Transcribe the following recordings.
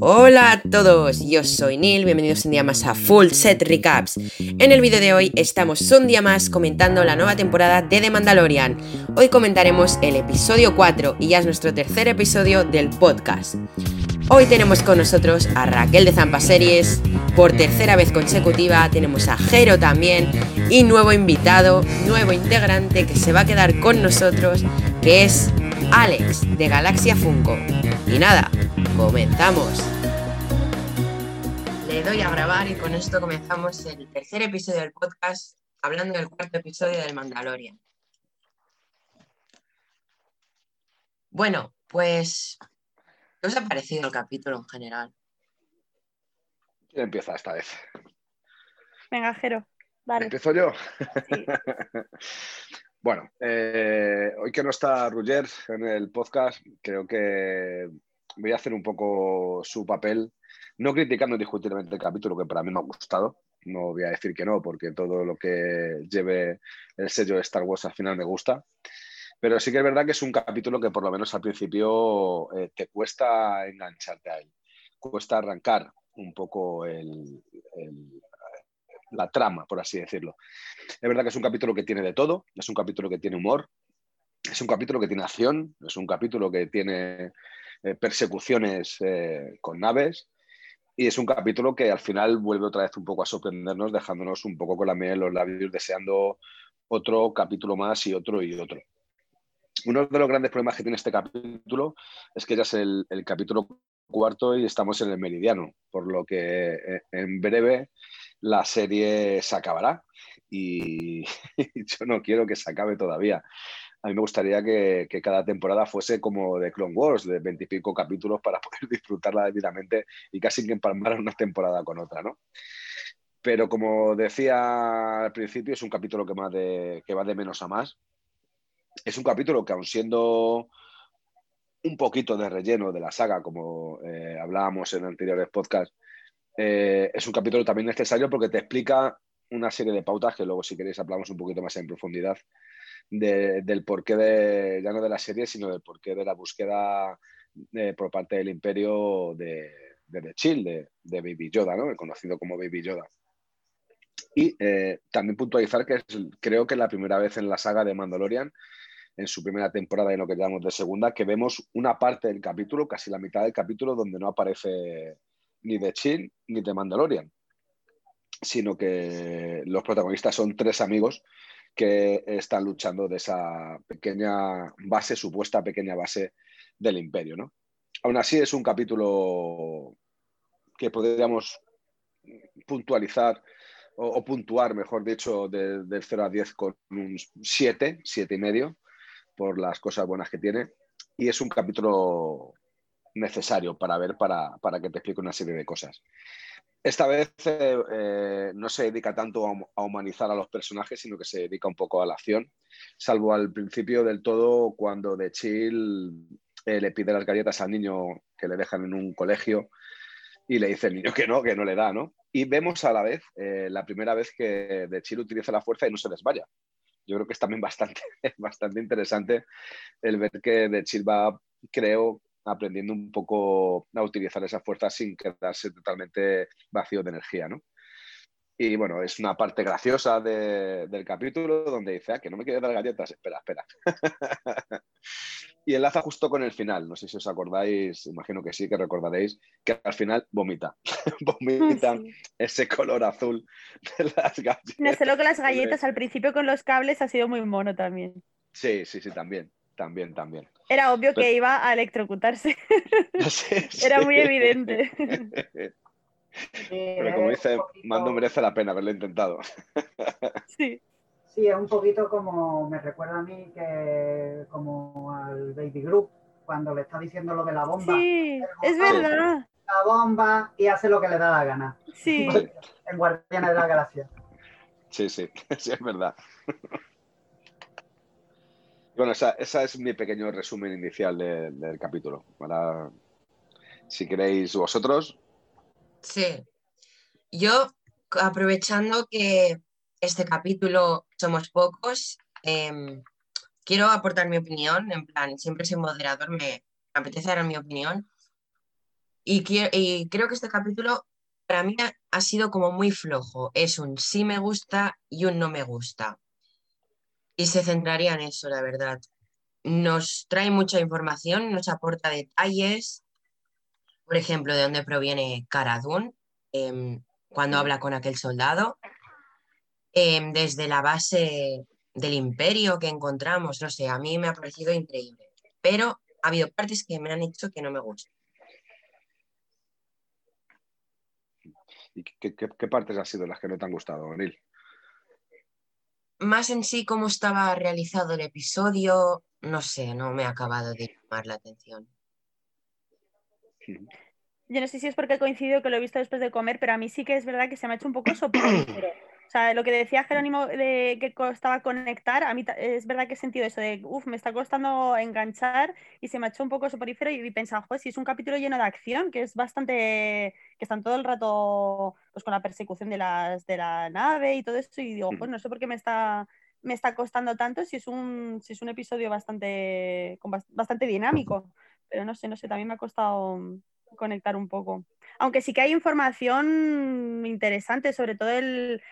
Hola a todos, yo soy Neil, bienvenidos un día más a Full Set Recaps. En el vídeo de hoy estamos un día más comentando la nueva temporada de The Mandalorian. Hoy comentaremos el episodio 4 y ya es nuestro tercer episodio del podcast. Hoy tenemos con nosotros a Raquel de Zampa Series, por tercera vez consecutiva tenemos a Jero también y nuevo invitado, nuevo integrante que se va a quedar con nosotros, que es Alex de Galaxia Funko. Y nada, comenzamos. Le doy a grabar y con esto comenzamos el tercer episodio del podcast, hablando del cuarto episodio del Mandalorian. Bueno, pues, ¿qué os ha parecido el capítulo en general? ¿Quién empieza esta vez? Venga, Jero, dale. ¿Empiezo yo? Sí. bueno, eh, hoy que no está Ruger en el podcast, creo que voy a hacer un poco su papel, no criticando indiscutiblemente el capítulo, que para mí me ha gustado. No voy a decir que no, porque todo lo que lleve el sello de Star Wars al final me gusta. Pero sí que es verdad que es un capítulo que por lo menos al principio eh, te cuesta engancharte a él, cuesta arrancar un poco la trama, por así decirlo. Es verdad que es un capítulo que tiene de todo, es un capítulo que tiene humor, es un capítulo que tiene acción, es un capítulo que tiene eh, persecuciones eh, con naves y es un capítulo que al final vuelve otra vez un poco a sorprendernos, dejándonos un poco con la miel en los labios, deseando otro capítulo más y otro y otro. Uno de los grandes problemas que tiene este capítulo es que ya es el, el capítulo cuarto y estamos en el meridiano, por lo que eh, en breve la serie se acabará y yo no quiero que se acabe todavía. A mí me gustaría que, cada temporada fuese como de Clone Wars, de veintipico capítulos para poder disfrutarla debidamente y casi que empalmar una temporada con otra, ¿no? Pero como decía al principio, es un capítulo que va de menos a más. Es un capítulo que aun siendo un poquito de relleno de la saga, como eh, hablábamos en anteriores podcasts, eh, es un capítulo también necesario porque te explica una serie de pautas que luego si queréis hablamos un poquito más en profundidad de- del porqué de, ya no de la serie, sino del porqué de la búsqueda eh, por parte del imperio de, de The Chill, de, de Baby Yoda, ¿no? El conocido como Baby Yoda. Y eh, también puntualizar que es, creo que es la primera vez en la saga de Mandalorian, en su primera temporada y en lo que llamamos de segunda, que vemos una parte del capítulo, casi la mitad del capítulo, donde no aparece ni de Chill ni de Mandalorian, sino que los protagonistas son tres amigos que están luchando de esa pequeña base, supuesta pequeña base del imperio, ¿no? Aún así es un capítulo que podríamos puntualizar o, puntuar, mejor dicho, de- del 0 a 10 con un 7, 7 y medio, por las cosas buenas que tiene. Y es un capítulo necesario para ver, para, para que te explique una serie de cosas. Esta vez eh, no se dedica tanto a, a humanizar a los personajes, sino que se dedica un poco a la acción, salvo al principio del todo cuando De Chill eh, le pide las galletas al niño que le dejan en un colegio y le dice el niño que no, que no le da, ¿no? Y vemos a la vez eh, la primera vez que De Chill utiliza la fuerza y no se desvaya. Yo creo que es también bastante, bastante interesante el ver que De Chill va, creo, aprendiendo un poco a utilizar esa fuerza sin quedarse totalmente vacío de energía, ¿no? Y bueno, es una parte graciosa de- del capítulo donde dice, ah, que no me quieres dar galletas, espera, espera. y enlaza justo con el final, no sé si os acordáis, imagino que sí, que recordaréis, que al final vomita, vomita Sí. ese color azul de las galletas. No sé lo que las galletas al principio con los cables ha sido muy mono también. Sí, sí, sí, también, también, también. Era obvio que iba a electrocutarse. Sí, Era muy evidente. Pero como dice, Mando merece la pena haberlo intentado. Sí. Sí, es un poquito como, me recuerda a mí que como al Baby Group, cuando le está diciendo lo de la bomba. Sí, es verdad. La bomba y hace lo que le da la gana. Sí. En Guardianes de la Galaxia. Sí, sí, sí, es verdad. Bueno, esa, esa es mi pequeño resumen inicial de- del capítulo. Ahora, si queréis vosotros, Sí. Yo, aprovechando que este capítulo somos pocos, em, quiero aportar mi opinión, en plan, siempre soy moderador, me apetece dar mi opinión. Y, y creo que este capítulo para mí ha sido como muy flojo. Es un sí me gusta y un no me gusta. Y se centraría en eso, la verdad. Nos trae mucha información, nos aporta detalles, por ejemplo, de dónde proviene Caradun em, cuando habla con aquel soldado, em, desde la base del imperio que encontramos, no sé, a mí me ha parecido increíble, pero ha habido partes que me han hecho que no me gustan. ¿Y qué, partes han sido las que no te han gustado, Neil? Más en sí cómo estaba realizado el episodio, no sé, no me ha acabado de llamar la atención. Yo no sé si es porque he coincidido que lo he visto después de comer, pero a mí sí que es verdad que se me ha hecho un poco soporífero. O sea, lo que decía Jerónimo de que costaba conectar, a mí es verdad que he sentido eso de, uff, me está costando enganchar y se me ha hecho un poco soporífero y he pensado, joder, si es un capítulo lleno de acción, que es bastante, que están todo el rato pues con la persecución de, las, de la nave y todo eso y digo, pues no sé por qué me está, me está costando tanto si es un, si es un episodio bastante, bastante dinámico. Pero no sé, no sé, también me ha costado conectar un poco. Aunque sí que hay información interesante, sobre todo el,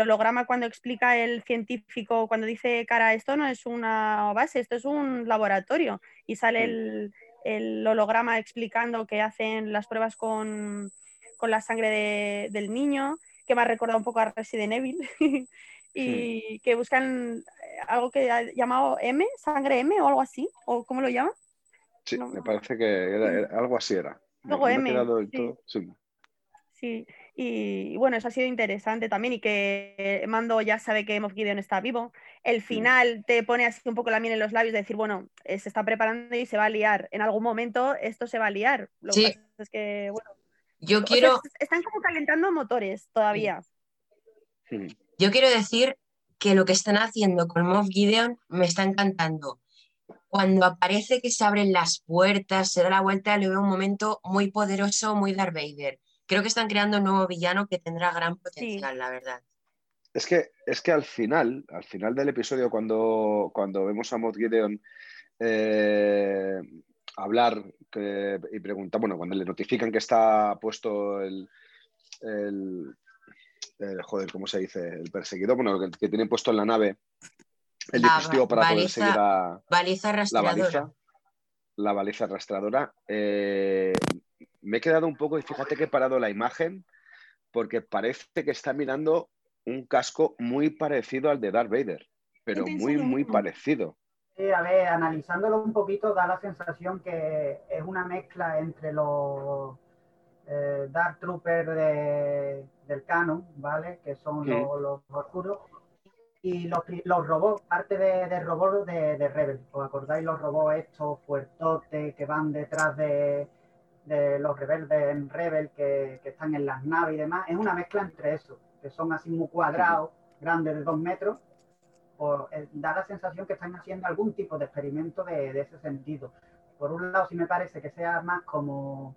holograma cuando explica el científico, cuando dice, cara, esto no es una base, esto es un laboratorio. Y sale el, holograma explicando que hacen las pruebas con, la sangre del niño, que me ha recordado un poco a Resident Evil. y que buscan algo que ha llamado M, sangre M o algo así, o cómo lo llaman. Sí, me parece que algo así era. Luego M. sí. Y, bueno, eso ha sido interesante también y que Mando ya sabe que Moff Gideon está vivo. El final te pone así un poco la miel en los labios de decir, bueno, eh, se está preparando y se va a liar. En algún momento esto se va a liar. Lo que pasa es que, bueno. Yo quiero. están como calentando motores todavía. Yo quiero decir que lo que están haciendo con Moff Gideon me está encantando cuando aparece que se abren las puertas, se da la vuelta, le veo un momento muy poderoso, muy Darth Vader. Creo que están creando un nuevo villano que tendrá gran potencial, la verdad. Es que, es que al final, al final del episodio, cuando, cuando vemos a Moff Gideon eh, hablar y preguntar, bueno, cuando le notifican que está puesto el, joder, ¿cómo se dice? El perseguidor, bueno, que, que tienen puesto en la nave el dispositivo para poder seguir a baliza la baliza, la baliza arrastradora. Eh, me he quedado un poco y fíjate que he parado la imagen porque parece que está mirando un casco muy parecido al de Darth Vader, pero muy, muy parecido. Sí, a ver, analizándolo un poquito da la sensación que es una mezcla entre los eh, Dark Troopers del canon, ¿vale? Que son los, los oscuros, y los, los robots, parte de, de robots de, de, Rebel. ¿Os acordáis los robots estos fuertotes que van detrás de, de los rebeldes en Rebel que, que, están en las naves y demás? Es una mezcla entre eso, que son así muy cuadrados, grandes de dos metros. Pues, eh, da la sensación que están haciendo algún tipo de experimento de, ese sentido. Por un lado, sí me parece que sea más como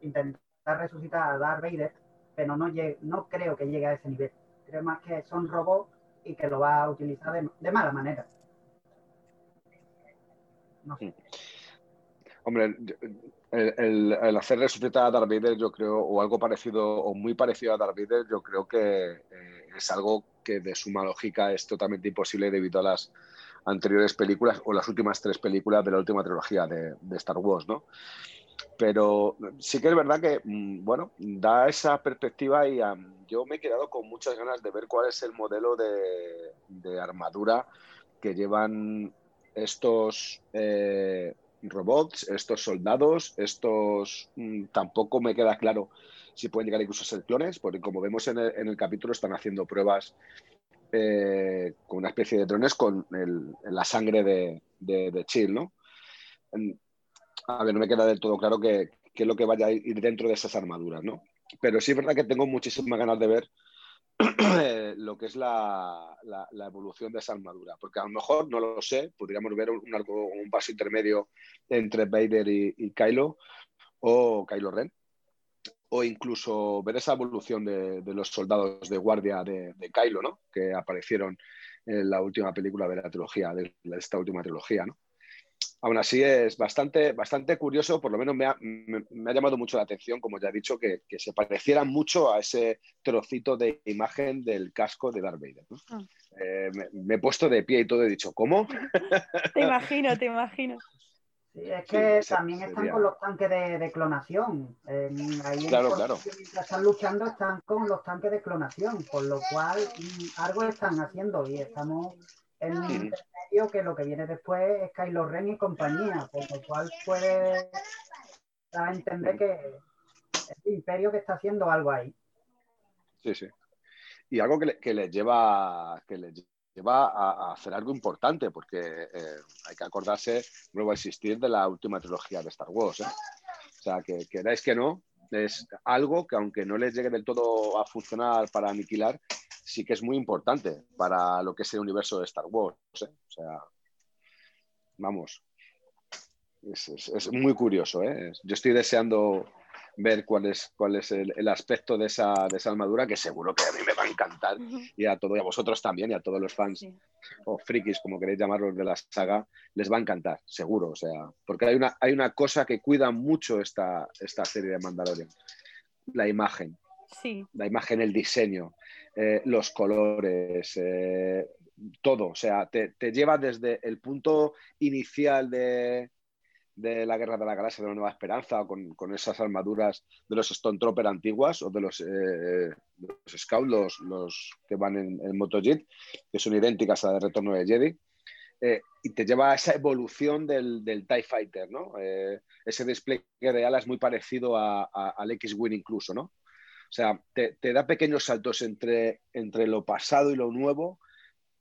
intentar resucitar a Darth Vader, pero no, no creo que llegue a ese nivel. Creo más que son robots y que lo va a utilizar de, mala manera. Hombre, el, hacer resucitar a Darth Vader, yo creo, o algo parecido, o muy parecido a Darth Vader, yo creo que eh, es algo que de suma lógica es totalmente imposible debido a las anteriores películas o las últimas tres películas de la última trilogía de Star Wars, ¿no? Pero sí que es verdad que, mm, bueno, da esa perspectiva y yo me he quedado con muchas ganas de ver cuál es el modelo de, armadura que llevan estos eh, robots, estos soldados, estos... Mm, tampoco me queda claro si pueden llegar incluso a ser clones, porque como vemos en el, capítulo están haciendo pruebas eh, con una especie de drones con la sangre de, de, de ¿no? A ver, no me queda del todo claro qué, es lo que vaya a ir dentro de esas armaduras, ¿no? Pero sí es verdad que tengo muchísimas ganas de ver lo que es la, evolución de esa armadura, porque a lo mejor, no lo sé, podríamos ver un, un paso intermedio entre Vader y, Kylo o Kylo Ren, o incluso ver esa evolución de, los soldados de guardia de, Kylo, ¿no? Que aparecieron en la última película de la trilogía, de esta última trilogía, ¿no? Aún así es bastante, bastante curioso, por lo menos me ha, me, ha llamado mucho la atención, como ya he dicho, que, que, se pareciera mucho a ese trocito de imagen del casco de Darth Vader. Ah. Eh, me, he puesto de pie y todo he dicho, ¿cómo? te imagino, te imagino. Sí, es que también están con los tanques de, clonación. ahí claro, claro. Mientras están luchando, están con los tanques de clonación, por lo cual mm, algo están haciendo y estamos en un intermedio que lo que viene después es Kylo Ren y compañía, por lo cual puede dar a entender que es el imperio que está haciendo algo ahí. Sí, sí. Y algo que, que les lleva, que les lleva a, hacer algo importante, porque eh, hay que acordarse, vuelvo a existir, de la última trilogía de Star Wars. ¿eh? O sea, que queráis que no, es algo que aunque no les llegue del todo a funcionar para aniquilar, sí que es muy importante para lo que es el universo de Star Wars. ¿eh? O sea, vamos, es, es muy curioso. Yo estoy deseando ver cuál es, cuál es el, aspecto de esa, de esa, armadura, que seguro que a mí me va a encantar, y a todos, y a vosotros también, y a todos los fans, o frikis, como queréis llamarlos, de la saga, les va a encantar, seguro, o sea, porque hay una, hay una cosa que cuida mucho esta, esta serie de Mandalorian, la imagen. Sí. La imagen, el diseño, eh, los colores, eh, todo. O sea, te, te, lleva desde el punto inicial de, de la Guerra de la Galaxia de la Nueva Esperanza, con, con esas armaduras de los Stone Trooper antiguas o de los, eh, los Scouts, los, que van en, en MotoJet, que son idénticas a la de Retorno de Jedi. Y te lleva a esa evolución del, del TIE Fighter, ¿no? Ese despliegue de alas muy parecido a, al X-Wing incluso, ¿no? O sea, te, da pequeños saltos entre, entre lo pasado y lo nuevo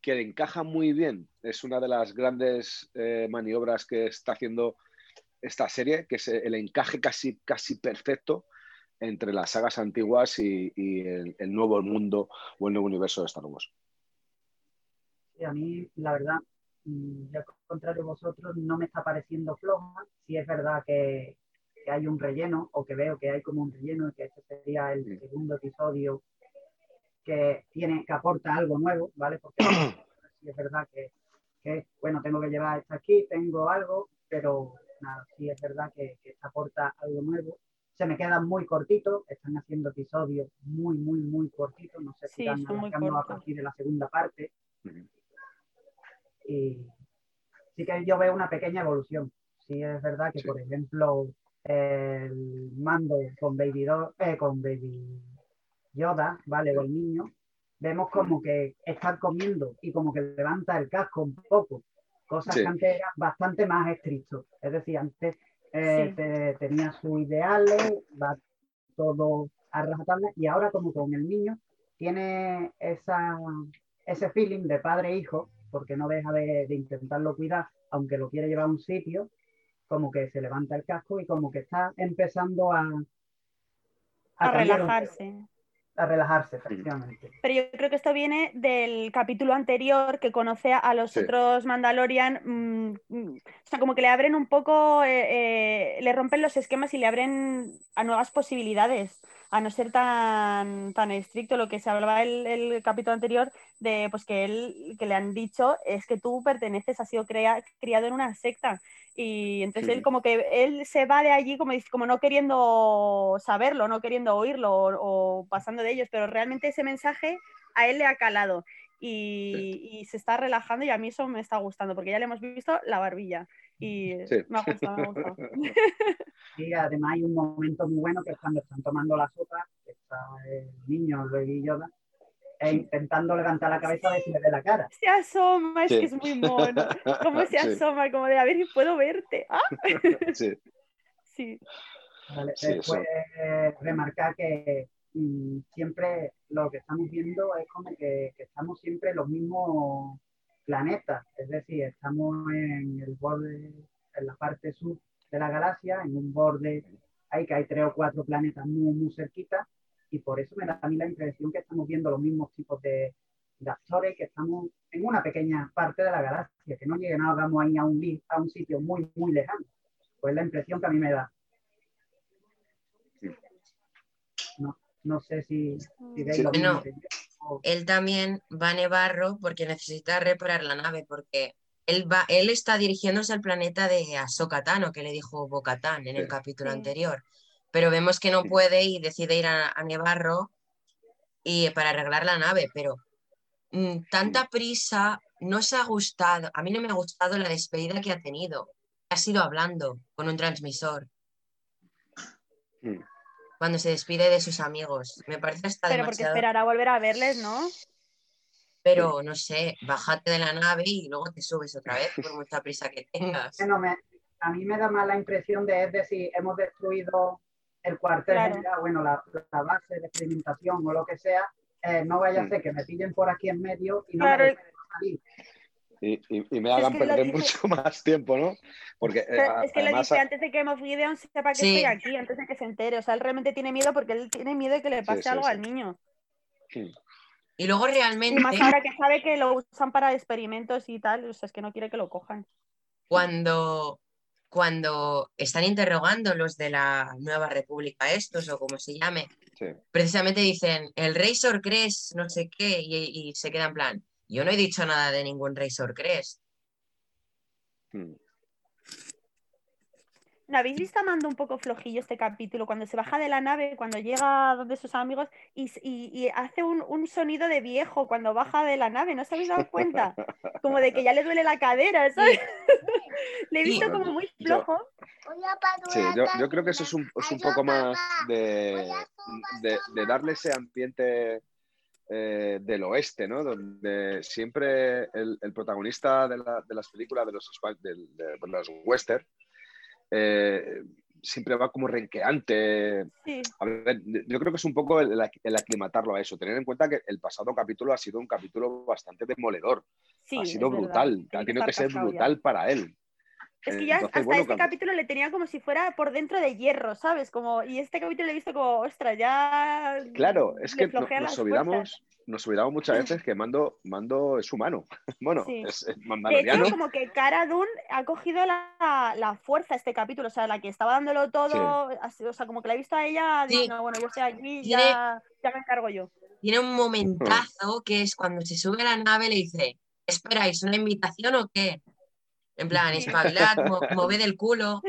que encaja muy bien. Es una de las grandes maniobras que está haciendo esta serie, que es el encaje casi, casi perfecto entre las sagas antiguas y, el, nuevo mundo o el nuevo universo de Star Wars. a mí, la verdad, mm, al contrario de vosotros, no me está pareciendo floja. Si es verdad que, hay un relleno, o que veo que hay como un relleno, y que este sería el segundo episodio que tiene, que aporta algo nuevo, ¿vale? Porque si es verdad que, que, bueno, tengo que llevar esto aquí, tengo algo, pero nada, sí es verdad que, que aporta algo nuevo. Se me quedan muy cortitos, están haciendo episodios muy, muy, muy cortitos, no sé si están alargando a partir de la segunda parte. Y sí que yo veo una pequeña evolución. Sí es verdad que, por ejemplo, el mando con Baby, eh, con Baby Yoda, ¿vale? O el niño, vemos como que están comiendo y como que levanta el casco un poco cosas que antes eran bastante más estricto. Es decir, antes eh, tenía sus ideales, va todo a rajatabla, y ahora como con el niño tiene esa, ese feeling de padre e hijo, porque no deja de, intentarlo cuidar, aunque lo quiere llevar a un sitio, como que se levanta el casco y como que está empezando a... A, relajarse a relajarse, efectivamente. Pero yo creo que esto viene del capítulo anterior que conoce a los otros Mandalorian, mm, mm, o sea, como que le abren un poco, eh, eh, le rompen los esquemas y le abren a nuevas posibilidades, a no ser tan, tan estricto. Lo que se hablaba el, el capítulo anterior de pues que él, que le han dicho es que tú perteneces, has sido criado en una secta y entonces él como que él se va de allí como, como no queriendo saberlo, no queriendo oírlo o, pasando de ellos, pero realmente ese mensaje a él le ha calado y, se está relajando y a mí eso me está gustando porque ya le hemos visto la barbilla y me ha gustado, me ha gustado. Sí, además hay un momento muy bueno que es cuando están tomando la sopa, está el niño, y Yoda, e intentando levantar la cabeza a ver si le ve la cara. Se asoma, es que es muy mono. Como se asoma, como de a ver si puedo verte. ¿Ah? Sí. sí. Vale, después remarcar que mm, siempre lo que estamos viendo es como que, estamos siempre en los mismos planetas, es decir, estamos en el borde, en la parte sur de la galaxia, en un borde, hay que hay tres o cuatro planetas muy, muy cerquitas, y por eso me da a mí la impresión que estamos viendo los mismos tipos de, actores, que estamos en una pequeña parte de la galaxia, que no lleguen hagamos ahí a un, a un sitio muy, muy lejano. Pues la impresión que a mí me da. No, no sé si, veis Él también va a nevarro porque necesita reparar la nave, porque él, va, él está dirigiéndose al planeta de Ahsoka Tano, que le dijo Bocatán en el Sí. capítulo Sí. anterior. Pero vemos que no puede y decide ir a, a Nevarro y para arreglar la nave, pero mm, tanta prisa no se ha gustado. A mí no me ha gustado la despedida que ha tenido. Ha sido hablando con un transmisor Mm. cuando se despide de sus amigos. Me parece hasta Pero porque demasiado. esperará volver a verles, ¿no? Pero no sé, bájate de la nave y luego te subes otra vez por mucha prisa que tengas. Bueno, me- a mí me da más la impresión de, es decir, hemos destruido el cuartel Claro. general, bueno, la, la base de experimentación o lo que sea, eh, no vaya a Mm. ser que me pillen por aquí en medio y no Claro. me dejen salir. Y, y- y me Es hagan que lo perder dice- mucho más tiempo, ¿no? Porque eh, es que le además, dice antes de que Moff Gideon sepa que Sí. estoy aquí, antes de que se entere. O sea, él realmente tiene miedo porque él tiene miedo de que le pase sí, algo sí. al niño. Y luego Y realmente, más ahora que sabe que lo usan para experimentos y tal, o sea, es que no quiere que lo cojan. cuando, cuando están interrogando los de la Nueva República, estos o como se llame, sí. precisamente dicen, el Razor Crest, no sé qué, y, y se queda en plan, yo no he dicho nada de ningún Razor Crest. mm. ¿No habéis visto a Mando un poco flojillo este capítulo? Cuando se baja de la nave, cuando llega donde sus amigos y, s- y- y hace un, un sonido de viejo cuando baja de la nave, ¿no os habéis dado cuenta? Como de que ya le duele la cadera, ¿sabes? le he visto como muy Yo- flojo. Sí, yo, yo creo que eso es un, es un poco más de, de, de darle ese ambiente eh, del oeste, ¿no? Donde siempre el, el protagonista de, la- de las películas, de los, de, de los western, eh, siempre va como renqueante. Sí, A ver, yo creo que es un poco el, el ac- el aclimatarlo a eso. Tener en cuenta que el pasado capítulo ha sido un capítulo bastante demoledor. sí. ha sido brutal. Ha tenido que ser ya. brutal para él. Es que Eh, ya entonces, hasta bueno, este cap- capítulo le tenía como si fuera por dentro de hierro, ¿sabes? Como, y este capítulo le he visto como, ostras, ya. Claro, es que no- nos olvidamos, nos olvidamos muchas veces que Mando, Mando es humano. Bueno, Sí. es, es De hecho, como que Cara Dune ha cogido la, la fuerza este capítulo, o sea, la que estaba dándolo todo, así, o sea, como que la he visto a ella, Sí. diciendo, bueno, yo estoy aquí, ya, ya me encargo yo. Tiene un momentazo que es cuando se sube a la nave le dice, ¿esperáis una invitación o qué? En plan, espabilad, mo- moved el culo.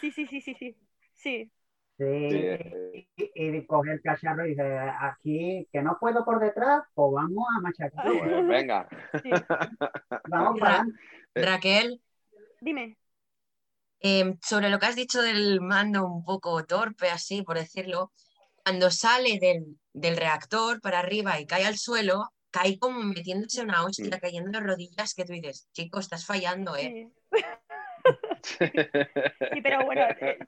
sí, sí, sí, sí, sí. Sí, Sí, Sí. y, y coge el cacharro y dice, aquí, que no puedo por detrás, pues vamos a machacar, Pues venga. sí. vamos para adelante. Eh. Raquel, Dime. eh, sobre lo que has dicho del mando un poco torpe, así por decirlo, cuando sale del, del reactor para arriba y cae al suelo, cae como metiéndose una hostia, Mm. cayendo de rodillas, que tú dices, chico, estás fallando, ¿eh? Sí. Sí, pero bueno, eh,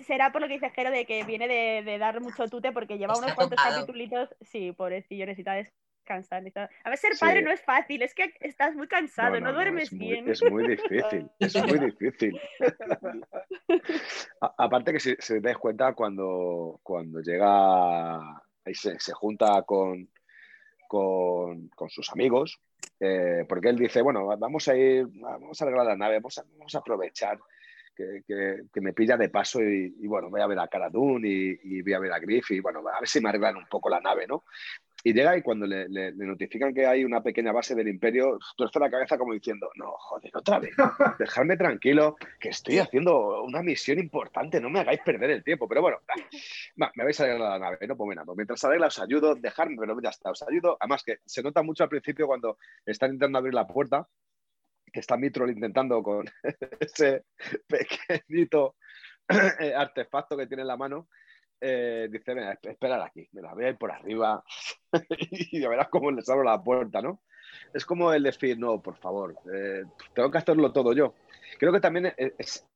será por lo que dice Jero de que viene de, de dar mucho tute porque lleva Está unos cuantos capítulos. Sí, pobrecillo, necesita descansar. necesita- A ver, ser Sí. padre no es fácil, es que estás muy cansado, no, duermes es muy, bien. es muy difícil, es muy difícil. A- aparte que si, si te das cuenta cuando, cuando llega y se, se junta con, con, con sus amigos, eh, porque él dice, bueno, vamos a ir, vamos a arreglar la nave, vamos a, aprovechar que, me pilla de paso y, bueno, voy a ver a Cara Dune y, y voy a ver a Griff y bueno, a ver si me arreglan un poco la nave, ¿no? Y llega y cuando le, notifican que hay una pequeña base del imperio, tuerce la cabeza como diciendo, no, joder, otra vez, dejadme tranquilo, que estoy haciendo una misión importante, no me hagáis perder el tiempo. Pero bueno, me vais a arreglar la nave, no, pues pues mientras arregla os ayudo, dejadme, pero ya está, os ayudo. Además que se nota mucho al principio cuando están intentando abrir la puerta, que está Mitrol intentando con ese pequeñito eh, artefacto que tiene en la mano, eh, dice, aquí, mira, voy a ir por arriba y ya verás cómo les abro la puerta, ¿no? Es como el decir, no, por favor, eh, tengo que hacerlo todo yo. Creo que también es-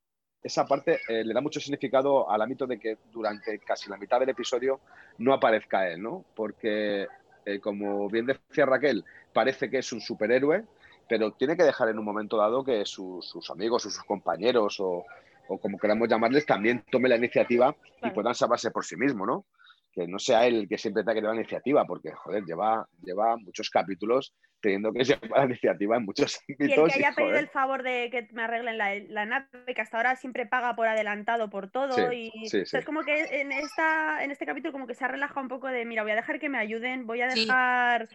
esa parte eh, le da mucho significado al ámbito de que durante casi la mitad del episodio no aparezca él, ¿no? Porque, eh, como bien decía Raquel, parece que es un superhéroe, pero tiene que dejar en un momento dado que sus amigos o sus compañeros o, o como queramos llamarles también tome la iniciativa y puedan salvarse por sí mismo, ¿no? Que no sea él el que siempre tenga que llevar la iniciativa, porque, joder, lleva, lleva muchos capítulos teniendo que llevar la iniciativa en muchos Y el ámbitos. que haya y, pedido el favor de que me arreglen la, la nave, que hasta ahora siempre paga por adelantado por todo. Sí, y sí, o sea, sí. es como que en, esta, en este capítulo como que se ha relajado un poco de, mira, voy a dejar que me ayuden, voy a dejar...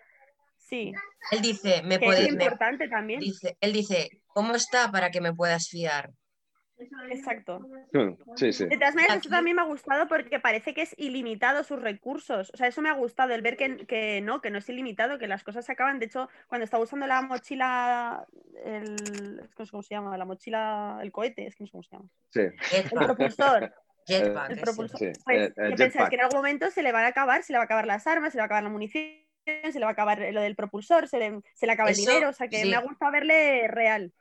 Sí. Él dice, me Que puedes. es me- importante también. dice, él dice, ¿cómo está para que me puedas fiar? Exacto. Hmm, Sí, sí. De todas maneras, eso también me ha gustado porque parece que es ilimitado sus recursos. O sea, eso me ha gustado, el ver que, que no, que no es ilimitado, que las cosas se acaban. De hecho, cuando está usando la mochila, el, no sé cómo se llama, la mochila, el cohete, es que no sé cómo se llama. sí. El propulsor. jetpack, El propulsor. sí, Pues, el- el ¿qué pensáis? jetpack. Que en algún momento se le van a acabar, se le va a acabar las armas, se le va a acabar la munición, se le va a acabar lo del propulsor, se le, se le acaba Eso, el dinero. O sea, que sí. me ha gustado verle real.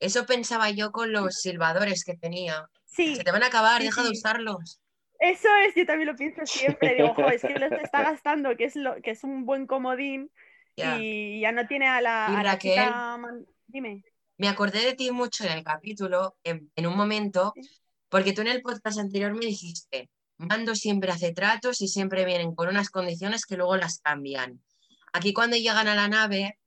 Eso pensaba yo con los silbadores que tenía. Sí, Se te van a acabar, Sí, deja de usarlos. Eso es, yo también lo pienso siempre. Digo, jo, es que lo está gastando, que es, lo, que es un buen comodín y ya no tiene a la, Y a la Raquel. man- Dime. Me acordé de ti mucho en el capítulo, en, en un momento, porque tú en el podcast anterior me dijiste, Mando siempre hace tratos y siempre vienen con unas condiciones que luego las cambian. Aquí cuando llegan a la nave,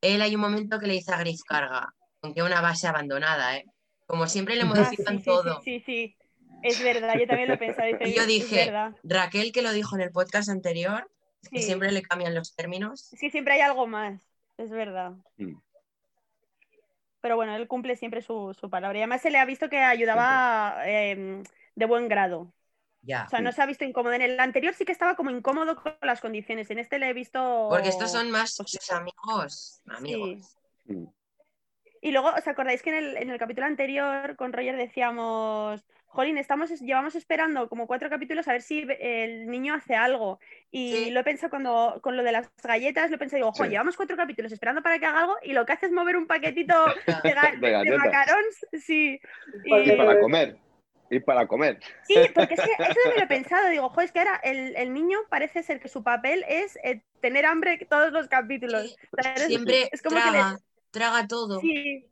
él hay un momento que le dice a Griff carga, aunque una base abandonada, ¿eh? Como siempre le Ah, modifican sí, sí, todo. Sí, sí, sí. Es verdad, yo también lo he pensado. dice, Y yo dije. Raquel, que lo dijo en el podcast anterior, que Sí. siempre le cambian los términos. Es que siempre hay algo más, es verdad. Mm. Pero bueno, él cumple siempre su, su palabra. Y además se le ha visto que ayudaba eh, de buen grado. Ya. O sea, no se ha visto incómodo. En el anterior sí que estaba como incómodo con las condiciones. En este le he visto. Porque estos son más sus amigos. amigos. Mm. Y luego, ¿os acordáis que en el, en el capítulo anterior con Roger decíamos, Jolín, estamos, llevamos esperando como cuatro capítulos a ver si el niño hace algo? Y Sí. lo he pensado cuando, con lo de las galletas, lo he pensado, digo, jo, Sí. llevamos cuatro capítulos esperando para que haga algo y lo que hace es mover un paquetito de, ga- De de galletas. macarons. Sí. Y Y- para comer. Y para comer. Sí, porque es que eso también lo he pensado. Digo, jo, es que ahora el, el niño parece ser que su papel es eh, tener hambre todos los capítulos. Sí, O sea, eres- Siempre es como que le- traga, todo. Sí,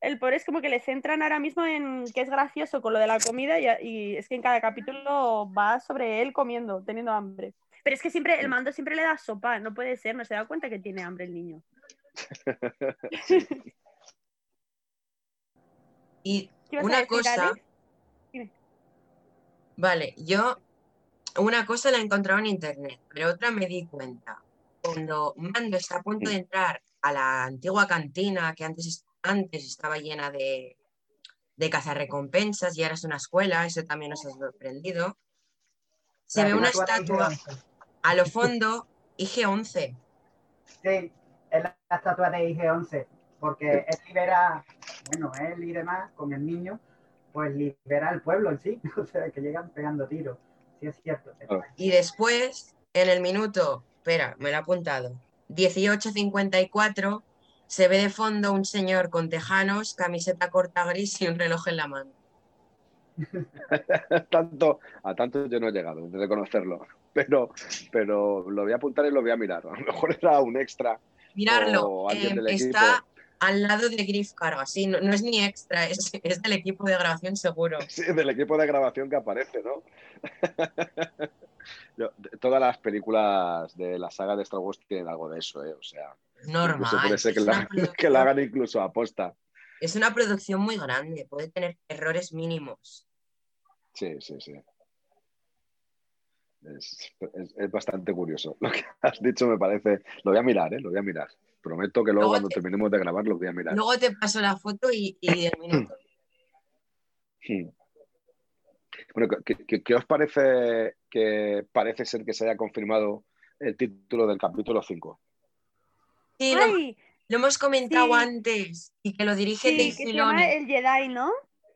el pobre es como que le centran ahora mismo en que es gracioso con lo de la comida y, y es que en cada capítulo va sobre él comiendo, teniendo hambre. Pero es que siempre, el mando siempre le da sopa, no puede ser, no se da cuenta que tiene hambre el niño. Y ¿Qué ibas a una decir, cosa, vale, yo una cosa la he encontrado en internet, pero otra me di cuenta. Cuando Mando está a punto de entrar a la antigua cantina que antes, antes estaba llena de, de cazarrecompensas y ahora es una escuela, eso también nos ha sorprendido. Se ve una estatua a lo fondo, IG-11. Sí, es la la estatua de IG-11, porque él libera, bueno, él y demás, con el niño, pues libera al pueblo en sí, o sea, que llegan pegando tiros. Sí, es cierto. Y después, en el minuto, espera, me lo he apuntado, 18.54, se ve de fondo un señor con tejanos, camiseta corta gris y un reloj en la mano. tanto, a tanto yo no he llegado, de reconocerlo. Pero, pero lo voy a apuntar y lo voy a mirar. A lo mejor era un extra. Mirarlo, eh, está. Al lado de Griff Carga, sí, no, no es ni extra, es, es del equipo de grabación seguro. Sí, del equipo de grabación que aparece, ¿no? Yo- todas las películas de la saga de Star Wars tienen algo de eso, ¿eh? O sea, Normal. puede ser que la, que la hagan incluso aposta. es una producción muy grande, puede tener errores mínimos. Sí, sí, sí. Es, es- es bastante curioso. Lo que has dicho me parece. Lo voy a mirar, ¿eh? Lo voy a mirar. Prometo que luego Luego cuando te- terminemos de grabar lo voy a mirar. Luego te paso la foto y, y el minuto. Hmm. Bueno, ¿qué, qué- qué os parece que parece ser que se haya confirmado el título del capítulo 5? Sí, lo, hemos comentado Sí. antes y que lo dirige Sí, Dave que se Filoni. llama el Jedi, ¿no?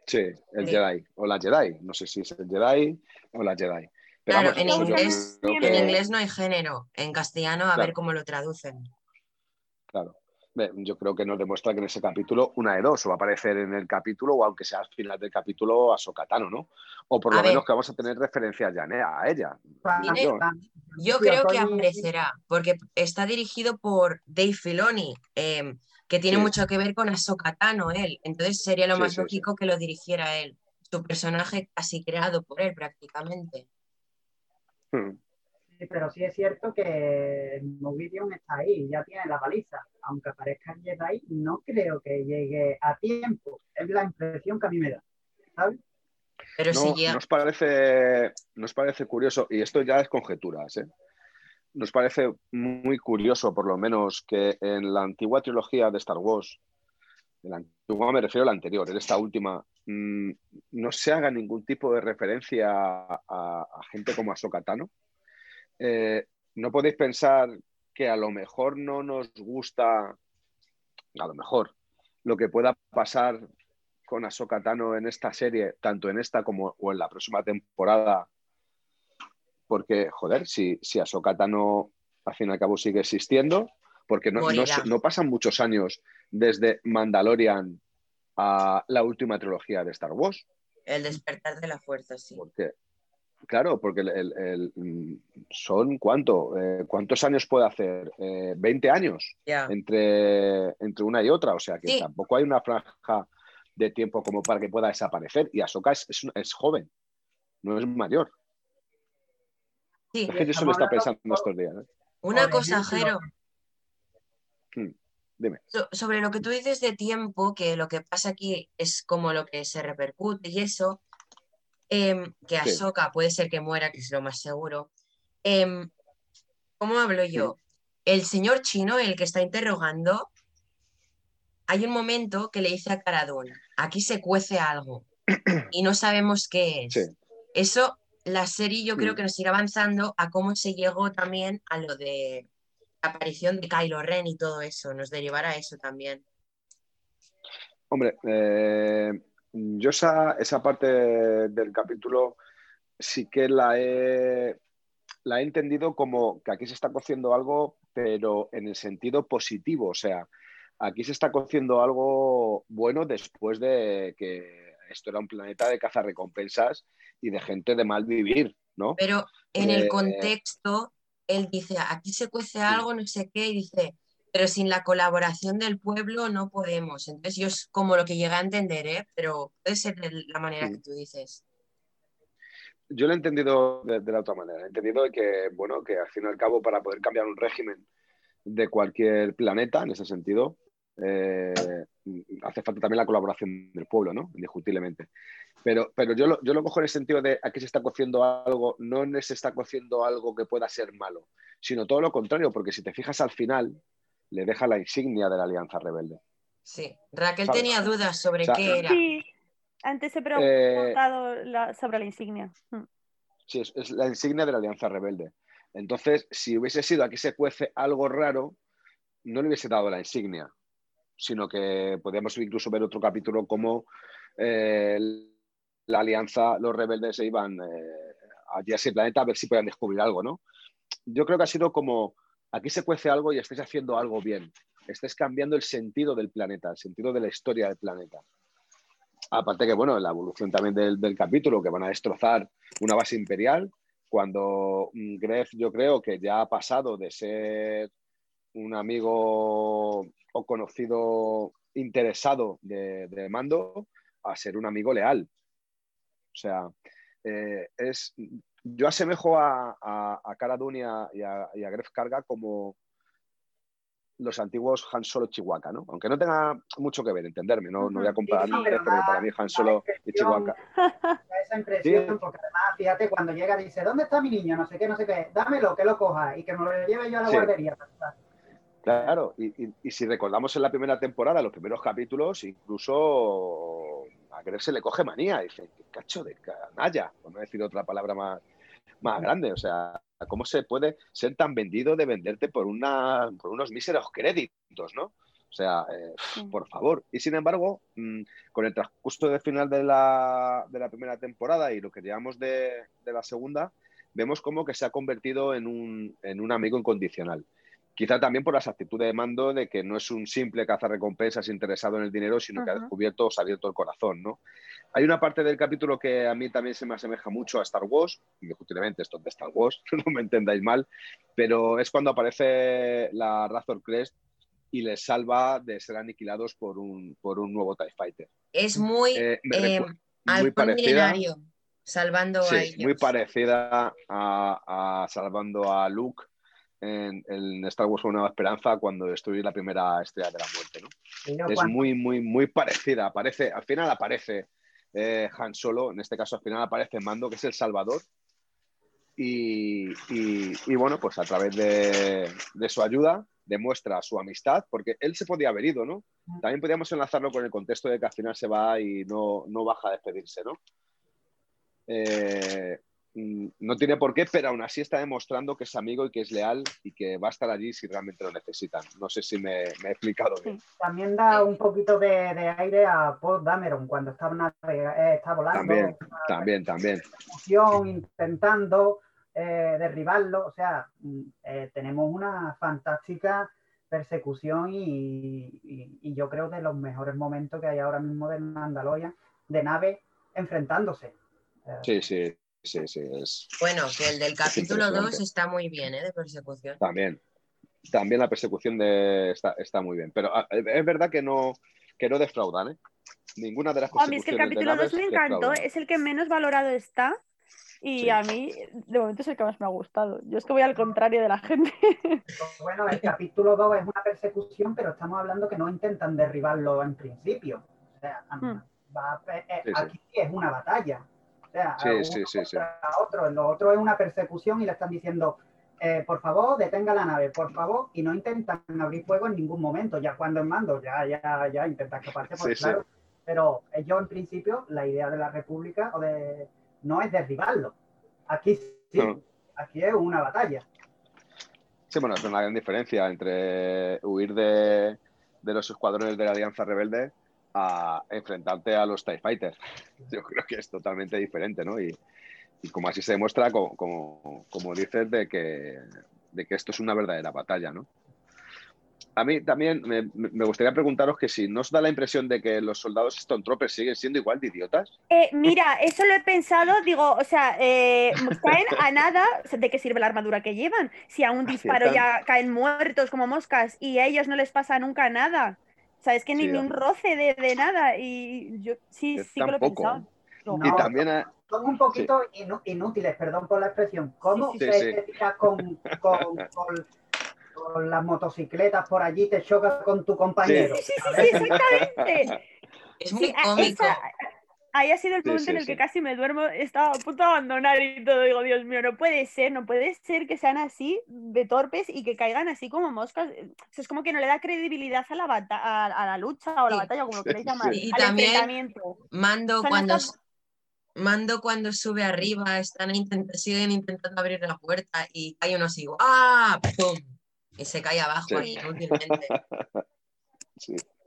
Sí, el Sí. Jedi. O la Jedi. No sé si es el Jedi o la Jedi. Pero Claro, vamos, en yo inglés, en que- inglés no hay género, en castellano a Claro. ver cómo lo traducen. Claro. Yo creo que nos demuestra que en ese capítulo una de dos, o va a aparecer en el capítulo, o aunque sea al final del capítulo, a Sokatano, ¿no? O por A lo menos ver. que vamos a tener referencias ya ¿eh? a ella. Yo- creo que aparecerá, porque está dirigido por Dave Filoni, eh, que tiene Sí. mucho que ver con Ahsoka Tano, él. Entonces sería lo Sí, más sí, sí. lógico que lo dirigiera él. Su personaje casi creado por él prácticamente. Hmm. Sí, pero sí es cierto que Movidion está ahí, ya tiene la baliza. Aunque aparezca el Jedi, no creo que llegue a tiempo. Es la impresión que a mí me da. ¿Sabes? Pero No, si nos parece, nos parece curioso, y esto ya es conjeturas, ¿eh? nos parece muy curioso, por lo menos, que en la antigua trilogía de Star Wars, en la antigua me refiero a la anterior, en esta última, mm, no se haga ningún tipo de referencia a, gente como Ahsoka Tano. Eh, ¿No podéis pensar que a lo mejor no nos gusta, a lo mejor, lo que pueda pasar con Ahsoka Tano en esta serie, tanto en esta como o en la próxima temporada, porque, joder, si, si Ahsoka Tano al fin y al cabo sigue existiendo, porque no, no, pasan muchos años desde Mandalorian a la última trilogía de Star Wars. El despertar de la fuerza, sí. Porque, claro, porque el, son cuánto, eh, cuántos años puede hacer, 20 eh, años entre, entre una y otra, o sea que tampoco hay una franja de tiempo como para que pueda desaparecer. Y Ahsoka es, es joven, no es mayor. Sí. Es que eso lo está pensando estos días. ¿eh? Una cosa, Jero. Hmm, dime. sobre lo que tú dices de tiempo, que lo que pasa aquí es como lo que se repercute y eso, em, que Ahsoka puede ser que muera, que es lo más seguro. Em, ¿Cómo hablo yo? El señor chino, el que está interrogando, hay un momento que le dice a Caradón, aquí se cuece algo y no sabemos qué es. Eso la serie yo creo mm. que nos irá avanzando a cómo se llegó también a lo de la aparición de Kylo Ren y todo eso, nos derivará eso también. Hombre, eh, yo esa, esa parte del capítulo sí que la he, la he entendido como que aquí se está cociendo algo, pero en el sentido positivo, o sea, aquí se está cociendo algo bueno después de que esto era un planeta de cazarrecompensas y de gente de mal vivir, ¿no? Pero en el eh, contexto, él dice, aquí se cuece algo, no sé qué, y dice, pero sin la colaboración del pueblo no podemos. Entonces yo es como lo que llega a entender, ¿eh? pero puede ser de la manera que tú dices. Yo lo he entendido de, la otra manera. He entendido que, bueno, que al fin y al cabo para poder cambiar un régimen de cualquier planeta, en ese sentido, eh, hace falta también la colaboración del pueblo, ¿no? Indiscutiblemente. Pero, pero yo, lo, yo lo cojo en el sentido de aquí se está cociendo algo, no se está cociendo algo que pueda ser malo, sino todo lo contrario, porque si te fijas al final, le deja la insignia de la Alianza Rebelde. Sí, Raquel tenía dudas sobre qué era. Sí, antes he preguntado eh, sobre la insignia. Mm. Sí, es, la insignia de la Alianza Rebelde. Entonces, si hubiese sido aquí se cuece algo raro, no le hubiese dado la insignia, sino que podríamos incluso ver otro capítulo como eh, la alianza, los rebeldes se iban eh, allí a ese planeta a ver si podían descubrir algo, ¿no? Yo creo que ha sido como, aquí se cuece algo y estáis haciendo algo bien, estáis cambiando el sentido del planeta, el sentido de la historia del planeta. Aparte que, bueno, la evolución también del, capítulo, que van a destrozar una base imperial, cuando mm, Gref yo creo que ya ha pasado de ser un amigo o conocido interesado de, mando a ser un amigo leal. O sea, eh, es, yo asemejo a, a, a Cara Dune y a, y a, Gref Carga como los antiguos Han Solo Chihuahua, ¿no? Aunque no tenga mucho que ver, entenderme, no, no voy a comparar, pero para mí Han Solo y Chihuahua. Esa impresión, porque además, fíjate, cuando llega dice, ¿dónde está mi niño? No sé qué, no sé qué, dámelo, que lo coja y que me lo lleve yo a la guardería. Claro, y, y, y, si recordamos en la primera temporada, los primeros capítulos, incluso a se le coge manía. Dice, qué cacho de canalla, por no decir otra palabra más, más grande. O sea, ¿cómo se puede ser tan vendido de venderte por, una, por unos míseros créditos, no? O sea, eh, por favor. Y sin embargo, mm, con el transcurso de final de la, de la, primera temporada y lo que llevamos de, de, la segunda, vemos como que se ha convertido en un, en un amigo incondicional. Quizá también por las actitudes de mando de que no es un simple recompensas interesado en el dinero, sino que ha descubierto, se ha abierto el corazón, ¿no? Hay una parte del capítulo que a mí también se me asemeja mucho a Star Wars, indiscutiblemente esto es de Star Wars, no me entendáis mal, pero es cuando aparece la Razor Crest y les salva de ser aniquilados por un, por un nuevo TIE Fighter. Es muy, eh, eh, muy parecida, salvando a ellos. Muy parecida a, a salvando a Luke en, Star Wars Una Nueva Esperanza cuando destruye la primera estrella de la muerte. ¿no? es muy, muy, muy parecida. Aparece, al final aparece eh, Han Solo, en este caso al final aparece Mando, que es el Salvador. Y, bueno, pues a través de, su ayuda demuestra su amistad, porque él se podía haber ido, ¿no? También podríamos enlazarlo con el contexto de que al final se va y no, no baja a despedirse, ¿no? Eh, Mm, no tiene por qué, pero aún así está demostrando que es amigo y que es leal y que va a estar allí si realmente lo necesitan. No sé si me, he explicado bien. También da un poquito de, aire a Paul Dameron cuando está, eh, está volando. También, también, también. Intentando eh, derribarlo. O sea, mm, eh, tenemos una fantástica persecución y, y, yo creo de los mejores momentos que hay ahora mismo de Mandalorian, de nave enfrentándose. Sí, sí, sí, sí. Es, bueno, que el del capítulo 2 está muy bien, ¿eh? De persecución. También. También la persecución de, está, muy bien. Pero ah, es verdad que no, que no defraudan, ¿eh? Ninguna de las A mí es que el capítulo 2 me encantó, es el que menos valorado está. Y a mí, de momento, es el que más me ha gustado. Yo es que voy al contrario de la gente. Bueno, el capítulo 2 es una persecución, pero estamos hablando que no intentan derribarlo en principio. O sea, hmm. eh, aquí es una batalla. O sea, sí, sí, sí, sí. otro. Lo otro es una persecución y le están diciendo, eh, por favor, detenga la nave, por favor, y no intentan abrir fuego en ningún momento. Ya cuando en mando, ya, ya, ya intentan escaparse, pues claro. Pero ellos, en principio, la idea de la República o de, no es derribarlo. Aquí sí, aquí es una batalla. Sí, bueno, es una gran diferencia entre huir de, de los escuadrones de la Alianza Rebelde a enfrentarte a los TIE Fighters. Yo creo que es totalmente diferente, ¿no? Y, como así se demuestra, como, como, dices, de que, de que esto es una verdadera batalla, ¿no? A mí también me, gustaría preguntaros que si no os da la impresión de que los soldados Stone Troopers siguen siendo igual de idiotas. Eh, mira, eso lo he pensado, digo, o sea, eh, caen a nada de qué sirve la armadura que llevan. Si a un disparo ya caen muertos como moscas y a ellos no les pasa nunca nada. O sea, es que ni, un roce de, nada. Y yo sí, sí que lo he pensado. y también son un poquito inútiles, perdón por la expresión. ¿Cómo se tira con, con, con, las motocicletas por allí, te choca con tu compañero? Sí, sí, sí, exactamente. Es muy cómico ahí ha sido el momento en el que casi me duermo, estaba a punto de abandonar y todo. Digo, Dios mío, no puede ser, no puede ser que sean así de torpes y que caigan así como moscas. es como que no le da credibilidad a la, a, la lucha o a la batalla, como queréis llamar. Y también Mando cuando... Mando cuando sube arriba, están siguen intentando abrir la puerta y hay uno así, ¡ah! ¡Pum! Y se cae abajo inútilmente. Sí.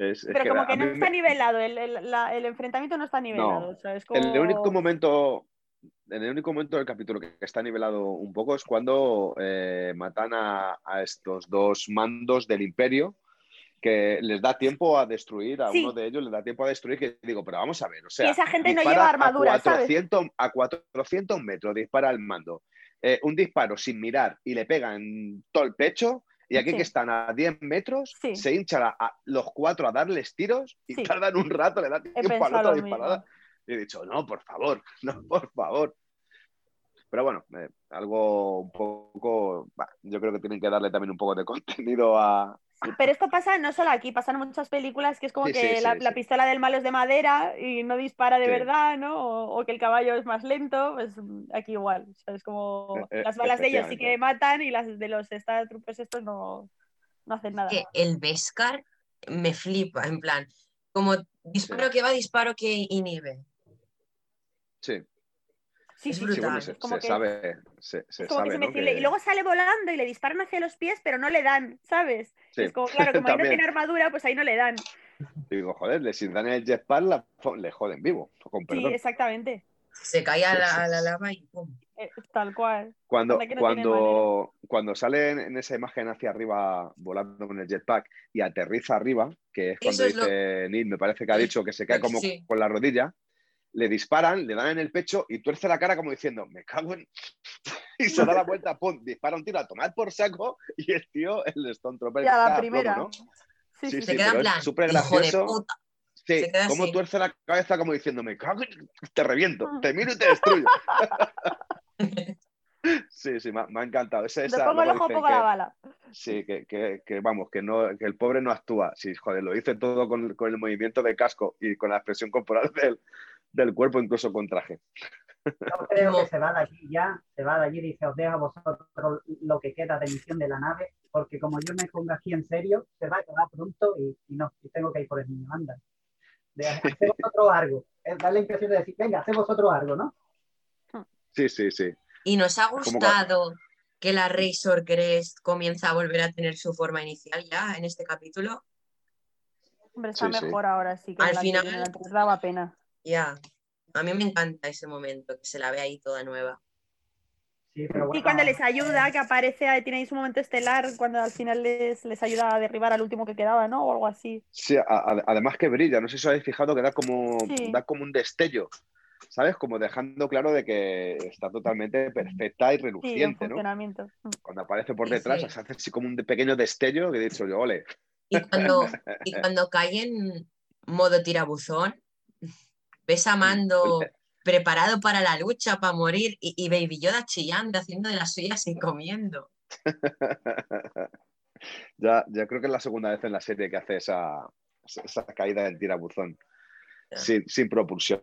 Pero como que no está nivelado, el, enfrentamiento no está nivelado. En el único momento, en el único momento del capítulo que está nivelado un poco es cuando eh, matan a, estos dos mandos del imperio que les da tiempo a destruir, a uno de ellos les da tiempo a destruir, que digo, pero vamos a ver, o sea, y esa gente no lleva armadura, a 400, A 400 metros dispara el mando, eh, un disparo sin mirar y le pega en todo el pecho, y aquí que están a 10 metros, se hinchan a, los cuatro a darles tiros y tardan un rato, le dan tiempo al otro disparada. Y he dicho, no, por favor, no, por favor. Pero bueno, eh, algo un poco. yo creo que tienen que darle también un poco de contenido a, pero esto pasa no solo aquí, pasan muchas películas que es como que la, pistola del malo es de madera y no dispara de verdad, ¿no? O, que el caballo es más lento, pues aquí igual. Es como e, e, las balas de ellos sí que matan y las de los Star Troopers estos no, no hacen nada. Que el Beskar me flipa, en plan, como disparo que va, disparo que inhibe. Sí. Sí, sí, se, sabe, se, sabe Y luego sale volando y le disparan hacia los pies, pero no le dan, ¿sabes? es como, claro, como ahí no tiene armadura, pues ahí no le dan. digo, joder, si dan el jetpack, le joden vivo, Sí, exactamente. Se cae a la, lava y pum. Eh, tal cual. Cuando, cuando, cuando sale en esa imagen hacia arriba volando con el jetpack y aterriza arriba, que es cuando dice Neil, me parece que ha dicho que se cae como con la rodilla, le disparan, le dan en el pecho y tuerce la cara como diciendo, me cago en... y se da la vuelta, pum, dispara un tiro a tomar por saco y el tío, el Stone Trooper... Ya la primera. ¿no? Sí, sí, se queda en plan, súper gracioso. Sí, como tuerce la cabeza como diciendo, me cago en... te reviento, te miro y te destruyo. sí, sí, me, ha encantado. Esa, esa, pongo el ojo, pongo la bala. Sí, que, que, que, vamos, que, no, que el pobre no actúa. Sí, joder, lo dice todo con, con el movimiento de casco y con la expresión corporal del, del cuerpo, incluso con traje. Yo creo que se va de allí ya, se va de allí y dice, os dejo a vosotros lo que queda de misión de la nave, porque como yo me pongo aquí en serio, se va a acabar pronto y, y no, y tengo que ir por el niño, anda. De hacer vosotros algo. Es dar la impresión de decir, venga, hacemos vosotros algo, ¿no? Sí, sí, sí. ¿Y nos ha gustado que la Razor Crest comienza a volver a tener su forma inicial ya en este capítulo? Hombre, está Sí, sí. mejor ahora sí que Al final- anterior daba pena. Ya. A mí me encanta ese momento, que se la ve ahí toda nueva. Sí, pero bueno. Y cuando les ayuda, que aparece, ahí tiene ahí su momento estelar, cuando al final les, les ayuda a derribar al último que quedaba, ¿no? O algo así. Sí, a- a- además que brilla, no sé si os habéis fijado que da como, Sí. da como un destello, ¿sabes? Como dejando claro de que está totalmente perfecta y Sí, reluciente, ¿no? funcionamiento. Cuando aparece por detrás, sí. se hace así como un pequeño destello que he dicho yo, ole. Y cuando, y cuando cae en modo tirabuzón, ves a Mando preparado para la lucha, para morir, y, y Baby Yoda chillando, haciendo de las suyas y comiendo. Ya, ya creo que es la segunda vez en la serie que hace esa, esa caída en tirabuzón, Ya. sin, sin propulsión.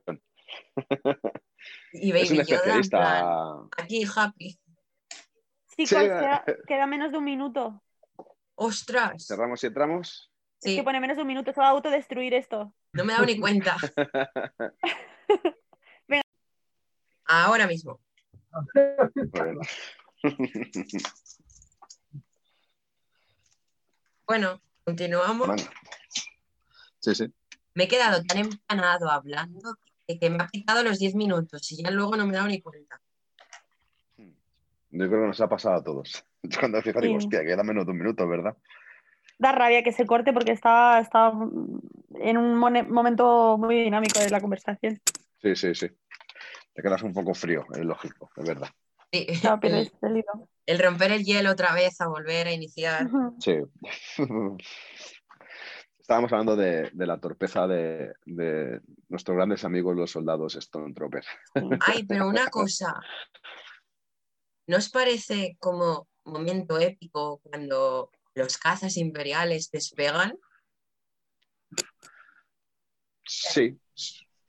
Y Es un Baby Yoda, en plan, especialista. aquí, happy. Chicos, Sí, queda, queda menos de un minuto. ¡Ostras! Cerramos y entramos. Es Sí, que pone menos de un minuto, se va a autodestruir esto. No me he dado ni cuenta. Venga. Ahora mismo. Bueno. Bueno, continuamos. Sí, sí. Me he quedado tan empanado hablando que, que me ha quitado los 10 minutos y ya luego no me he dado ni cuenta. Yo creo que nos ha pasado a todos. Cuando fijas, digo, Sí. hostia, queda menos de un minuto, ¿verdad? Da rabia que se corte porque está, está en un momento muy dinámico de la conversación. Sí, sí, sí. Te quedas un poco frío, es lógico, es verdad. Sí, el, el hilo. el romper el hielo otra vez, a volver a iniciar. Sí. Estábamos hablando de, de la torpeza de, de nuestros grandes amigos los soldados Stone Trooper. Ay, pero una cosa. ¿No os parece como momento épico cuando los cazas imperiales despegan? Sí,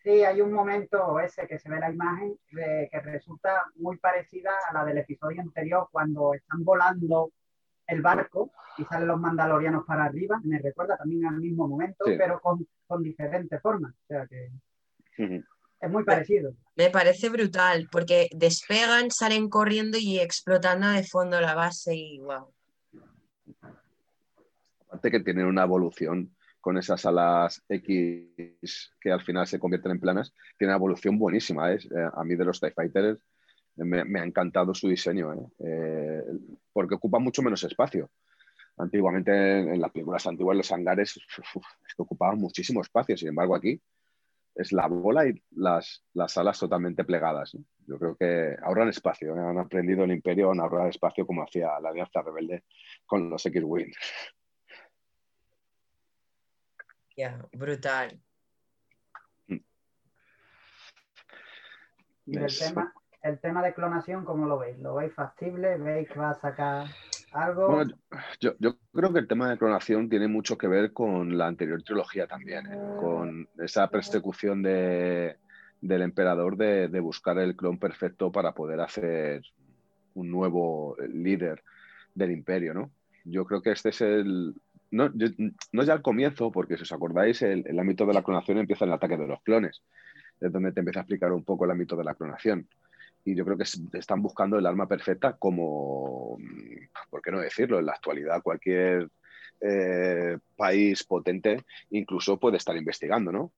Sí, hay un momento ese que se ve la imagen de- que resulta muy parecida a la del episodio anterior cuando están volando el barco y salen los mandalorianos para arriba. Me recuerda también al mismo momento, Sí. pero con, con diferentes formas. O sea que es muy parecido. Me parece brutal, porque despegan, salen corriendo y explotando de fondo la base y wow. Aparte que tienen una evolución con esas alas X que al final se convierten en planas, tiene una evolución buenísima. ¿eh? Eh, A mí de los TIE Fighters me, ha encantado su diseño, ¿eh? Porque ocupa mucho menos espacio. Antiguamente, en, las películas antiguas, los hangares ocupaban muchísimo espacio. Sin embargo, aquí es la bola y las, las alas totalmente plegadas. ¿no? Yo creo que ahorran espacio. ¿eh? Han aprendido el imperio a ahorrar espacio como hacía la Alianza Rebelde con los X-Wing. Ya, brutal. Y el tema, el tema de clonación, ¿cómo lo veis? ¿Lo veis factible? ¿Veis que va a sacar algo? Bueno, yo, yo creo que el tema de clonación tiene mucho que ver con la anterior trilogía también, ¿eh? con esa persecución de, del emperador de, de buscar el clon perfecto para poder hacer un nuevo líder del imperio, ¿no? Yo creo que este es el... No, yo- no es ya el comienzo, porque si os acordáis, el, el ámbito de la clonación empieza en el ataque de los clones, es donde te empieza a explicar un poco el ámbito de la clonación. Y yo creo que es- están buscando el arma perfecta como, ¿por qué no decirlo? En la actualidad cualquier eh, país potente incluso puede estar investigando, ¿no?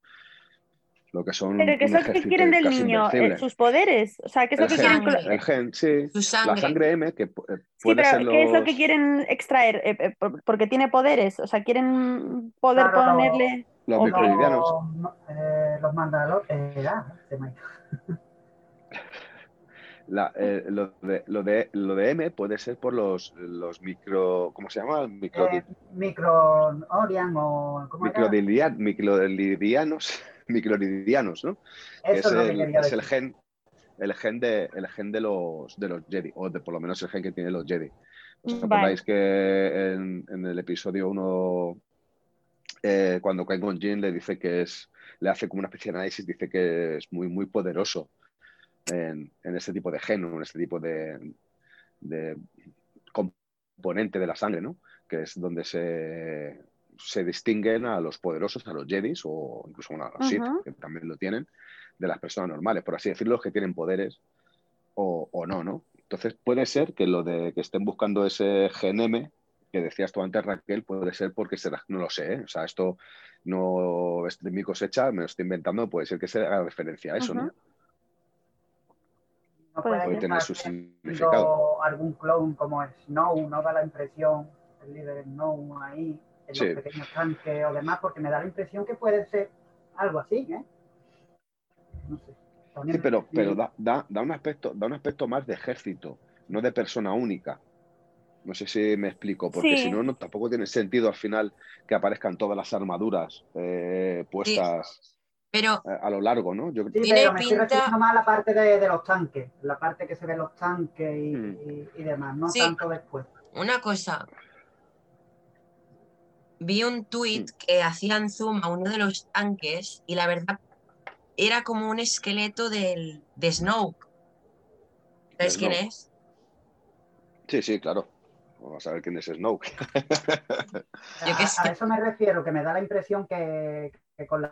Lo que son Pero ¿qué es lo que quieren del niño? invencible. Eh, ¿Sus poderes? O sea, ¿qué es lo el, que gen, quieren? El gen, sí. Su La sangre. M, que eh, Sí, puede pero ser ¿qué es lo los- que quieren extraer? Eh, eh, por- porque tiene poderes. O sea, quieren poder Claro, ponerle. los microvidianos. Los, eh, los mandalorianos. eh, ah, se me ha ido. La- eh, lo, de, lo, de, lo de M puede ser por los, los micro. ¿Cómo se llama? Micro, Eh, micro Orion o microdilia- microlidianos, microlidianos, ¿no? Eso es, el, es el gen, el gen de, el gen de los de los Jedi, o de por lo menos el gen que tienen los Jedi. ¿Os Vale. acordáis que en, en el episodio 1, eh, cuando Qui-Gon Jinn le dice que es, le hace como una especie de análisis, dice que es muy, muy poderoso en, este tipo de geno, en este tipo de, componente de la sangre, ¿no? que es donde se, se distinguen a los poderosos, a los Jedis o incluso a los Sith, que también lo tienen, de las personas normales, por así decirlo, que tienen poderes o, o, no, ¿no? Entonces puede ser que lo de que estén buscando ese GNM que decías tú antes, Raquel, puede ser porque será, no lo sé, ¿eh? o sea, esto no es de mi cosecha, me lo estoy inventando, puede ser que se haga referencia a eso. No puede, tener su significado. Algún clon como Snow, no da la impresión, el líder Snow ahí, en los pequeños tanques o demás, porque me da la impresión que puede ser algo así, ¿eh? No sé. Sí, pero, pero da, da, da, un aspecto, da un aspecto más de ejército, no de persona única. No sé si me explico, porque si no, no, tampoco tiene sentido al final que aparezcan todas las armaduras eh, puestas pero, a, lo largo, ¿no? Yo... Sí, pero me pinta... estoy más la parte de, los tanques, la parte que se ve los tanques y, mm. demás, no tanto después. Una cosa, vi un tweet mm. que hacían zoom a uno de los tanques y la verdad era como un esqueleto del, de Snoke. ¿Sabes quién es? Sí, sí, claro. Vamos a ver quién es Snoke. a, eso me refiero, que me da la impresión que, con la,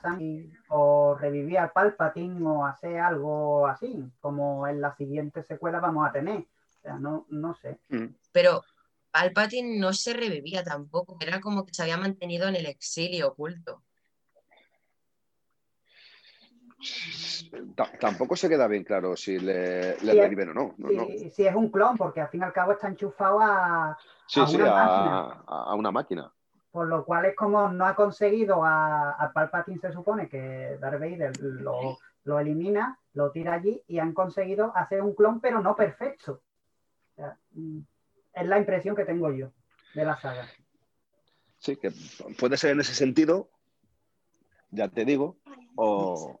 sangre o revivía a Palpatine o hacer algo así, como en la siguiente secuela vamos a tener. O sea, no, no sé. Mm. Pero Palpatine no se revivía tampoco, era como que se había mantenido en el exilio oculto tampoco se queda bien claro si le, le reviven o no. Si es un clon, porque al fin y al cabo está enchufado a, una máquina. A, una máquina. Por lo cual es como no ha conseguido a, a Palpatine, se supone que Darth Vader lo, elimina, lo tira allí y han conseguido hacer un clon, pero no perfecto. Mm, es la impresión que tengo yo de la saga. Sí, que puede ser en ese sentido, ya te digo, o,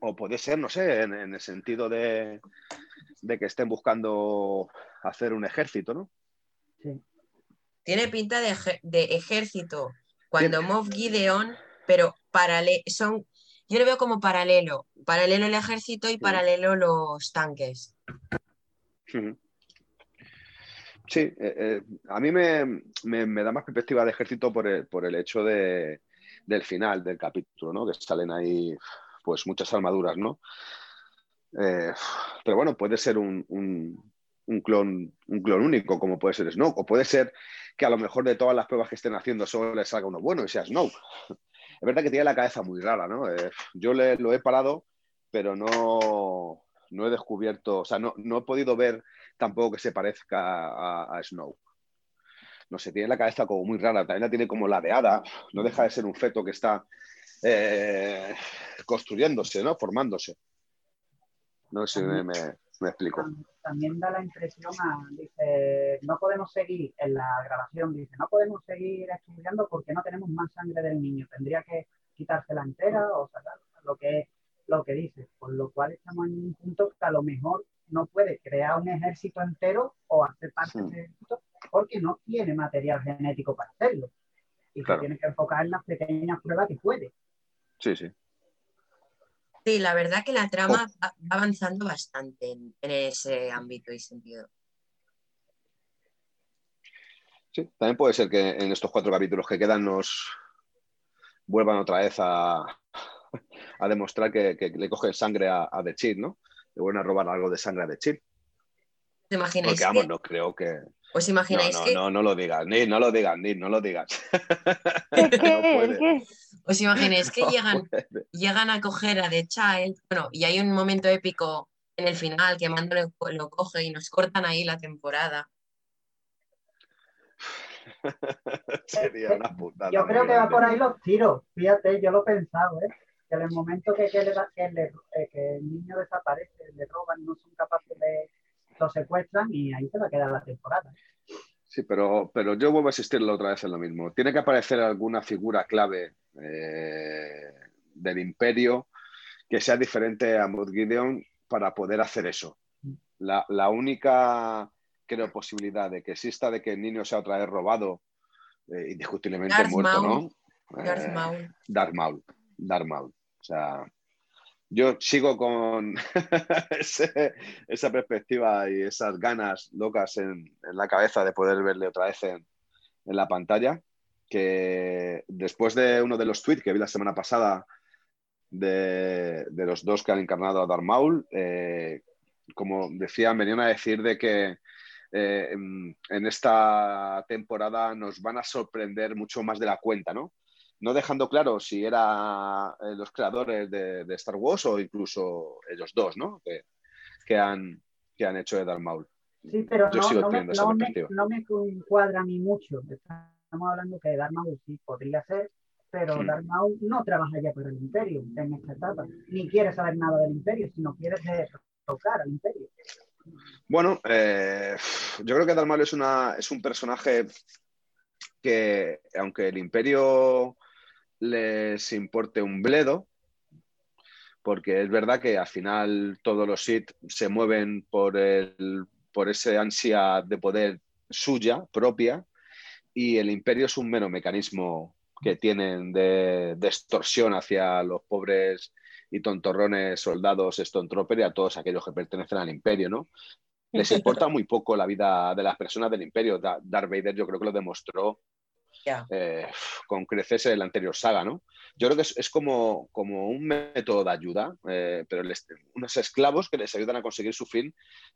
o puede ser, no sé, en, el sentido de, que estén buscando hacer un ejército, ¿no? Sí. Tiene pinta de, ejército cuando Moff Gideon, pero paralelo, son, yo lo veo como paralelo, paralelo el ejército y paralelo los tanques. Sí, eh, eh, a mí me, da más perspectiva de ejército por el, por el hecho de, del final del capítulo, ¿no? Que salen ahí pues muchas armaduras, ¿no? Eh, pero bueno, puede ser un, clon, un clon único, como puede ser Snoke, o puede ser que a lo mejor de todas las pruebas que estén haciendo solo le salga uno bueno y sea Snoke. Es verdad que tiene la cabeza muy rara, ¿no? Eh, yo le, lo he parado, pero no, no he descubierto, o sea, no, he podido ver tampoco que se parezca a, Snoke no sé, tiene la cabeza como muy rara, también la tiene como ladeada, no deja de ser un feto que está eh, construyéndose, ¿no? Formándose. No sé si me, explico. También da la impresión, dice, no podemos seguir en la grabación, dice, no podemos seguir estudiando porque no tenemos más sangre del niño, tendría que quitársela entera o sacar lo que, lo que dice, por lo cual estamos en un punto que a lo mejor no puede crear un ejército entero o hacer parte de ejército porque no tiene material genético para hacerlo. Y se tiene que enfocar en las pequeñas pruebas que puede. Sí, sí. Sí, la verdad que la trama oh. va avanzando bastante en, ese ámbito y sentido. Sí, también puede ser que en estos cuatro capítulos que quedan nos vuelvan otra vez a, a demostrar que, le cogen sangre a, a The Cheat, ¿no? Le vuelven a robar algo de sangre a The Cheat. ¿Te imagináis? Porque vamos, no creo que. ¿Os imagináis no, no, que.? No, no lo digas, ni no lo digas, ni no lo digas. ¿Os imagináis que llegan, llegan a coger a The Child? Bueno, y hay un momento épico en el final que Mando lo, coge y nos cortan ahí la temporada. Sería una putada. Yo creo que va por ahí los tiros. Fíjate, yo lo he pensado, ¿eh? Que en el momento que, que, eh, que el niño desaparece, le roban, no son capaces de lo secuestran y ahí se va a quedar la temporada. Sí, pero, pero yo vuelvo a asistirlo otra vez en lo mismo. Tiene que aparecer alguna figura clave eh, del imperio que sea diferente a Mood Gideon para poder hacer eso. La, única, creo, posibilidad de que exista de que el niño sea otra vez robado, eh, indiscutiblemente muerto, ¿no? Darth eh, Maul. Darth Maul. Darth Maul. O sea, yo sigo con esa perspectiva y esas ganas locas en, la cabeza de poder verle otra vez en, la pantalla. Que después de uno de los tweets que vi la semana pasada de, los dos que han encarnado a Darth Maul, eh, como decían, venían a decir de que eh, en, esta temporada nos van a sorprender mucho más de la cuenta, ¿no? No dejando claro si eran eh, los creadores de, Star Wars o incluso ellos dos, ¿no? Que, han, que han hecho de Darth Maul. Sí, pero no, me, no, me, encuadra a mí mucho. Estamos hablando que Darth Maul sí podría ser, pero Darth Maul no trabaja ya para el Imperio en esta etapa, ni quiere saber nada del Imperio, sino quiere tocar al Imperio. Bueno, eh, yo creo que Dalmal es, una, es un personaje que, aunque el imperio les importe un bledo, porque es verdad que al final todos los Sith se mueven por, el, por ese ansia de poder suya, propia, y el imperio es un mero mecanismo que tienen de, de extorsión hacia los pobres y tontorrones soldados Stone y a todos aquellos que pertenecen al imperio, ¿no? Les importa muy poco la vida de las personas del imperio. Darth Vader yo creo que lo demostró eh, con creces en la anterior saga, ¿no? Yo creo que es, como, como, un método de ayuda, eh, pero unos esclavos que les ayudan a conseguir su fin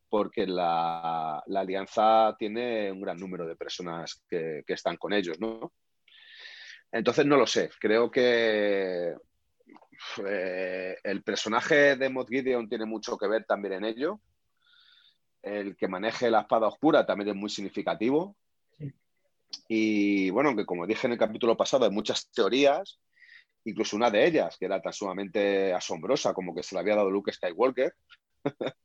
porque la, alianza tiene un gran número de personas que, que están con ellos, ¿no? Entonces no lo sé, creo que eh, el personaje de Mod Gideon tiene mucho que ver también en ello. El que maneje la espada oscura también es muy significativo. Y bueno, que como dije en el capítulo pasado, hay muchas teorías, incluso una de ellas, que era tan sumamente asombrosa como que se le había dado Luke Skywalker.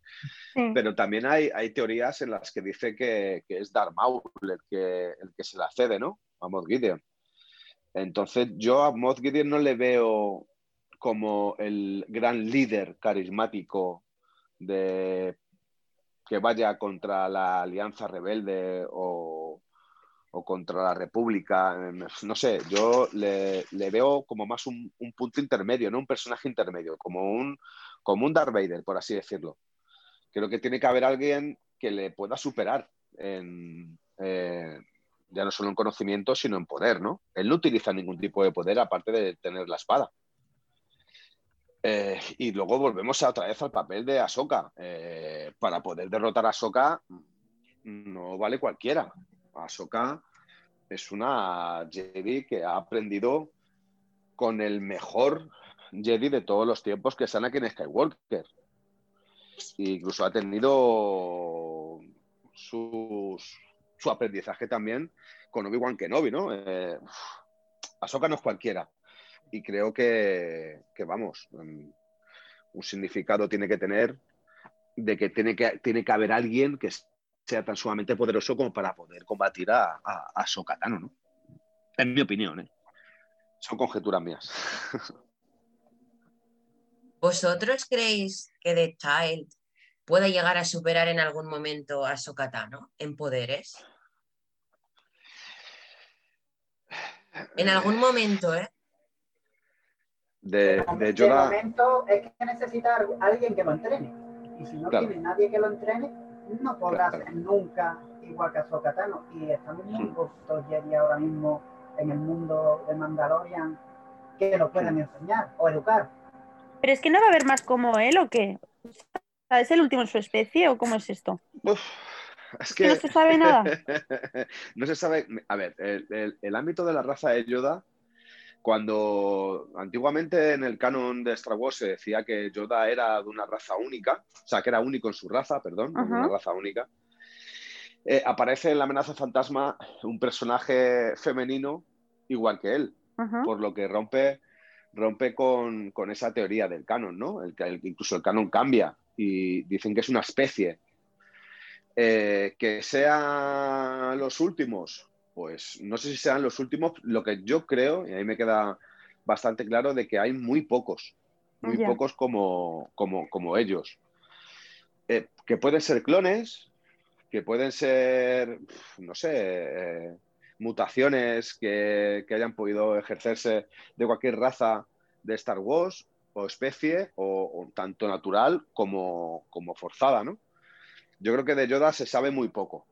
Pero también hay, hay, teorías en las que dice que, es Darth Maul el que, el que se la cede, ¿no? A Mod Gideon. Entonces yo a Mod Gideon no le veo como el gran líder carismático de que vaya contra la Alianza Rebelde o, contra la República. No sé, yo le, veo como más un, punto intermedio, ¿no? Un personaje intermedio, como un, como un Darth Vader, por así decirlo. Creo que tiene que haber alguien que le pueda superar en, eh, ya no solo en conocimiento, sino en poder, ¿no? Él no utiliza ningún tipo de poder aparte de tener la espada. Eh, y luego volvemos a, otra vez al papel de Ahsoka. Eh, para poder derrotar a Ahsoka no vale cualquiera. Ahsoka es una Jedi que ha aprendido con el mejor Jedi de todos los tiempos, que es Anakin Skywalker. E incluso ha tenido su aprendizaje también con Obi-Wan Kenobi, ¿no? Eh, Ahsoka no es cualquiera y creo que, vamos, mm, un significado tiene que tener de que tiene que, tiene que haber alguien que sea tan sumamente poderoso como para poder combatir a, a, Sokatano, ¿no? En mi opinión, ¿eh? Son conjeturas mías. ¿Vosotros creéis que The Child puede llegar a superar en algún momento a Sokatano en poderes? En algún momento, ¿eh? de, de Yoda. momento es que necesita alguien que lo entrene. Y si no tiene nadie que lo entrene, no podrá ser nunca igual que a Sokatano. Y estamos muy pocos Jedi ahora mismo en el mundo de Mandalorian que lo puedan enseñar o educar. Pero es que no va a haber más como él o qué. ¿Es el último en su especie o cómo es esto? es que... no se sabe nada. no se sabe. A ver, el, el ámbito de la raza de Yoda cuando antiguamente en el canon de Star Wars se decía que Yoda era de una raza única, o sea, que era único en su raza, perdón, una raza única, eh, aparece en la amenaza fantasma un personaje femenino igual que él, por lo que rompe, rompe con, esa teoría del canon, ¿no? El, incluso el canon cambia y dicen que es una especie. Eh, que sean los últimos, pues no sé si sean los últimos, lo que yo creo, y ahí me queda bastante claro, de que hay muy pocos, muy pocos como, como, ellos. Eh, que pueden ser clones, que pueden ser, no sé, eh, mutaciones que, hayan podido ejercerse de cualquier raza de Star Wars, o especie, o, tanto natural como, como, forzada, ¿no? Yo creo que de Yoda se sabe muy poco.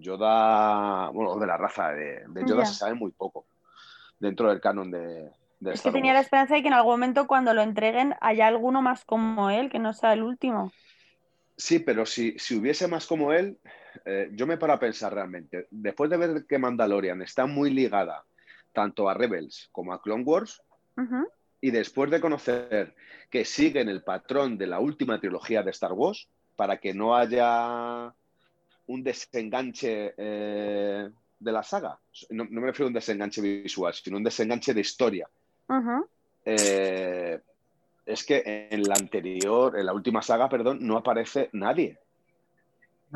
Yoda, bueno, de la raza de, Yoda se sabe muy poco dentro del canon de, de Es que tenía la esperanza de que en algún momento cuando lo entreguen haya alguno más como él, que no sea el último. Sí, pero si, si hubiese más como él, eh, yo me paro a pensar realmente, después de ver que Mandalorian está muy ligada tanto a Rebels como a Clone Wars, y después de conocer que siguen el patrón de la última trilogía de Star Wars, para que no haya un desenganche eh, de la saga, no, me refiero a un desenganche visual, sino un desenganche de historia. Eh, es que en la anterior, en la última saga, perdón, no aparece nadie.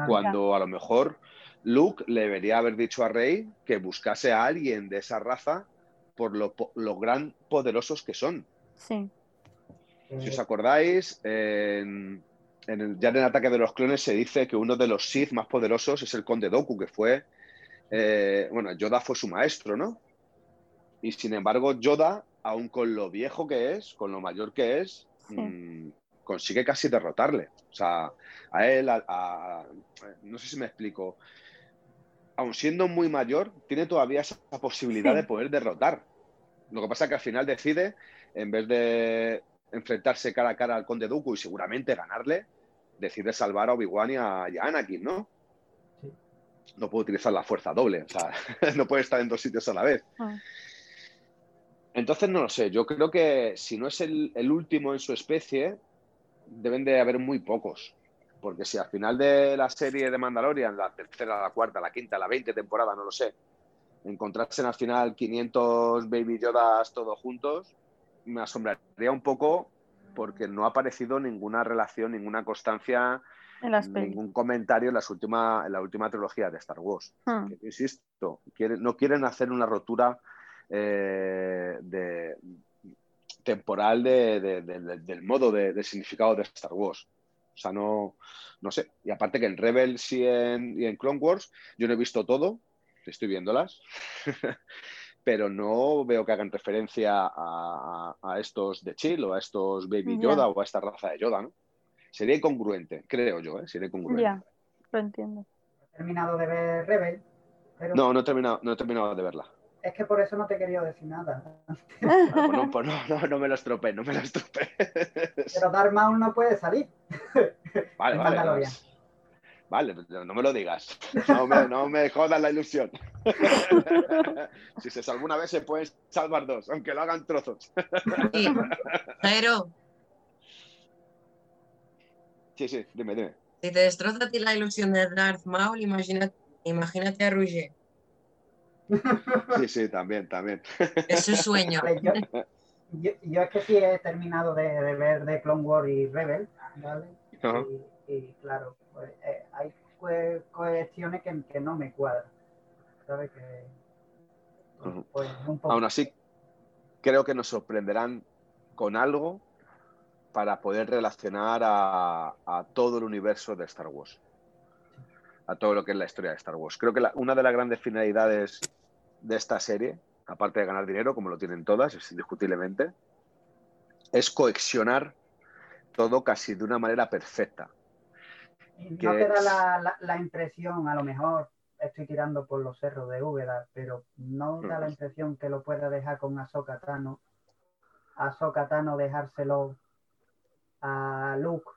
Cuando a lo mejor Luke le debería haber dicho a Rey que buscase a alguien de esa raza por lo, gran poderosos que son. Sí. Si os acordáis, en, el, ya en el ataque de los clones se dice que uno de los Sith más poderosos es el Conde Doku, que fue, eh, bueno, Yoda fue su maestro, ¿no? Y sin embargo, Yoda, aun con lo viejo que es, con lo mayor que es, mm, consigue casi derrotarle. O sea, a él, no sé si me explico, aun siendo muy mayor, tiene todavía esa posibilidad de poder derrotar. Lo que pasa es que al final decide, en vez de enfrentarse cara a cara al Conde Dooku y seguramente ganarle, decide salvar a Obi-Wan y, a Anakin, ¿no? No puede utilizar la fuerza doble, o sea, no puede estar en dos sitios a la vez. Ah. Entonces, no lo sé, yo creo que si no es el, el último en su especie, deben de haber muy pocos. Porque si al final de la serie de Mandalorian, la tercera, la cuarta, la quinta, la veinte temporada, no lo sé, encontrasen al final 500 Baby Yodas todos juntos, me asombraría un poco porque no ha aparecido ninguna relación, ninguna constancia, ningún comentario en, las última, en la última trilogía de Star Wars. Hmm. insisto, no quieren hacer una rotura eh, de, temporal del modo de, significado de Star Wars. O sea, no, no sé. Y aparte que en Rebels y en, y en Clone Wars yo no he visto todo, estoy viéndolas, pero no veo que hagan referencia a, estos de Chill o a estos Baby Yoda o a esta raza de Yoda, ¿no? Sería incongruente, creo yo, ¿eh? Sería incongruente. Ya, lo entiendo. He terminado de ver Rebel. No, no he, terminado, no he terminado de verla. Es que por eso no te he querido decir nada. Bueno, pues no, no, no, me lo estropeé, no me lo estropeé. Pero Darth Maul no puede salir. Vale, vale. Vale, no me lo digas. No me, no me jodas la ilusión. si se alguna vez se pueden salvar dos, aunque lo hagan trozos. Sí. Pero. Sí, sí, dime, dime. Si te destroza a ti la ilusión de Darth Maul, imagínate, imagínate a Roger. Sí, sí, también, también. Es su sueño. yo, es que sí he terminado de, ver de Clone Wars y Rebel, ¿vale? y, claro, pues, eh, hay cuestiones que, no me cuadran. ¿Sabes? Que, pues, Aún así, creo que nos sorprenderán con algo para poder relacionar a, a todo el universo de Star Wars a todo lo que es la historia de Star Wars. Creo que una de las grandes finalidades de esta serie, aparte de ganar dinero, como lo tienen todas, es indiscutiblemente, es coexionar todo casi de una manera perfecta. No te da la, impresión, a lo mejor estoy tirando por los cerros de Úbeda, pero no da la impresión que lo pueda dejar con Ahsoka Tano, Ahsoka Tano dejárselo a Luke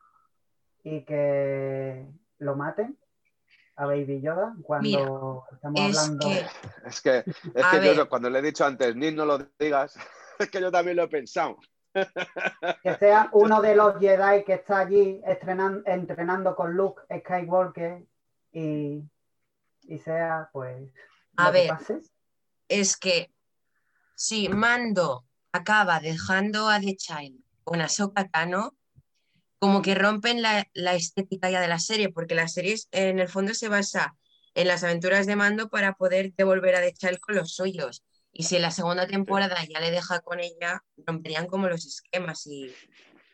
y que lo maten a Baby Yoda cuando estamos hablando. Es que, es que yo cuando le he dicho antes, ni no lo digas, es que yo también lo he pensado. Que sea uno de los Jedi que está allí entrenando con Luke Skywalker y, y sea, pues. A ver, es que si Mando acaba dejando a The Child con Ahsoka Tano, como que rompen la, estética ya de la serie, porque la serie en el fondo se basa en las aventuras de Mando para poder devolver a Dechal con los suyos. Y si en la segunda temporada ya le deja con ella, romperían como los esquemas y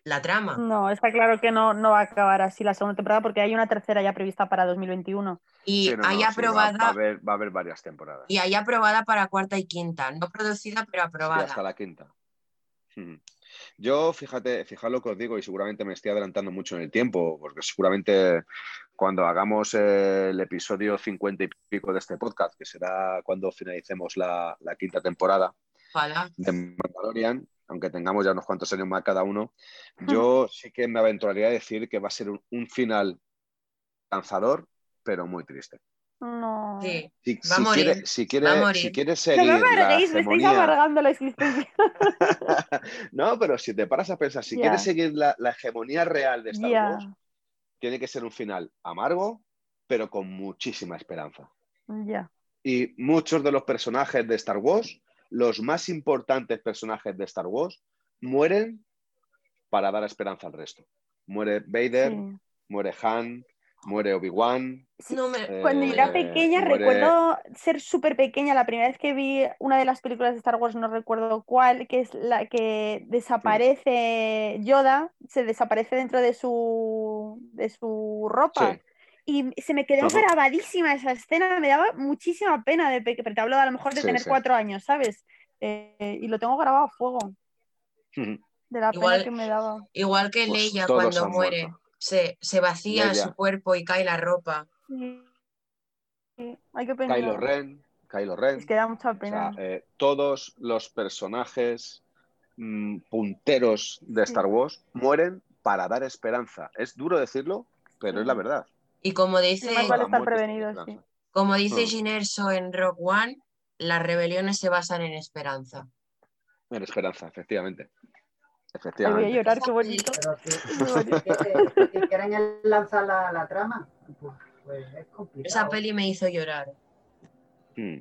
la trama. No, está claro que no, no va a acabar así la segunda temporada porque hay una tercera ya prevista para 2021. Y hay aprobada. va, a haber, varias temporadas. Y hay aprobada para cuarta y quinta, no producida, pero aprobada. hasta la quinta. Yo, fíjate, fíjate lo que os digo, y seguramente me estoy adelantando mucho en el tiempo, porque seguramente cuando hagamos el episodio 50 y pico de este podcast, que será cuando finalicemos la, quinta temporada de Mandalorian, aunque tengamos ya unos cuantos años más cada uno, yo sí que me aventuraría a decir que va a ser un final lanzador, pero muy triste. No. Sí. Si, va a morir. Quiere, si, quiere, va a morir. si quiere seguir no me la me hegemonía... amargando la existencia. no, pero si te paras a pensar, si quieres seguir la, la hegemonía real de Star Wars, tiene que ser un final amargo, pero con muchísima esperanza. ya. Y muchos de los personajes de Star Wars, los más importantes personajes de Star Wars, mueren para dar esperanza al resto. Muere Vader, sí. muere Han, muere Obi-Wan. No me- eh, Cuando yo era pequeña, muere- recuerdo ser súper pequeña. La primera vez que vi una de las películas de Star Wars, no recuerdo cuál, que es la que desaparece Yoda, se desaparece dentro de su, de su ropa. Sí. Y se me quedó Ajá. grabadísima esa escena, me daba muchísima pena de pero te hablo a lo mejor de Sí, tener sí. cuatro años, ¿sabes? Eh, y lo tengo grabado a fuego, de la Igual- pena que me daba. Igual que Pues Leia cuando muere, muerto. Se, se vacía su cuerpo y cae la ropa. Sí. Sí, hay que pensar. Kylo Ren, Kylo Ren. Es que da mucha O sea, pena. eh, todos los personajes mm, punteros de Sí. Star Wars mueren para dar esperanza. Es duro decirlo, pero es la verdad. Y como dice, Sí, vale estar muerte es prevenido, esperanza. como dice Mm. Jyn Erso en Rock One, las rebeliones se basan en esperanza. En esperanza, efectivamente. Ay, voy a Efectivamente. llorar, qué bonito. Pero si, Qué bonito. si- si quieren lanzar la, la trama, pues, pues es complicado. Esa peli me hizo llorar. Mm.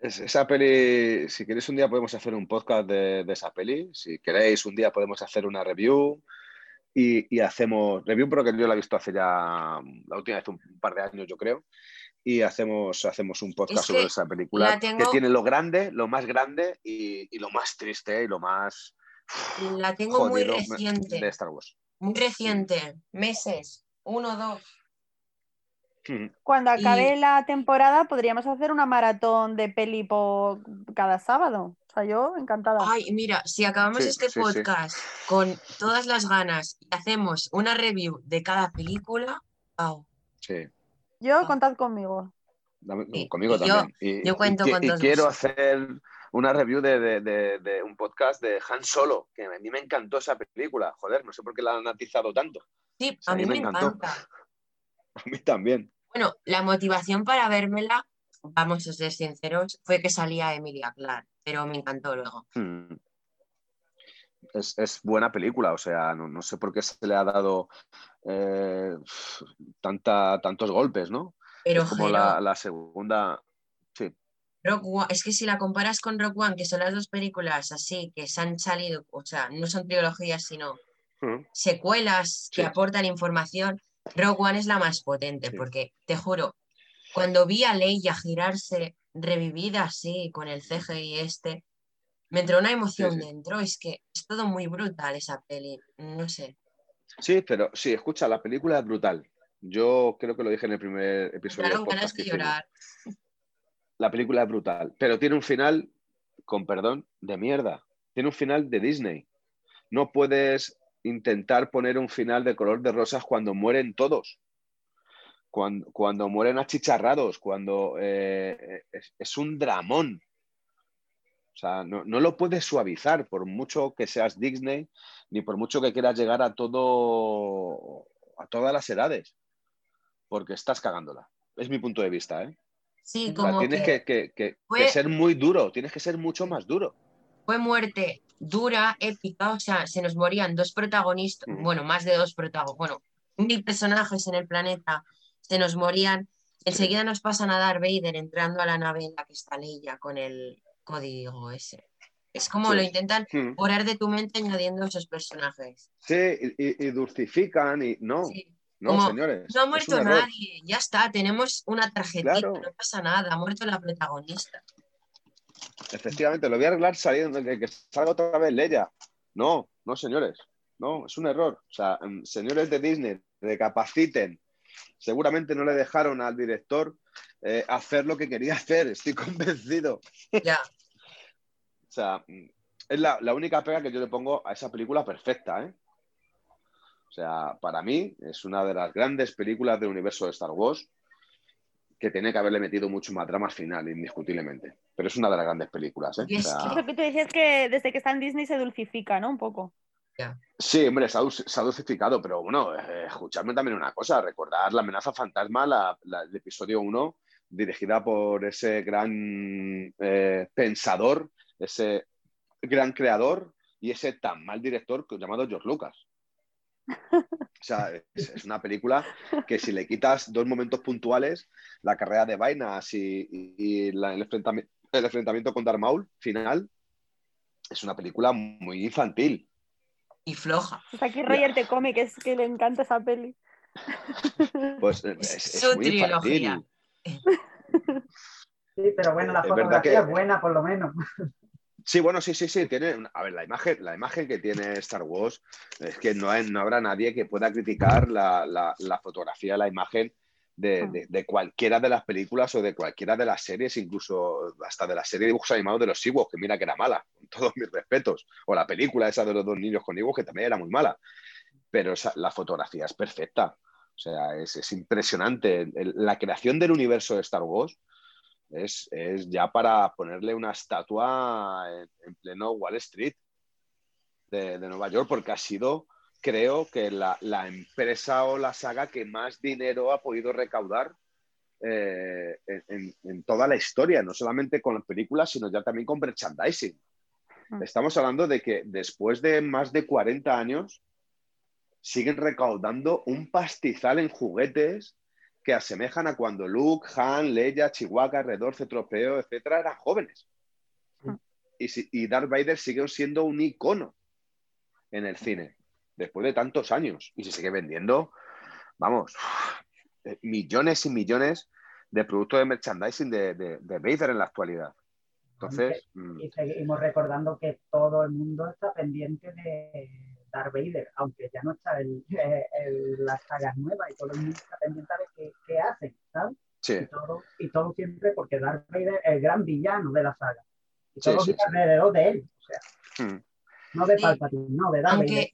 Es- esa peli, si queréis un día podemos hacer un podcast de, de esa peli. Si queréis un día podemos hacer una review y, y hacemos review, pero que yo la he visto hace ya la última vez un par de años, yo creo. Y hacemos, hacemos un podcast Es que sobre esa película la tengo- que tiene lo grande, lo más grande y, y lo más triste y lo más La tengo muy reciente. de Star Wars. Muy reciente, meses, uno, dos. Mm. Cuando Y- acabe la temporada podríamos hacer una maratón de peli por cada sábado. O sea, yo encantada. Ay, mira, si acabamos Sí, este sí, sí. podcast con todas las ganas y hacemos una review de cada película, au. Sí. Yo contad conmigo. Dame- Y- conmigo y yo- también. Y, yo cuento y, con y todos quiero hacer una review de, de- de- de un podcast de Han Solo, que a mí me encantó esa película. Joder, no sé por qué la han atizado tanto. Sí, sea, a mí me encantó. encanta. A mí también. Bueno, la motivación para vérmela, vamos a ser sinceros, fue que salía Emilia Clarke, pero me encantó luego. Mm. Es, es buena película, o sea, no, no sé por qué se le ha dado eh, tanta, tantos golpes, ¿no? Pero es como Jero, la, la segunda. Rock One- es que si la comparas con Rock One, que son las dos películas así, que se han salido, o sea, no son trilogías, sino Mm. secuelas que aportan información, Rogue One es la más potente, Sí. porque te juro, cuando vi a Leia girarse revivida así, con el CGI este, me entró una emoción sí. dentro, es que es todo muy brutal esa peli, no sé. Sí, pero sí, escucha, la película es brutal. Yo creo que lo dije en el primer Me episodio del daron ganas de hicimos. La película es brutal, pero tiene un final, con perdón, de mierda. Tiene un final de Disney. No puedes intentar poner un final de color de rosas cuando mueren todos. Cuando, cuando mueren achicharrados, cuando eh, es, es un dramón. O sea, no, no lo puedes suavizar por mucho que seas Disney, ni por mucho que quieras llegar a todo, a todas las edades, porque estás cagándola. Es mi punto de vista, ¿eh? Sí, como tienes que que, que- que- fue- que ser muy duro, tienes que ser mucho más duro. fue muerte dura, épica, o sea, se nos morían dos protagonistas, Ujú. bueno, más de dos protagonistas, bueno, mil personajes en el planeta, se nos morían. Enseguida nos pasan a Darth Vader entrando a la nave en la que está Leia con el código ese. Es como Sí. lo intentan Mm. borrar de tu mente añadiendo esos personajes. Sí, y, y- y dulcifican y no, Sí. No, como, señores. No ha muerto nadie, ya está, tenemos una tarjetita, Claro. no pasa nada, ha muerto la protagonista. Efectivamente, lo voy a arreglar saliendo, que, que salga otra vez Leia. No, no, señores. No, es un error. O sea, mm, señores de Disney, recapaciten. Seguramente no le dejaron al director eh, hacer lo que quería hacer, estoy convencido. Ya, O sea, mm, es la, la única pega que yo le pongo a esa película perfecta, ¿eh? O sea, para mí es una de las grandes películas del universo de Star Wars que tiene que haberle metido mucho más drama al final, indiscutiblemente. Pero es una de las grandes películas. ¿eh? Y es O sea, Eso que tú decías que desde que está en Disney se dulcifica, ¿no? Un poco. Sí, hombre, se ha, dulci- se ha dulcificado, pero bueno, eh, escuchadme también una cosa, recordar la amenaza fantasma, la, la- el episodio 1, dirigida por ese gran eh, pensador, ese gran creador y ese tan mal director llamado George Lucas. O sea, es, es una película que si le quitas dos momentos puntuales, la carrera de vainas y, y- y la- el, enfrentami- el enfrentamiento con Darth Maul final, es una película muy infantil. Y floja. Pues aquí Roger te come, que es que le encanta esa peli. Pues Es es, es su muy trilogía. infantil. Sí, pero bueno, la Es fotografía que- es buena por lo menos. Sí, bueno, sí, sí, sí. Tiene, a ver, la imagen, la imagen que tiene Star Wars es que no, hay- no habrá nadie que pueda criticar la, la- la fotografía, la imagen de, de- de cualquiera de las películas o de cualquiera de las series, incluso hasta de la serie de dibujos animados de los Ewoks, que mira que era mala, con todos mis respetos. O la película esa de los dos niños con Ewoks, que también era muy mala. Pero esa- la fotografía es perfecta. O sea, es, es impresionante. El- la creación del universo de Star Wars es, es ya para ponerle una estatua en, en pleno Wall Street de, de Nueva York, porque ha sido, creo que la, la empresa o la saga que más dinero ha podido recaudar eh, en, en- en toda la historia, no solamente con las películas, sino ya también con merchandising. Mm. Estamos hablando de que después de más de 40 años siguen recaudando un pastizal en juguetes que asemejan a cuando Luke, Han, Leia, Chihuahua, Redor, Cetropeo, etcétera, eran jóvenes. Mm. Y, si- y Darth Vader sigue siendo un icono en el cine después de tantos años y se sigue vendiendo, vamos, eh, millones y millones de productos de merchandising de, de- de Vader en la actualidad. Entonces, mm, Y seguimos recordando que todo el mundo está pendiente de Darth Vader, aunque ya no está el, eh, el- las sagas nuevas y todo el mundo está pendiente ver qué, qué hacen, ¿sabes? sí, Y todo, y todo siempre porque Darth Vader es el gran villano de la saga. Y todo sí, sí. alrededor de él. O sea, mm, no de. Palpatine, no de Darth Vader. Aunque,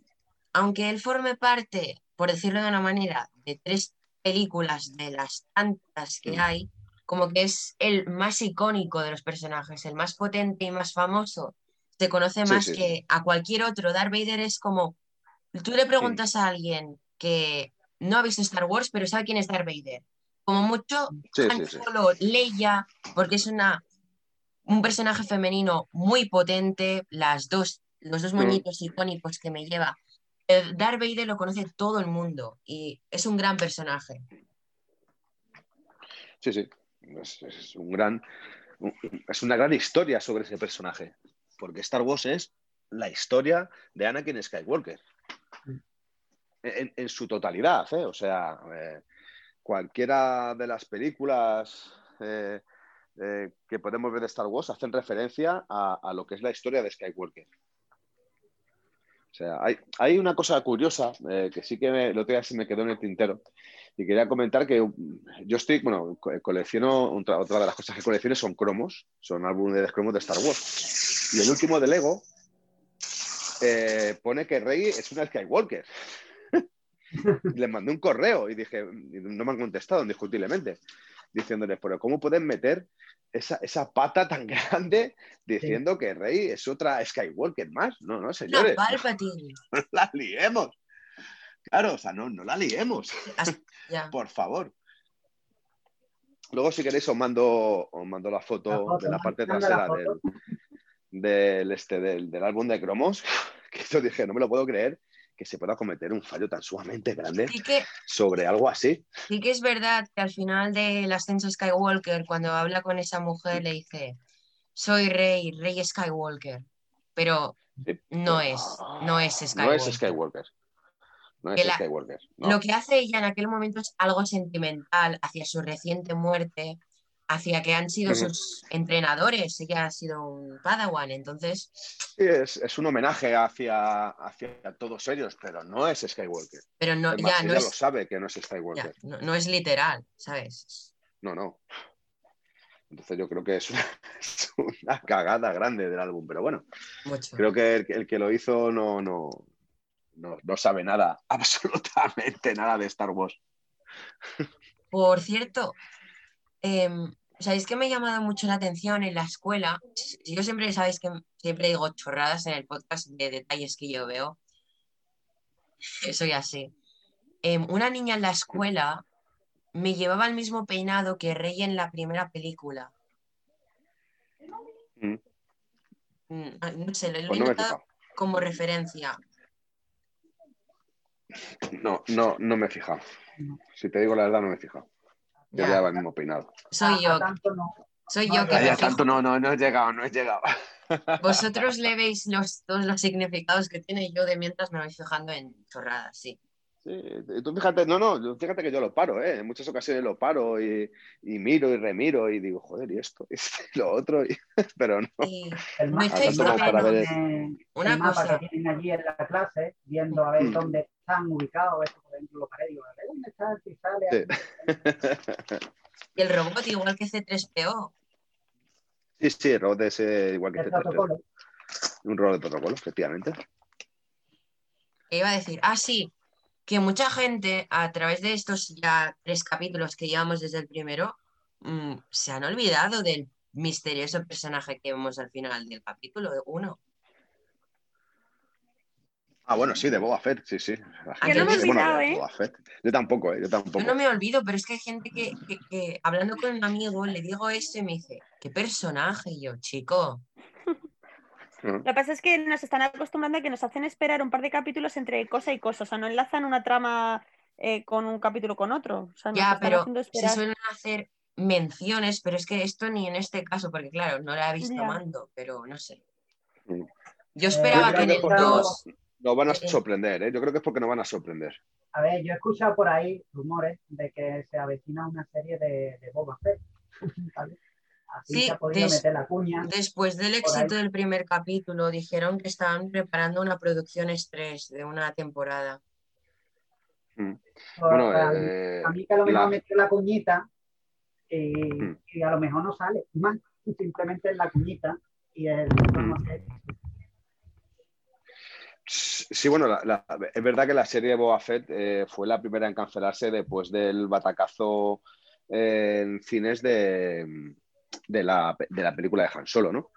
aunque él forme parte, por decirlo de una manera, de tres películas de las tantas que Mm. hay, como que es el más icónico de los personajes, el más potente y más famoso. Se conoce más sí, que a cualquier otro. Darth Vader es como, tú le preguntas a alguien que no ha visto Star Wars, pero sabe quién es Darth Vader. Como mucho. Solo, Leia, porque es una, un personaje femenino muy potente, las dos, los dos moñitos icónicos que me lleva. El Darth Vader lo conoce todo el mundo y es un gran personaje. Sí, sí. Es, es un gran, es una gran historia sobre ese personaje. Porque Star Wars es la historia de Anakin Skywalker. En, en su totalidad, ¿eh? O sea, eh, cualquiera de las películas eh, que podemos ver de Star Wars hacen referencia a, lo que es la historia de Skywalker. O sea, hay, una cosa curiosa que sí que me, el otro día se me quedó en el tintero y quería comentar que um, yo estoy, bueno, co- colecciono, otra, otra de las cosas que colecciono son cromos, son álbumes de cromos de Star Wars. Y el último de Lego eh, pone que Rey es una Skywalker. Y Les mandé un correo y dije, no me han contestado indiscutiblemente, diciéndoles, pero ¿cómo pueden meter esa, esa pata tan grande diciendo que Rey es otra Skywalker más? No, no, señores, no la liemos. Claro, o sea, no, no la liemos, ya. por favor. Luego, si queréis, os mando, os mando la foto, La foto, de la parte Manda la trasera del. Del, este, del, del álbum de cromos, que yo dije, no me lo puedo creer que se pueda cometer un fallo tan sumamente grande Sí que, sobre algo así. sí que es verdad que al final del ascenso Skywalker, cuando habla con esa mujer, le dice, soy Rey, Rey Skywalker. Pero no es, no es No Skywalker. es Skywalker. No es Que la- Skywalker. no. Lo que hace ella en aquel momento es algo sentimental hacia su reciente muerte, hacia que han sido sus entrenadores. Ella ha sido un Padawan, entonces Sí, es, es un homenaje hacia, hacia todos ellos, pero no es Skywalker. pero no, Es más, ya no ella lo sabe que no es ya, Skywalker. no, no es literal, ¿sabes? No, no. Entonces yo creo que es una, es una cagada grande del álbum, pero bueno, Mucho. creo que el, el que lo hizo no, no, no, no sabe nada, absolutamente nada de Star Wars. Por cierto, em, ¿sabéis que me ha llamado mucho la atención en la escuela? Yo siempre, sabéis que siempre digo chorradas en el podcast de detalles que yo veo. Soy así. Em, una niña en la escuela me llevaba el mismo peinado que Rey en la primera película. Mm, Mm, ah, No sé, lo he Pues no como referencia. No, no, no me he fijado. Si te digo la verdad, no me he fijado. Yo Ya, llevaba el mismo peinado. soy A- yo, no. soy yo que Ah, ya tanto no, no, no he llegado, no he llegado. Vosotros le veis los, todos los significados que tiene y yo de mientras me voy fijando en chorradas, sí. Sí, y tú fíjate, no, no, fíjate que yo lo paro, ¿eh? En muchas ocasiones lo paro y, y miro y remiro y digo, joder, y esto, y lo otro, y- pero no. Y El mapa, echáis de el Una el mapa cosa. que tienen allí en la clase, viendo a ver Mm. dónde están ubicados, eso, por ejemplo, lo paré, digo, a ver dónde está, si sale. Sí. y el robot igual que C3PO. Sí, sí, el robot es eh, igual que El C3PO. protocolo. Un robot de protocolo, efectivamente. que iba a decir, ah, sí, que mucha gente a través de estos ya tres capítulos que llevamos desde el primero, mm, se han olvidado del misterioso personaje que vemos al final del capítulo uno. Ah, bueno, sí, de Boba Fett, sí, sí. Yo no me he olvidado, de ¿eh? Boba Fett. Yo tampoco, ¿eh? Yo tampoco. Yo no me olvido, pero es que hay gente que, que- que hablando con un amigo le digo esto y me dice, ¿qué personaje? Y yo, chico. Lo que pasa es que nos están acostumbrando a que nos hacen esperar un par de capítulos entre cosa y cosa. O sea, no enlazan una trama eh, con un capítulo con otro. O sea, nos ya, están pero se suelen hacer menciones, pero es que esto ni en este caso, porque claro, no la he visto Ya. mando, pero no sé. Mm. Yo esperaba Yo que en el por- 2 Nos van a sorprender, ¿eh? Yo creo que es porque nos van a sorprender. A ver, yo he escuchado por ahí rumores de que se avecina una serie de, de Boba Fett. ¿vale? Así Sí, se ha podido des- meter la cuña. Después del éxito del primer capítulo, dijeron que estaban preparando una producción estrés de una temporada. Mm. Por- Bueno, a, mí- eh, a mí que a lo mejor la- metió la cuñita y, Mm. y a lo mejor no sale más. Simplemente es la cuñita y el Mm. Sí, bueno, la- la- es verdad que la serie de Boba Fett eh, fue la primera en cancelarse después del batacazo eh, en cines de, de, la, de la película de Han Solo, ¿no?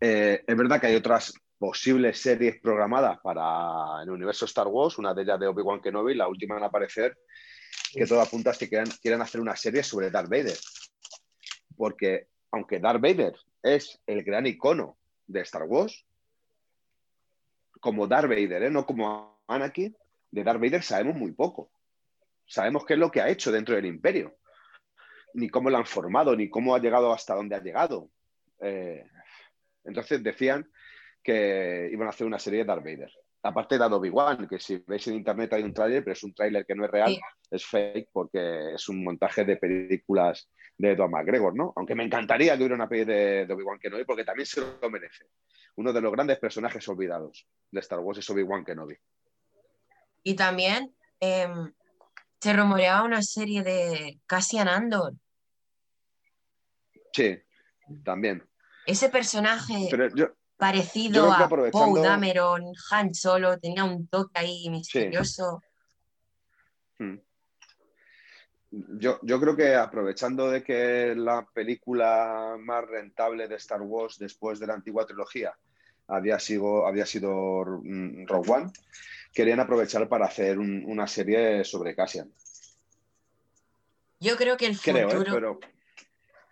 Eh, es verdad que hay otras posibles series programadas para el universo Star Wars, una de ellas de Obi-Wan Kenobi, la última en aparecer, que todo apunta a que quieran, quieren hacer una serie sobre Darth Vader. Porque aunque Darth Vader es el gran icono de Star Wars, como Darth Vader, ¿eh? no como Anakin, de Darth Vader sabemos muy poco. Sabemos qué es lo que ha hecho dentro del imperio, ni cómo lo han formado, ni cómo ha llegado hasta donde ha llegado. Eh, entonces decían que iban a hacer una serie de Darth Vader. Aparte de Obi-Wan, que si veis en internet hay un tráiler, pero es un tráiler que no es real, Sí. es fake porque es un montaje de películas de Edward McGregor, ¿no? Aunque me encantaría que hubiera una peli de, de Obi-Wan Kenobi porque también se lo merece. Uno de los grandes personajes olvidados de Star Wars es Obi-Wan Kenobi. Y también em, se rumoreaba una serie de Cassian Andor. Sí, también. Ese personaje yo, parecido yo a aprovechando- Poe Dameron, Han Solo, tenía un toque ahí misterioso. Hmm. Yo, yo creo que aprovechando de que la película más rentable de Star Wars después de la antigua trilogía había sido, había sido mm, Rogue One, querían aprovechar para hacer un- una serie sobre Cassian. Yo creo que el Creo, ¿eh? futuro, Pero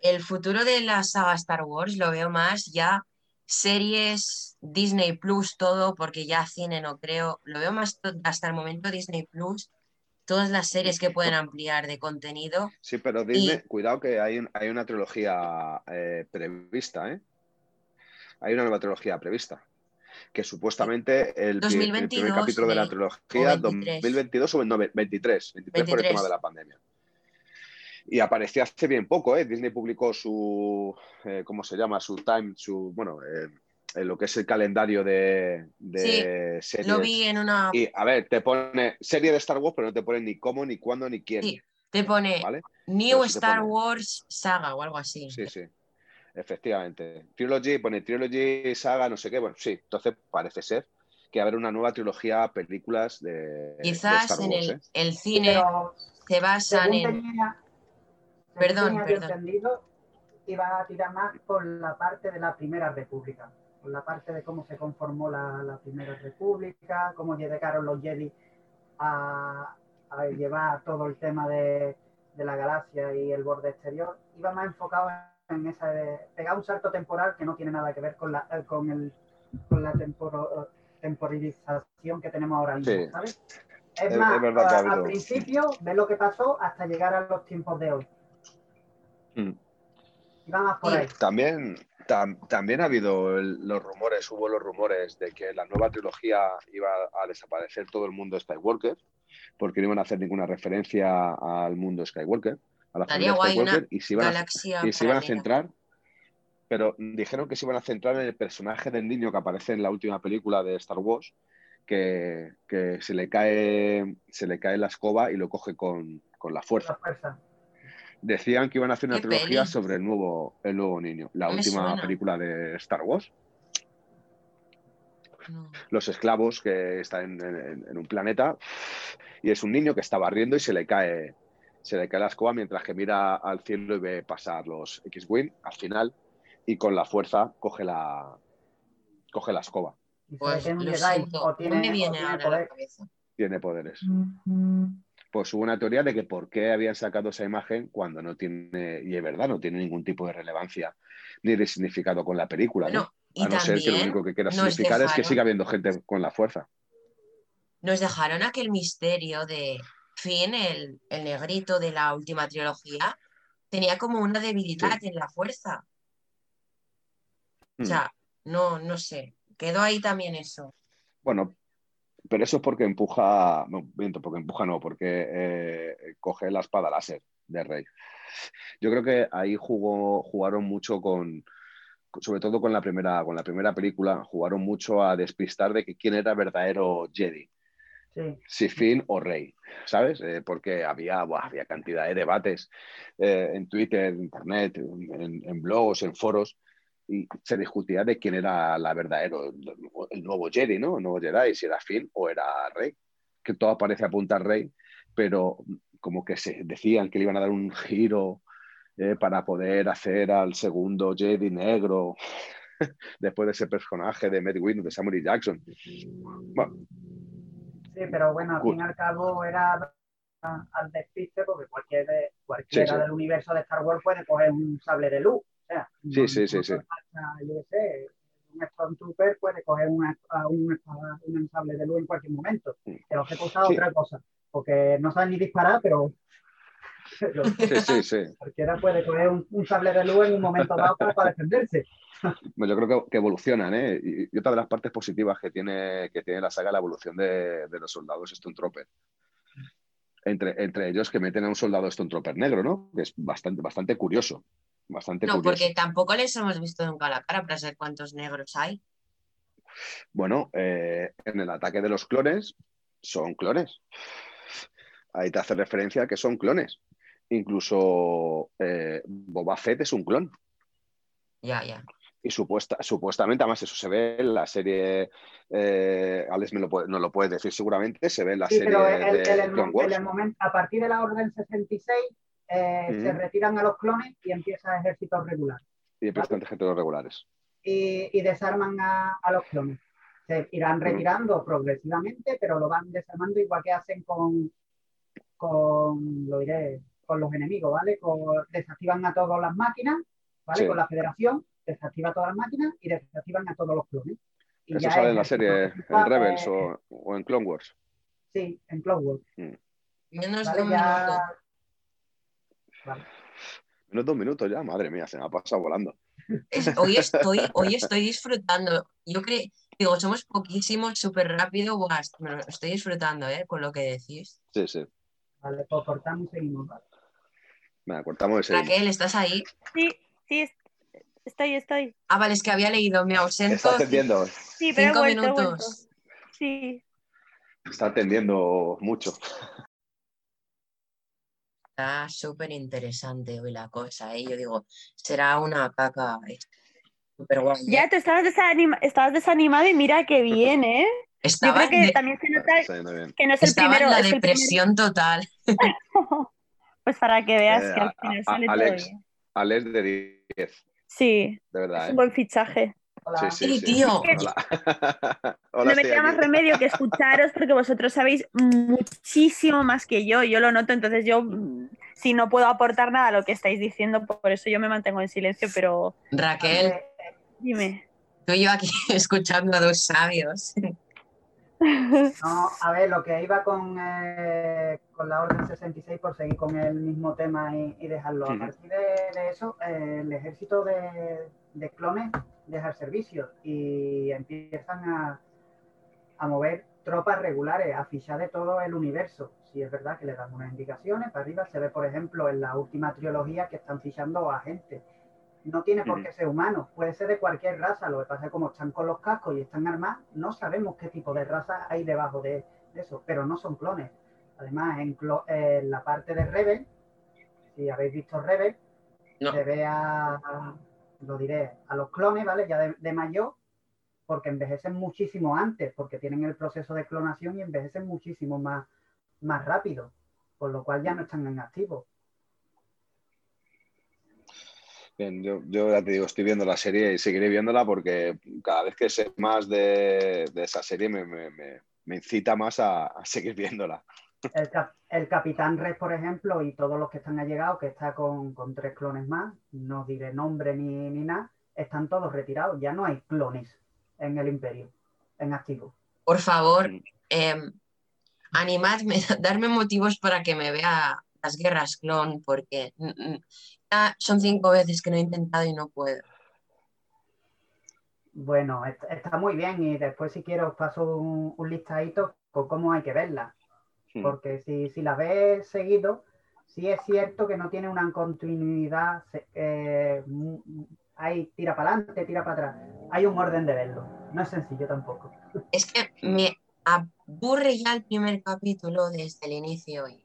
el futuro de la saga Star Wars lo veo más ya series Disney Plus, todo, porque ya cine no creo. Lo veo más hasta el momento Disney Plus, todas las series que pueden ampliar de contenido. sí, pero Disney, cuidado que hay, un- hay una trilogía eh, prevista, ¿eh? Hay una nueva trilogía prevista. Que supuestamente el, pi- el 2022 primer capítulo de la trilogía, o 23. 2022 o el nove- 23, 23 por el 23. tema de la pandemia. Y apareció hace bien poco, ¿eh? Disney publicó su, eh, ¿cómo se llama? Su time, su, bueno, eh, en lo que es el calendario de, de series. Lo vi en una... Y a ver, te pone serie de Star Wars, pero no te pone ni cómo, ni cuándo, ni quién. Sí. Te pone ¿vale? New sí Star pone- Wars Saga o algo así. Sí, sí. Efectivamente. Trilogy, pone Trilogy, saga, no sé qué. Bueno, sí. Entonces parece ser que va a haber una nueva trilogía, películas de, de Quizás en el, ¿eh? el Sí, cine pero se basan según en... tenía, Perdón, perdón. entendido, iba a tirar más por la parte de la Primera República, por la parte de cómo se conformó la, la Primera República, cómo llegaron los Jedi a, a llevar todo el tema de, de la galaxia y el borde exterior. Iba más enfocado en esa de pegar un salto temporal que no tiene nada que ver con la, eh, con el, con la temporo- temporalización que tenemos ahora mismo, Sí. ¿sabes? Es- Es más, es al principio, ve lo que pasó hasta llegar a los tiempos de hoy. Mm. Más por ahí. También, tam- también ha habido el- los rumores, hubo los rumores de que la nueva trilogía iba a desaparecer todo el mundo Skywalker, porque no iban a hacer ninguna referencia al mundo Skywalker, a la Estaría familia Skywalker, y se iban a, Galaxia y se iban a centrar, pero dijeron que se iban a centrar en el personaje del niño que aparece en la última película de Star Wars, que, que se, le cae, se le cae la escoba y lo coge con, con la fuerza. La fuerza. Decían que iban a hacer una ¿Qué trilogía peli? sobre el nuevo, el nuevo niño, la me última suena. película de Star Wars. No. Los esclavos que están en, en- en un planeta y es un niño que está barriendo y se le cae, se le cae la escoba mientras que mira al cielo y ve pasar los X-Wing al final y con la fuerza coge la, coge la escoba. Pues ve que es un lo Jedi, siento, o tiene, no me o viene tiene ahora a poder. la cabeza. Tiene poderes. Pues hubo una teoría de que por qué habían sacado esa imagen cuando no tiene, y es verdad, no tiene ningún tipo de relevancia ni de significado con la película. ¿no? Y A no ser que lo único que quiera significar es que siga habiendo gente con la fuerza. nos dejaron aquel misterio de Finn, el, el negrito de la última trilogía, tenía como una debilidad en la fuerza. O Hmm. sea, no, no sé, quedó ahí también eso. Bueno, pero eso es porque empuja, no, porque empuja no, porque eh, coge la espada láser de Rey. Yo creo que ahí jugó, jugaron mucho con, sobre todo con la primera, con la primera película, jugaron mucho a despistar de que quién era verdadero Jedi. Sí. si Finn o Rey, ¿sabes? Eh, porque había, buah, había cantidad de debates eh, en Twitter, en Internet, en, en blogs, en foros, y se discutía de quién era la verdadero, el nuevo Jedi, ¿no? El nuevo Jedi, si era Finn o era Rey. Que todo parece apuntar Rey, pero como que se decían que le iban a dar un giro eh, para poder hacer al segundo Jedi negro después de ese personaje de Matt Windu, de Samuel. Jackson. Bueno, Sí, pero bueno, al fin y al cabo era al despiste porque cualquier, cualquiera Sí, sí. del universo de Star Wars puede coger un sable de luz. Sea, Sí, no- sí, sí, no sí. falta, yo qué sé, un Stormtrooper puede coger una, un, un sable de luz en cualquier momento. Pero que cosa Sí. otra cosa. Porque no saben ni disparar, pero, pero sí, sí, sí. cualquiera puede coger un, un sable de luz en un momento dado para, para defenderse. Yo creo que, que evolucionan, ¿eh? Y, y otra de las partes positivas que tiene, que tiene la saga es la evolución de, de los soldados Stone Trooper. Entre, entre ellos que meten a un soldado Stone Trooper negro, ¿no? Que es bastante, bastante curioso. Bastante No, curioso. porque tampoco les hemos visto nunca la cara para saber cuántos negros hay. Bueno, eh, en el ataque de los clones son clones. Ahí te hace referencia a que son clones. Incluso eh, Boba Fett es un clon. Ya, ya. Y supuesta, supuestamente, además, eso se ve en la serie. Eh, Alex me lo puede, no lo puede decir seguramente. Se ve en la Sí, serie pero el- de el Clone Wars. el momento, a partir de la Orden 66 eh, se retiran a los clones y empieza el ejército regular. Y de presidentes gente regulares. y, y desarman a, a los clones. Se irán retirando progresivamente, pero lo van desarmando igual que hacen con, con lo diré, con los enemigos, ¿vale? Con- desactivan a todas las máquinas, ¿vale? Sí. Con la federación, desactiva todas las máquinas y desactivan a todos los clones. Y Eso ya sale es en la serie en Rebels eh, o, o en Clone Wars. Sí, en Clone Wars, Menos de ¿vale? un Ya... minuto. Vale. Menos dos minutos ya, madre mía, se me ha pasado volando. Es- hoy, estoy, hoy estoy disfrutando. Yo creo, digo, somos poquísimos, súper rápido. Buah, me lo estoy disfrutando, ¿eh? Con lo que decís. Sí, sí. Vale, pues cortamos y seguimos, ¿vale? Venga, cortamos ese. Raquel, ¿estás ahí? Sí, sí, es- estoy, estoy. Ah, vale, es que había leído, me ausento. Está atendiendo, Sí, pero Cinco vuelto, he vuelto. minutos. Sí. está atendiendo mucho. Está súper interesante hoy la cosa, ¿eh? Yo digo, será una caca súper guay. ¿eh? Ya, te estabas, desanima- estabas desanimado y mira que bien, ¿eh? Yo Estaba, creo que de- también se nota bien. que no es el estaba primero. en la el depresión total. Pues para que veas Eh, que al final sale todo Alex, bien. Alex de 10, Sí, de verdad. es ¿eh? un buen fichaje. Hola. Sí, sí, Sí, sí. tío. Hola. Hola, no me queda más remedio que escucharos porque vosotros sabéis muchísimo más que yo. Yo lo noto, entonces yo, mm, si no puedo aportar nada a lo que estáis diciendo, por eso yo me mantengo en silencio, pero Raquel, Eh, dime. tú y yo aquí escuchando a dos sabios. No, a ver, lo que iba con, eh, con la Orden 66, por seguir con el mismo tema y, y dejarlo. A partir de, de eso, eh, el ejército de, de clones deja el servicio y empiezan a, a mover tropas regulares, a fichar de todo el universo. Si es verdad que le dan unas indicaciones, para arriba se ve, por ejemplo, en la última trilogía que están fichando a gente. No tiene por qué ser humano, puede ser de cualquier raza. Lo que pasa es que como están con los cascos y están armados, no sabemos qué tipo de raza hay debajo de, de eso, pero no son clones. Además, en, clo- en la parte de Rebel, si habéis visto Rebel, No. se ve a- lo diré, a los clones, ¿vale? Ya de, de mayor, porque envejecen muchísimo antes, porque tienen el proceso de clonación y envejecen muchísimo más, más rápido, por lo cual ya no están en activo. Bien, yo, yo ya te digo, estoy viendo la serie y seguiré viéndola porque cada vez que sé más de, de esa serie me, me- me- me incita más a, a seguir viéndola. El, cap- el Capitán Red, por ejemplo, y todos los que están allegados, que está con, con tres clones más, no diré nombre ni, ni nada, están todos retirados. Ya no hay clones en el Imperio, en activo. Por favor, em, animadme, darme motivos para que me vea las guerras clon, porque ya son cinco veces que lo he intentado y no puedo. Bueno, est- está muy bien y después si quiero os paso un, un listadito con cómo hay que verla. Mm. Porque si, si la ves seguido, sí es cierto que no tiene una continuidad, eh, hay tira para adelante, tira para atrás. Hay un orden de verlo. No es sencillo tampoco. Es que me aburre ya el primer capítulo desde el inicio. y-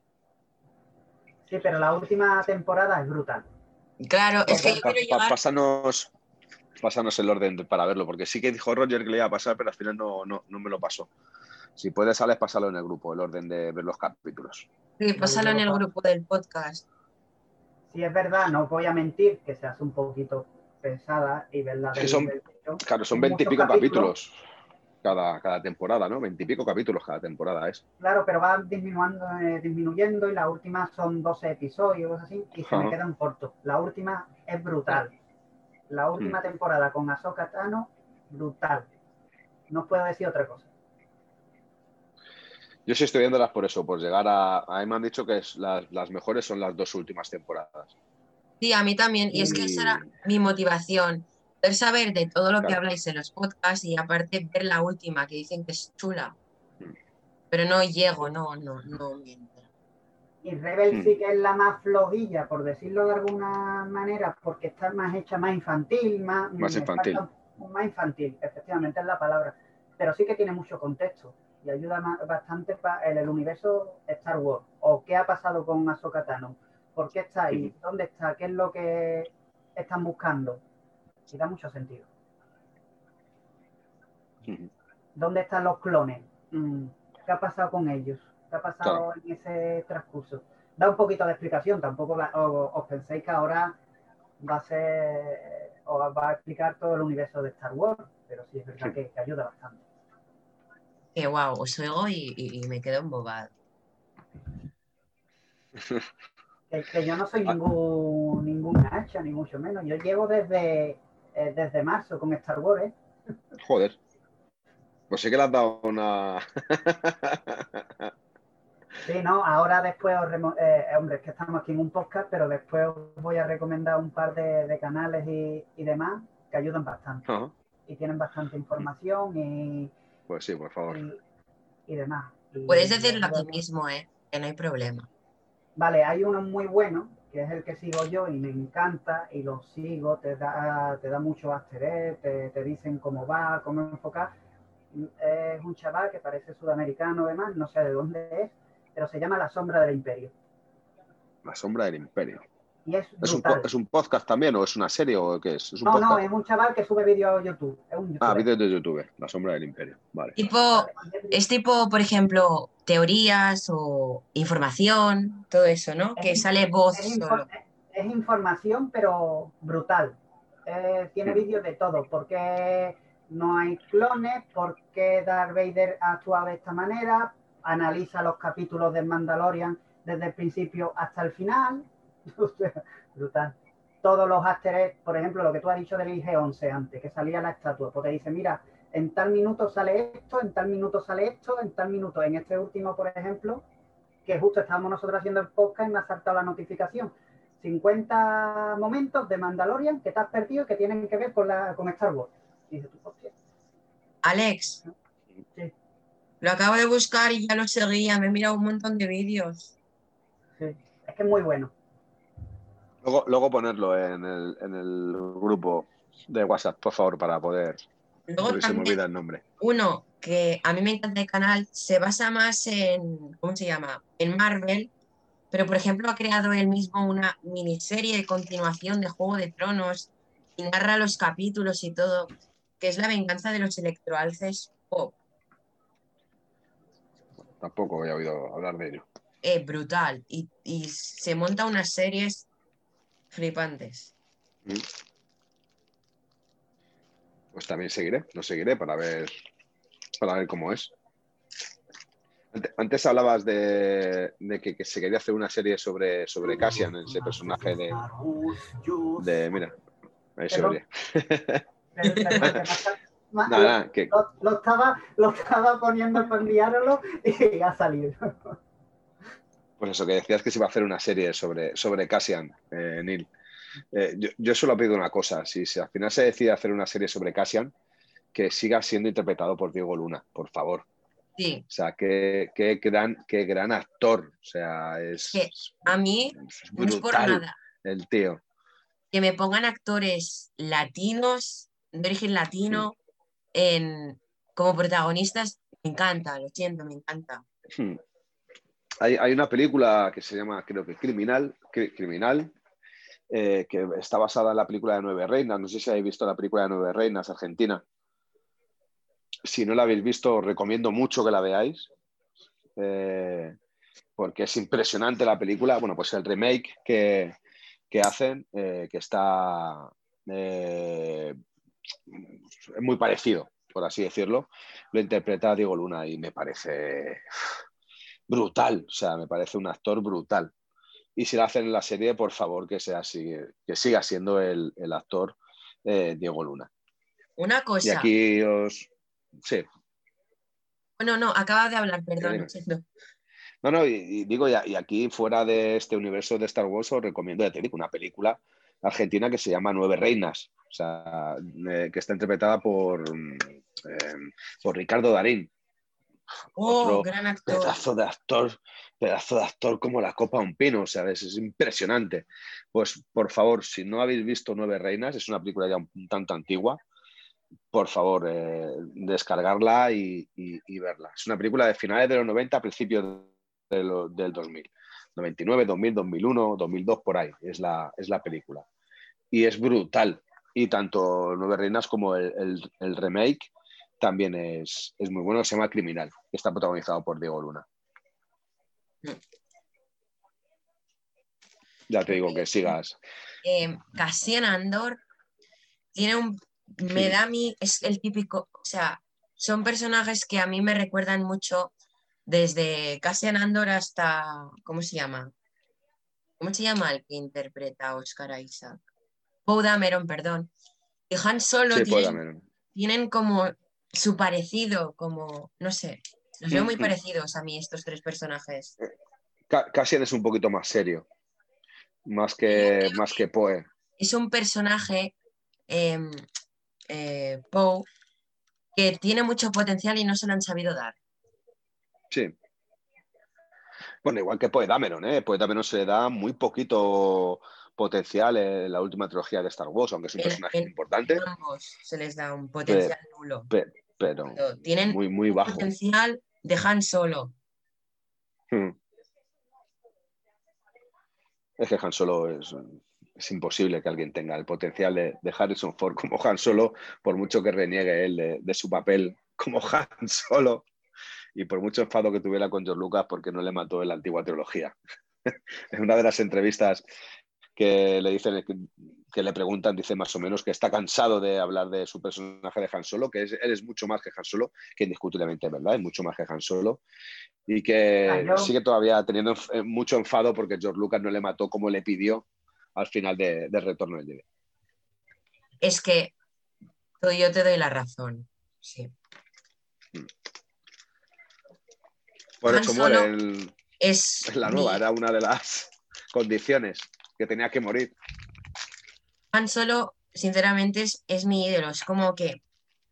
Sí, pero la última temporada es brutal. Claro, es que yo quiero llegar. pásanos, pásanos el orden de- para verlo, porque sí que dijo Roger que le iba a pasar, pero al final no, no, no me lo pasó. Si puedes, Alex, pásalo en el grupo, el orden de ver los capítulos. Sí, pásalo en el grupo del podcast. Si es verdad, no voy a mentir, que se hace un poquito pesada y que del- son-. Claro, son veintipico muchos capítulos cada, cada temporada, ¿no? Veintipico capítulos cada temporada es. Claro, pero va disminuyendo, eh, disminuyendo y la última son 12 episodios cosas así y se me quedan cortos. La última es brutal. La última temporada con Ahsoka Tano, brutal. No puedo decir otra cosa. Yo sí estoy viéndolas por eso, por llegar a. A mí me han dicho que es las, las mejores son las dos últimas temporadas. Sí, a mí también. Y es que esa era mi motivación. Poder saber de todo lo que habláis en los podcasts y aparte ver la última que dicen que es chula. Mm. Pero no llego, no, no, no. Y Rebel Hmm. sí que es la más flojilla, por decirlo de alguna manera, porque está más hecha más infantil, más, Más infantil. más infantil, efectivamente es la palabra. Pero sí que tiene mucho contexto y ayuda bastante pa- en el universo Star Wars. O qué ha pasado con Ahsoka Tano, por qué está ahí, dónde está, qué es lo que están buscando. Y da mucho sentido. ¿Dónde están los clones? Mm, ¿Qué ha pasado con ellos? ¿Qué ha pasado en ese transcurso? Da un poquito de explicación, tampoco la- o- os penséis que ahora va a ser o va a explicar todo el universo de Star Wars, pero sí es verdad Sí. que, que ayuda bastante. Que wow, os oigo y, y- y me quedo embobado. Que, que yo no soy Ah. ningún ningún hacha, ni mucho menos. Yo llevo desde, eh, desde marzo con Star Wars, ¿eh? Joder. Pues sí que le has dado una. Sí, no, ahora después os remo- eh, hombre, es que estamos aquí en un podcast, pero después os voy a recomendar un par de, de canales y, y demás que ayudan bastante y tienen bastante información y, Pues sí, por favor. y, y demás. Y- Puedes decirlo aquí mismo, ¿eh? Que no hay problema. Vale, hay uno muy bueno, que es el que sigo yo y me encanta y lo sigo, te da, te da mucho asteré, te, te dicen cómo va, cómo enfocar. Es un chaval que parece sudamericano además, no sé de dónde es, pero se llama La Sombra del Imperio. La sombra del imperio. Y es, ¿Es un, ¿Es un podcast también o es una serie o qué es? ¿Es un No, no, es un chaval que sube vídeos a YouTube. Es un Ah, vídeos de YouTube. La sombra del imperio. Vale. Tipo, es tipo, por ejemplo, teorías o información, todo eso, ¿no? Que sale voz es, info- solo. es información, pero brutal. Eh, tiene vídeos de todo. ¿Por qué no hay clones? ¿Por qué Darth Vader ha actuado de esta manera? Analiza los capítulos del Mandalorian desde el principio hasta el final. O sea, brutal. Todos los after por ejemplo, lo que tú has dicho del IG-11 antes, que salía la estatua, pues te dice, mira, en tal minuto sale esto, en tal minuto sale esto, en tal minuto, en este último, por ejemplo, que justo estábamos nosotros haciendo el podcast y me ha saltado la notificación. 50 momentos de Mandalorian que te has perdido y que tienen que ver con, la, con Star Wars. Y dices tú, hostia. Alex, Sí. lo acabo de buscar y ya lo seguía, me he mirado un montón de vídeos. Sí, es que es muy bueno. Luego, luego ponerlo en el, en el grupo de WhatsApp, por favor, para poder. Luego se me olvida el nombre. uno que a mí me encanta el canal, se basa más en, ¿cómo se llama? En Marvel, pero por ejemplo ha creado él mismo una miniserie de continuación de Juego de Tronos y narra los capítulos y todo, que es La venganza de los electroalces pop. Tampoco había oído hablar de ello. Eh, brutal. Y, y se monta unas series flipantes. Pues también seguiré, lo seguiré para ver, para ver cómo es. Ante- Antes hablabas de, de que, que se quería hacer una serie sobre, sobre Cassian, ese personaje de, de mira, ahí se oye. Nada, nada, que, Lo, lo estaba, lo estaba poniendo para enviároslo y ha salido. Pues eso, que decías que se iba a hacer una serie sobre, sobre Cassian, eh, Neil. Eh, yo, yo solo pido una cosa, si, si al final se decide hacer una serie sobre Cassian, que siga siendo interpretado por Diego Luna, por favor. Sí, O sea, qué, qué gran, qué gran actor. O sea, es, Que a mí es no es por nada. el tío. que me pongan actores latinos, de origen latino, en, como protagonistas, me encanta, lo siento, me encanta. Hmm. Hay, una película que se llama, creo que Criminal, Cri- Criminal eh, que está basada en la película de Nueve Reinas. No sé si habéis visto la película de Nueve Reinas, Argentina. Si no la habéis visto, os recomiendo mucho que la veáis, eh, porque es impresionante la película. Bueno, pues el remake que, que hacen, eh, que está es muy parecido, por así decirlo, lo interpreta Diego Luna y me parece brutal, o sea, me parece un actor brutal. Y si lo hacen en la serie, por favor, que, sea así, que siga siendo el, el actor eh, Diego Luna. Una Y cosa, aquí os... Sí, bueno, no, acaba de hablar, perdón, no, no, y, y digo, y, y aquí fuera de este universo de Star Wars os recomiendo, ya te digo, una película argentina que se llama Nueve Reinas, o sea, eh, que está interpretada por, mm, eh, por Ricardo Darín, Oh, Otro gran actor. pedazo de actor, pedazo de actor como la copa de un pino, o sea, es, es impresionante. Pues por favor, si no habéis visto Nueve Reinas, es una película ya un tanto antigua, por favor, eh, descargarla y, y- y verla. Es una película de finales de los 90, principios de lo- del 2000. 99, 2000, 2001, 2002, por ahí, es la, es la película. Y es brutal. Y tanto Nueve Reinas como el, el- el remake también es, es muy bueno, se llama Criminal, que está protagonizado por Diego Luna. Ya te digo que sigas. Eh, Cassian Andor tiene un. Me Sí. da a mí, es el típico. O sea, son personajes que a mí me recuerdan mucho desde Cassian Andor hasta. ¿Cómo se llama? ¿Cómo se llama el que interpreta a Oscar Isaac? Poe Dameron, perdón. Y Han Solo Sí, tienen, Dameron. tienen como su parecido, como. No sé. Los veo muy parecidos a mí, estos tres personajes. Ca- Cassian es un poquito más serio, más que, más que Poe. es un personaje, em, eh, Poe, que tiene mucho potencial y no se lo han sabido dar. Sí. Bueno, igual que Poe Dameron, ¿eh? Poe Dameron se le da muy poquito potencial en la última trilogía de Star Wars, aunque es un En- personaje en- importante, ambos se les da un potencial nulo. pe- pero Pero Tienen muy, muy un bajo. potencial de Han Solo. Hmm. Es que Han Solo es, es imposible que alguien tenga el potencial de, Harrison Ford como Han Solo, por mucho que reniegue él de, su papel como Han Solo y por mucho enfado que tuviera con George Lucas porque no le mató en la antigua trilogía. en una de las entrevistas que le dicen que, le preguntan, dice más o menos que está cansado de hablar de su personaje de Han Solo, que es, él es mucho más que Han Solo, que indiscutiblemente es verdad, es mucho más que Han Solo, y que sigue todavía teniendo mucho enfado porque George Lucas no le mató como le pidió al final de, del retorno del Jedi. Es que yo te doy la razón, sí. Por eso muere el, es la nueva, era una de las condiciones que tenía que morir. Han Solo, sinceramente, es, es mi ídolo. Es como que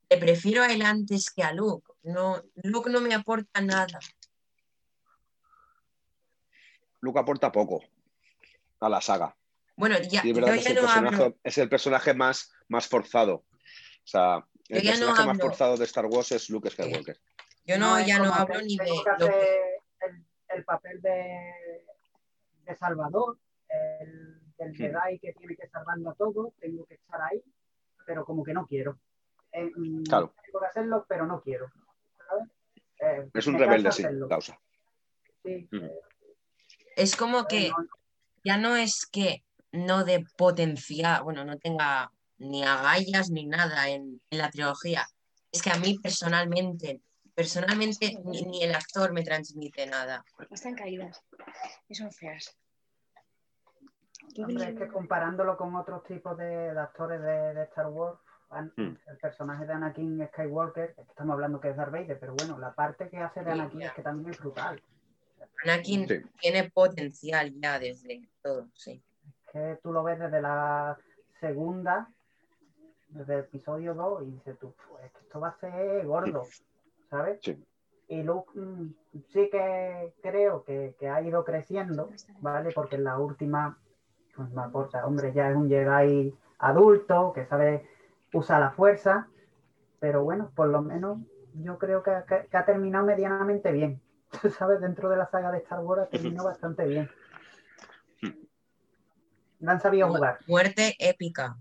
le prefiero a él antes que a Luke. No, Luke no me aporta nada. Luke aporta poco a la saga. Bueno, ya, es, el es el personaje más, más forzado. O sea, el personaje más forzado de Star Wars es Luke Skywalker. Yo no, ya no hablo ni de. El, el, papel de, de Salvador, el del Jedi que tiene que salvarlo a todos, tengo que estar ahí, pero como que no quiero. Eh, mm, claro. Tengo que hacerlo, pero no quiero. Eh, es un rebelde, sí, causa. Sí, eh, es como que ya no es que no de potencial, bueno, no tenga ni agallas ni nada en, la trilogía. Es que a mí personalmente, personalmente ni, el actor me transmite nada. Están caídas y son feas. Hombre, es que comparándolo con otros tipos de, actores de, Star Wars, hmm. el personaje de Anakin Skywalker, estamos hablando que es Darth Vader, pero bueno, la parte que hace de Anakin es que también es brutal. Anakin tiene potencial ya desde todo, sí que tú lo ves desde la segunda, desde el episodio 2, y dices tú, pues esto va a ser gordo, ¿sabes? Y Luke mm, sí que creo que, ha ido creciendo, ¿vale? Porque en la última, pues me aporta, hombre, ya es un Jedi adulto, que sabe usar la fuerza, pero bueno, por lo menos yo creo que, que ha terminado medianamente bien. ¿Sabes? Dentro de la saga de Star Wars ha terminado bastante bien. No han sabido jugar. Muerte épica.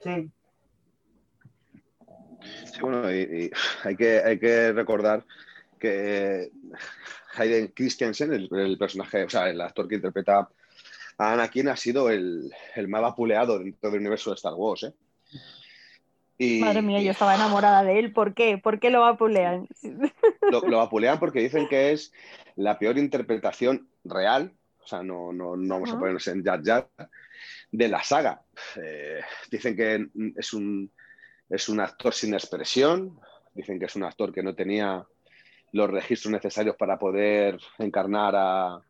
Sí. Sí, bueno, y, hay, que, hay que recordar que Hayden Christensen, el, personaje, o sea, el actor que interpreta Anakin, ha sido el, el más vapuleado dentro del universo de Star Wars. ¿eh? Y, Madre mía, yo estaba enamorada de él. ¿Por qué? ¿Por qué lo vapulean? Lo, lo vapulean porque dicen que es la peor interpretación real o sea, no, no, no vamos a ponernos en Jar Jar, de la saga. Eh, dicen que es un, es un actor sin expresión, dicen que es un actor que no tenía los registros necesarios para poder encarnar a,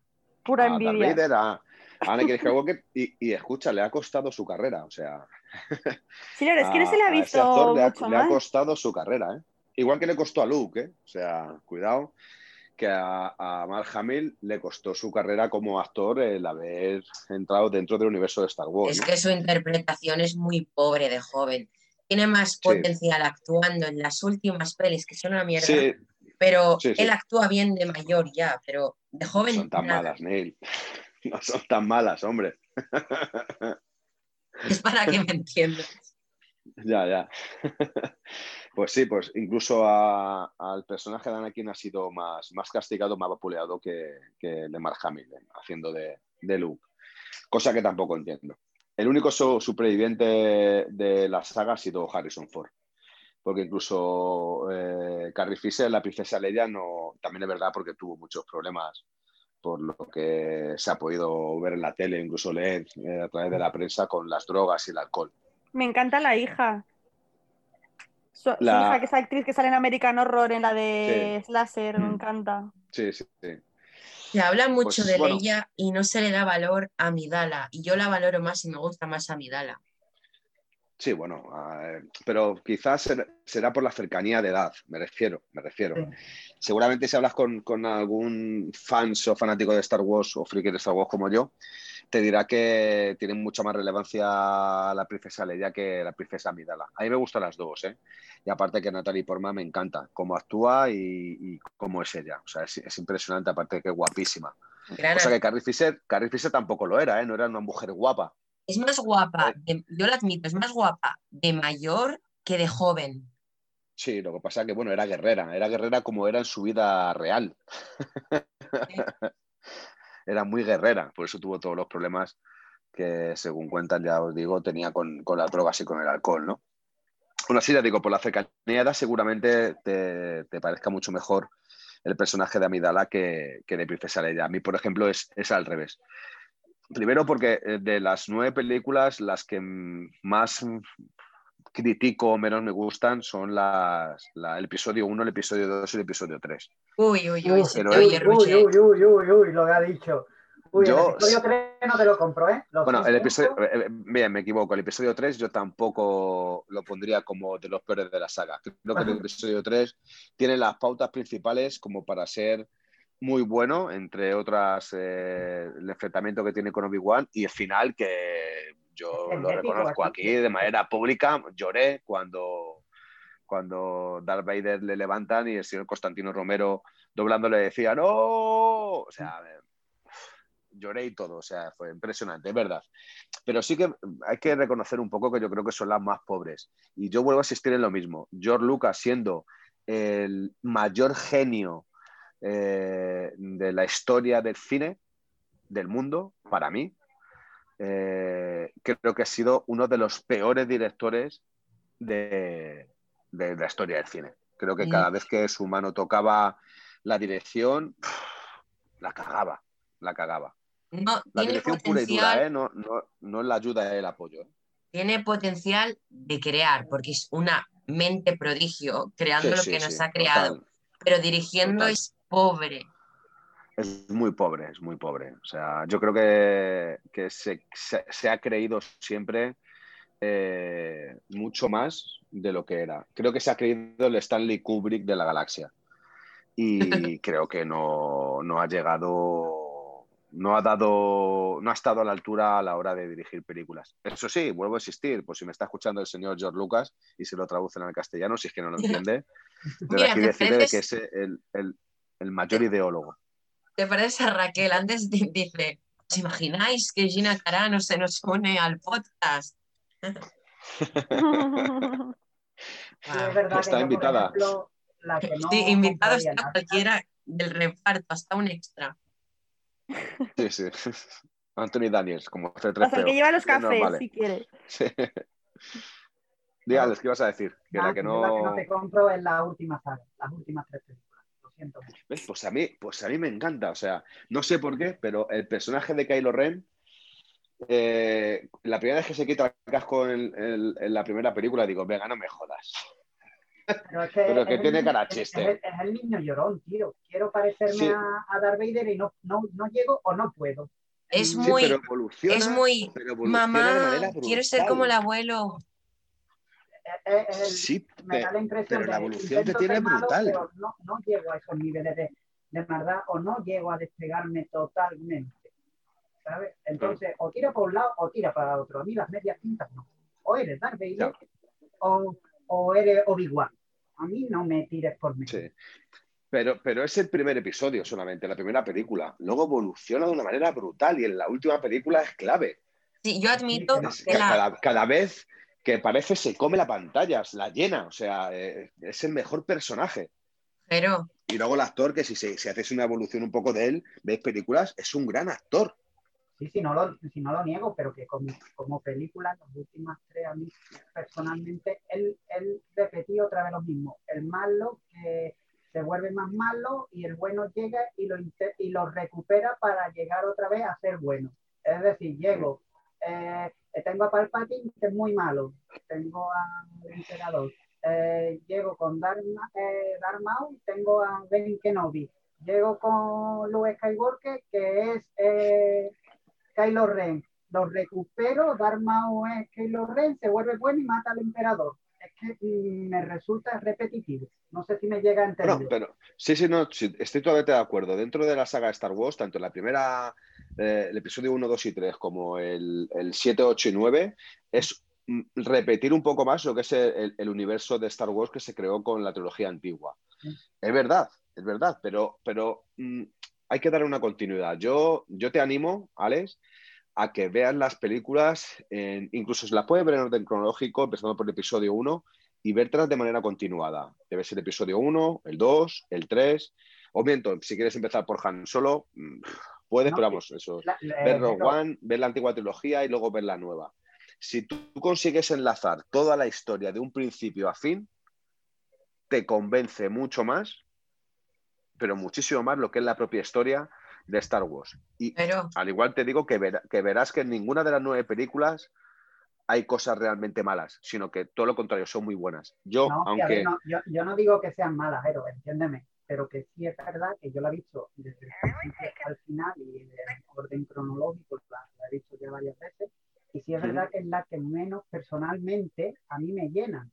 Pura a envidia. Vader, a, Anakin Skywalker, y, y, escucha, le ha costado su carrera, o sea... Señor, es que no se le ha visto le, ha, le ha, costado su carrera, ¿eh? Igual que le costó a Luke, ¿eh? O sea, cuidado, que a, a Mark Hamill le costó su carrera como actor el haber entrado dentro del universo de Star Wars. Es que su interpretación es muy pobre de joven. Tiene más potencial actuando en las últimas pelis, que son una mierda. pero él actúa bien de mayor ya, pero de joven. Son tan malas, Neil. No son tan malas, hombre. Es para que me entiendas. Ya, ya. Pues sí, pues incluso al personaje de Anakin ha sido más, más castigado, más vapuleado que, que de Mark Hamill, eh, haciendo de, de, Luke. Cosa que tampoco entiendo. El único superviviente de la saga ha sido Harrison Ford. Porque incluso eh, Carrie Fisher, la princesa Leia, no, también es verdad porque tuvo muchos problemas por lo que se ha podido ver en la tele, incluso leer eh, a través de la prensa con las drogas y el alcohol. Me encanta la hija. Su, hija, que es actriz que sale en American Horror, en la de Slasher, me mm. encanta. Sí, sí, sí. Se habla mucho pues, de ella y no se le da valor a Midala. Y yo la valoro más y me gusta más a Midala. Sí, bueno, pero quizás será por la cercanía de edad, me refiero, me refiero. Seguramente si hablas con, con, algún fans o fanático de Star Wars o friki de Star Wars como yo, te dirá que tiene mucha más relevancia la princesa Leia que la princesa Amidala. A mí me gustan las dos, ¿eh? Y aparte que Natalie Portman me encanta cómo actúa y, cómo es ella. O sea, es, impresionante, aparte de que es guapísima. O sea que Carrie Fisher, Carrie Fisher tampoco lo era, ¿eh? no era una mujer guapa. Es más guapa, yo lo admito, es más guapa de mayor que de joven. Sí, lo que pasa es que, bueno, era guerrera, era guerrera como era en su vida real. era muy guerrera, por eso tuvo todos los problemas que, según cuentan, ya os digo, tenía con, con las drogas y con el alcohol, ¿no? Bueno, así ya digo, por la cercanía seguramente te, te, parezca mucho mejor el personaje de Amidala que, que de Princesa Leia. A mí, por ejemplo, es, es al revés. Primero porque eh, de las nueve películas, las que más critico o menos me gustan son las, el episodio 1, el episodio 2 y el episodio 3. Uy, uy, uy, Pero uy, uy, uy, uy, uy, uy, lo que ha dicho. Uy, yo, el episodio 3 no te lo compro, ¿eh? bueno, el episodio, eh, eh, bien, me equivoco, el episodio 3 yo tampoco lo pondría como de los peores de la saga. Creo que el episodio 3 tiene las pautas principales como para ser muy bueno, entre otras eh, el enfrentamiento que tiene con Obi-Wan y el final que yo lo reconozco aquí de manera pública, lloré cuando, cuando Darth Vader le levantan y el señor Constantino Romero doblando le decía ¡No! O sea, lloré y todo, o sea, fue impresionante, es verdad. Pero sí que hay que reconocer un poco que yo creo que son las más pobres. Y yo vuelvo a asistir en lo mismo. George Lucas siendo el mayor genio eh, de la historia del cine del mundo, para mí, eh, creo que ha sido uno de los peores directores de, la historia del cine. Creo que cada vez que su mano tocaba la dirección, la cagaba, la cagaba. la dirección pura y dura, ¿eh? no, no, la ayuda el apoyo. ¿eh? Tiene potencial de crear, porque es una mente prodigio creando lo que nos ha creado, pero dirigiendo es pobre. Es muy pobre, es muy pobre. O sea, yo creo que, se, ha creído siempre eh, mucho más de lo que era. Creo que se ha creído el Stanley Kubrick de la galaxia. Y creo que no, ha llegado, no ha dado, no ha estado a la altura a la hora de dirigir películas. Eso sí, vuelvo a insistir, por si me está escuchando el señor George Lucas y se lo traducen al castellano, si es que no lo entiende, pero aquí decirle que es el, el mayor ideólogo te parece a Raquel, antes dice, ¿os imagináis que Gina Carano se nos une al podcast? está invitada. sí, invitado está cualquiera del reparto, hasta un extra. Sí, sí. Anthony Daniels, como C3PO. Hasta que lleva los cafés, si quiere. Sí. Dígales, ¿qué ibas a decir? Que, la que no... que no te compro en la última saga, las últimas tres pues a, mí, pues a mí me encanta, o sea, no sé por qué, pero el personaje de Kylo Ren, eh, la primera vez que se quita el casco en, la primera película, digo, venga, no me jodas. Pero, que, tiene cara chiste. Es, el niño llorón, tío. Quiero parecerme a, Darth Vader y no, no, no llego o no puedo. Es muy, es muy, mamá, quiero ser como el abuelo. Eh, eh, sí, me da la impresión pero la evolución que tiene brutal. no, no, llego a esos niveles de, de maldad o no llego a despegarme totalmente. ¿sabes? Entonces, o tira para un lado o tira para otro. A mí las medias tintas no. O eres Darth Vader o, o, eres Obi-Wan. A mí no me tires por mí. Sí. Pero, pero es el primer episodio solamente, la primera película. Luego evoluciona de una manera brutal y en la última película es clave. Sí, yo admito que cada, cada, vez que parece se come la pantalla, la llena, o sea, eh, es el mejor personaje. Pero... Y luego el actor, que si, si, haces una evolución un poco de él, ves películas, es un gran actor. Sí, sí, no lo, si no lo niego, pero que como, como película, las últimas tres, a mí personalmente, él, él repetía otra vez lo mismo. El malo que se vuelve más malo y el bueno llega y lo, y lo recupera para llegar otra vez a ser bueno. Es decir, llego, eh, tengo a Palpatine, que es muy malo. Tengo al Emperador. Eh, llego con Darth, eh, Maul, tengo a Ben Kenobi. Llego con Luke Skywalker, que es eh, Kylo Ren. Lo recupero, Darth Maul es Kylo Ren, se vuelve bueno y mata al Emperador. Es que mm, me resulta repetitivo. No sé si me llega a entender. No, pero sí, sí, no, estoy totalmente de acuerdo. Dentro de la saga Star Wars, tanto en la primera eh, el episodio 1, 2 y 3 como el, el 7, 8 y 9 es repetir un poco más lo que es el, universo de Star Wars que se creó con la trilogía antigua. Es verdad, es verdad, pero, pero mm, hay que darle una continuidad. Yo, yo te animo, Alex, a que veas las películas, incluso se las puedes ver en orden cronológico, empezando por el episodio 1 y verlas de manera continuada. Debe ser el episodio 1, el 2, el 3. O miento, si quieres empezar por Han Solo, mm, puedes, pero vamos, eso. ver Rogue One, ver la antigua trilogía y luego ver la nueva. Si tú consigues enlazar toda la historia de un principio a fin, te convence mucho más, pero muchísimo más lo que es la propia historia de Star Wars. Y al igual te digo que, que verás que en ninguna de las nueve películas hay cosas realmente malas, sino que todo lo contrario, son muy buenas. Yo, aunque... yo, no digo que sean malas, pero entiéndeme, pero que sí es verdad que yo la he visto desde el principio al final y en orden cronológico, la, he visto ya varias veces, y sí es verdad que es la que menos personalmente a mí me llena,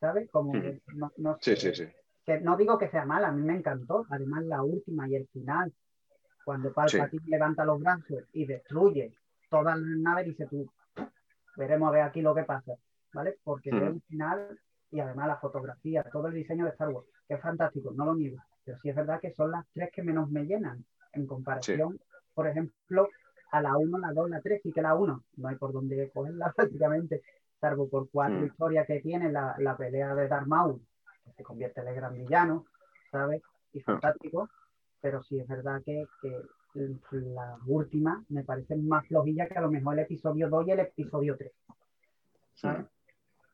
¿sabes? Como no, sí, sí, sí. Que no digo que sea mala, a mí me encantó, además la última y el final, cuando Palpatine levanta los brazos y destruye toda la nave, dice tú, veremos a ver aquí lo que pasa, ¿vale? Porque es el final y además la fotografía, todo el diseño de Star Wars, que es fantástico, no lo niego, pero sí es verdad que son las tres que menos me llenan en comparación, por ejemplo, a la 1, la 2, la 3, y que la 1 no hay por dónde cogerla prácticamente, salvo por cuatro historias que tiene la, la, pelea de Darth Maul, que se convierte en el gran villano, ¿sabes? Y fantástico, pero sí es verdad que, que la última me parece más flojilla que a lo mejor el episodio 2 y el episodio 3.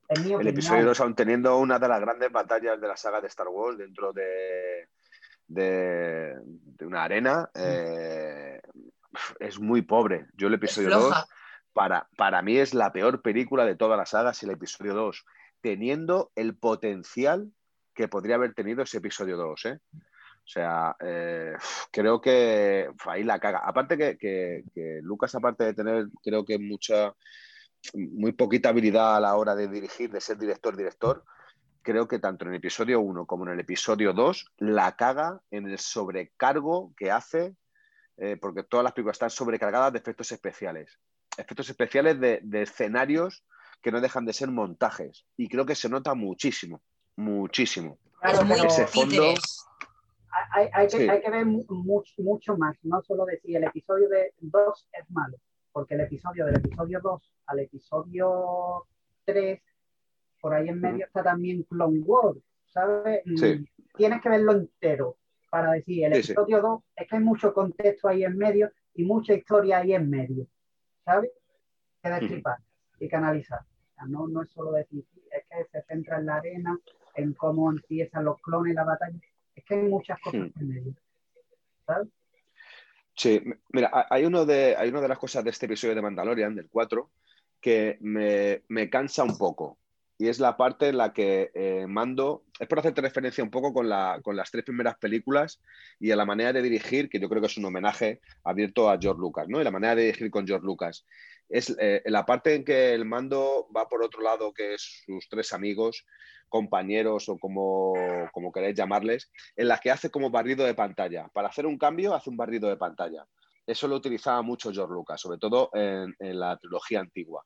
El episodio 2 aún teniendo una de las grandes batallas de la saga de Star Wars dentro de, de, una arena, eh, es muy pobre. Yo el episodio 2, para, para mí es la peor película de todas las sagas, el episodio 2, teniendo el potencial que podría haber tenido ese episodio 2. ¿eh? O sea, eh, creo que ahí la caga. Aparte que, Lucas, aparte de tener, creo que mucha, muy poquita habilidad a la hora de dirigir, de ser director-director, creo que tanto en el episodio 1 como en el episodio 2 la caga en el sobrecargo que hace, eh, porque todas las películas están sobrecargadas de efectos especiales. Efectos especiales de, escenarios que no dejan de ser montajes. Y creo que se nota muchísimo, muchísimo. Ese fondo hay, hay, que, hay que ver mucho, mucho más, no solo decir el episodio de 2 es malo, porque el episodio del episodio 2 al episodio 3, por ahí en medio está también Clone Wars, ¿sabes? Mm, tienes que verlo entero para decir, el episodio 2 es que hay mucho contexto ahí en medio y mucha historia ahí en medio, ¿sabes? Que destripar y canalizar. no, no es solo decir, es que se centra en la arena, en cómo empiezan los clones, la batalla, es que hay muchas cosas en medio. ¿Sabes? Sí, mira, hay, uno de, hay una de las cosas de este episodio de Mandalorian, del 4, que me, cansa un poco. Y es la parte en la que eh, Mando, es por hacerte referencia un poco con, la, con, las tres primeras películas y a la manera de dirigir, que yo creo que es un homenaje abierto a George Lucas, ¿no? Y la manera de dirigir con George Lucas. Es eh, la parte en que el mando va por otro lado, que es sus tres amigos, compañeros o como, como queréis llamarles, en las que hace como barrido de pantalla. Para hacer un cambio, hace un barrido de pantalla. Eso lo utilizaba mucho George Lucas, sobre todo en, la trilogía antigua.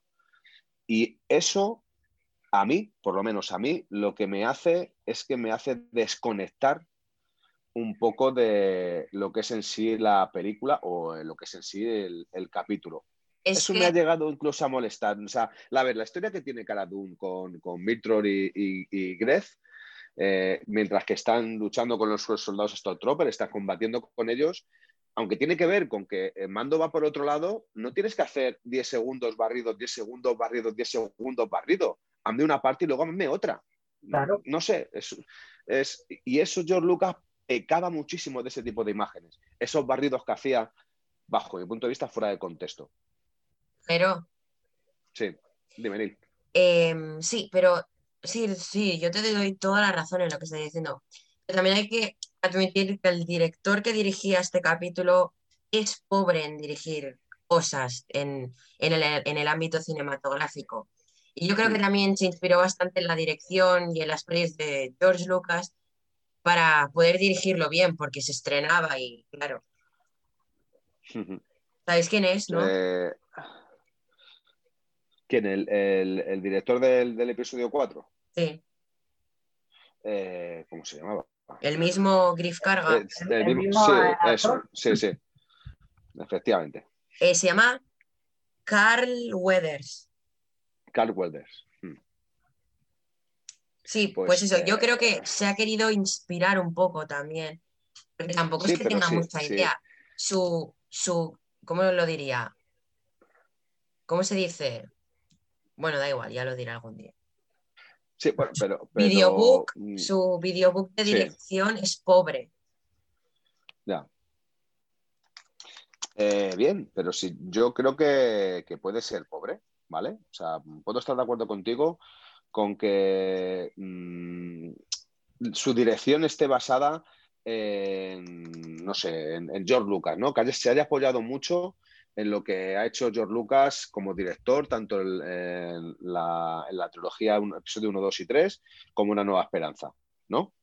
Y eso, a mí, por lo menos a mí, lo que me hace es que me hace desconectar un poco de lo que es en sí la película o lo que es en sí el capítulo. Eso me ha llegado incluso a molestar. O sea, la, ver, la historia que tiene Cara con, con Mitror y, y, Gref, eh, mientras que están luchando con los soldados Stormtrooper, están combatiendo con ellos, aunque tiene que ver con que el mando va por otro lado, no tienes que hacer 10 segundos barridos, 10 segundos barridos, 10 segundos barrido. Hazme una parte y luego hazme otra. Claro. No, sé. Es, es, y eso George Lucas pecaba muchísimo de ese tipo de imágenes. Esos barridos que hacía, bajo mi punto de vista, fuera de contexto. Pero. Sí, dime, em, sí, pero sí, sí, yo te doy toda la razón en lo que estoy diciendo. Pero también hay que admitir que el director que dirigía este capítulo es pobre en dirigir cosas en, el, ámbito cinematográfico. Y yo creo que también se inspiró bastante en la dirección y en las plays de George Lucas para poder dirigirlo bien, porque se estrenaba y claro. ¿Sabéis quién es, no? Eh, ¿Quién? ¿El, director del, episodio 4? Sí. Eh, ¿Cómo se llamaba? El mismo Griff Carga. Eh, el mismo- sí, eso, sí, sí. Efectivamente. Eh, se llama Carl Weathers. Carl Weathers. Mm. Sí, Pues, pues, eso, yo creo que se ha querido inspirar un poco también. Porque tampoco Sí, es que tenga sí, mucha sí. idea. Su, su, ¿cómo lo diría? ¿Cómo se dice? Bueno, da igual, ya lo diré algún día. Sí, bueno, pero. pero, Videobook, mm, su videobook de Sí. dirección es pobre. Ya. Eh, bien, pero sí, yo creo que, que puede ser pobre, ¿vale? O sea, puedo estar de acuerdo contigo con que mm, su dirección esté basada en, no sé, en, en George Lucas, ¿no? Que se haya apoyado mucho en lo que ha hecho George Lucas como director, tanto en, la, trilogía un- episodio 1, 2 y 3, como Una Nueva Esperanza, ¿no?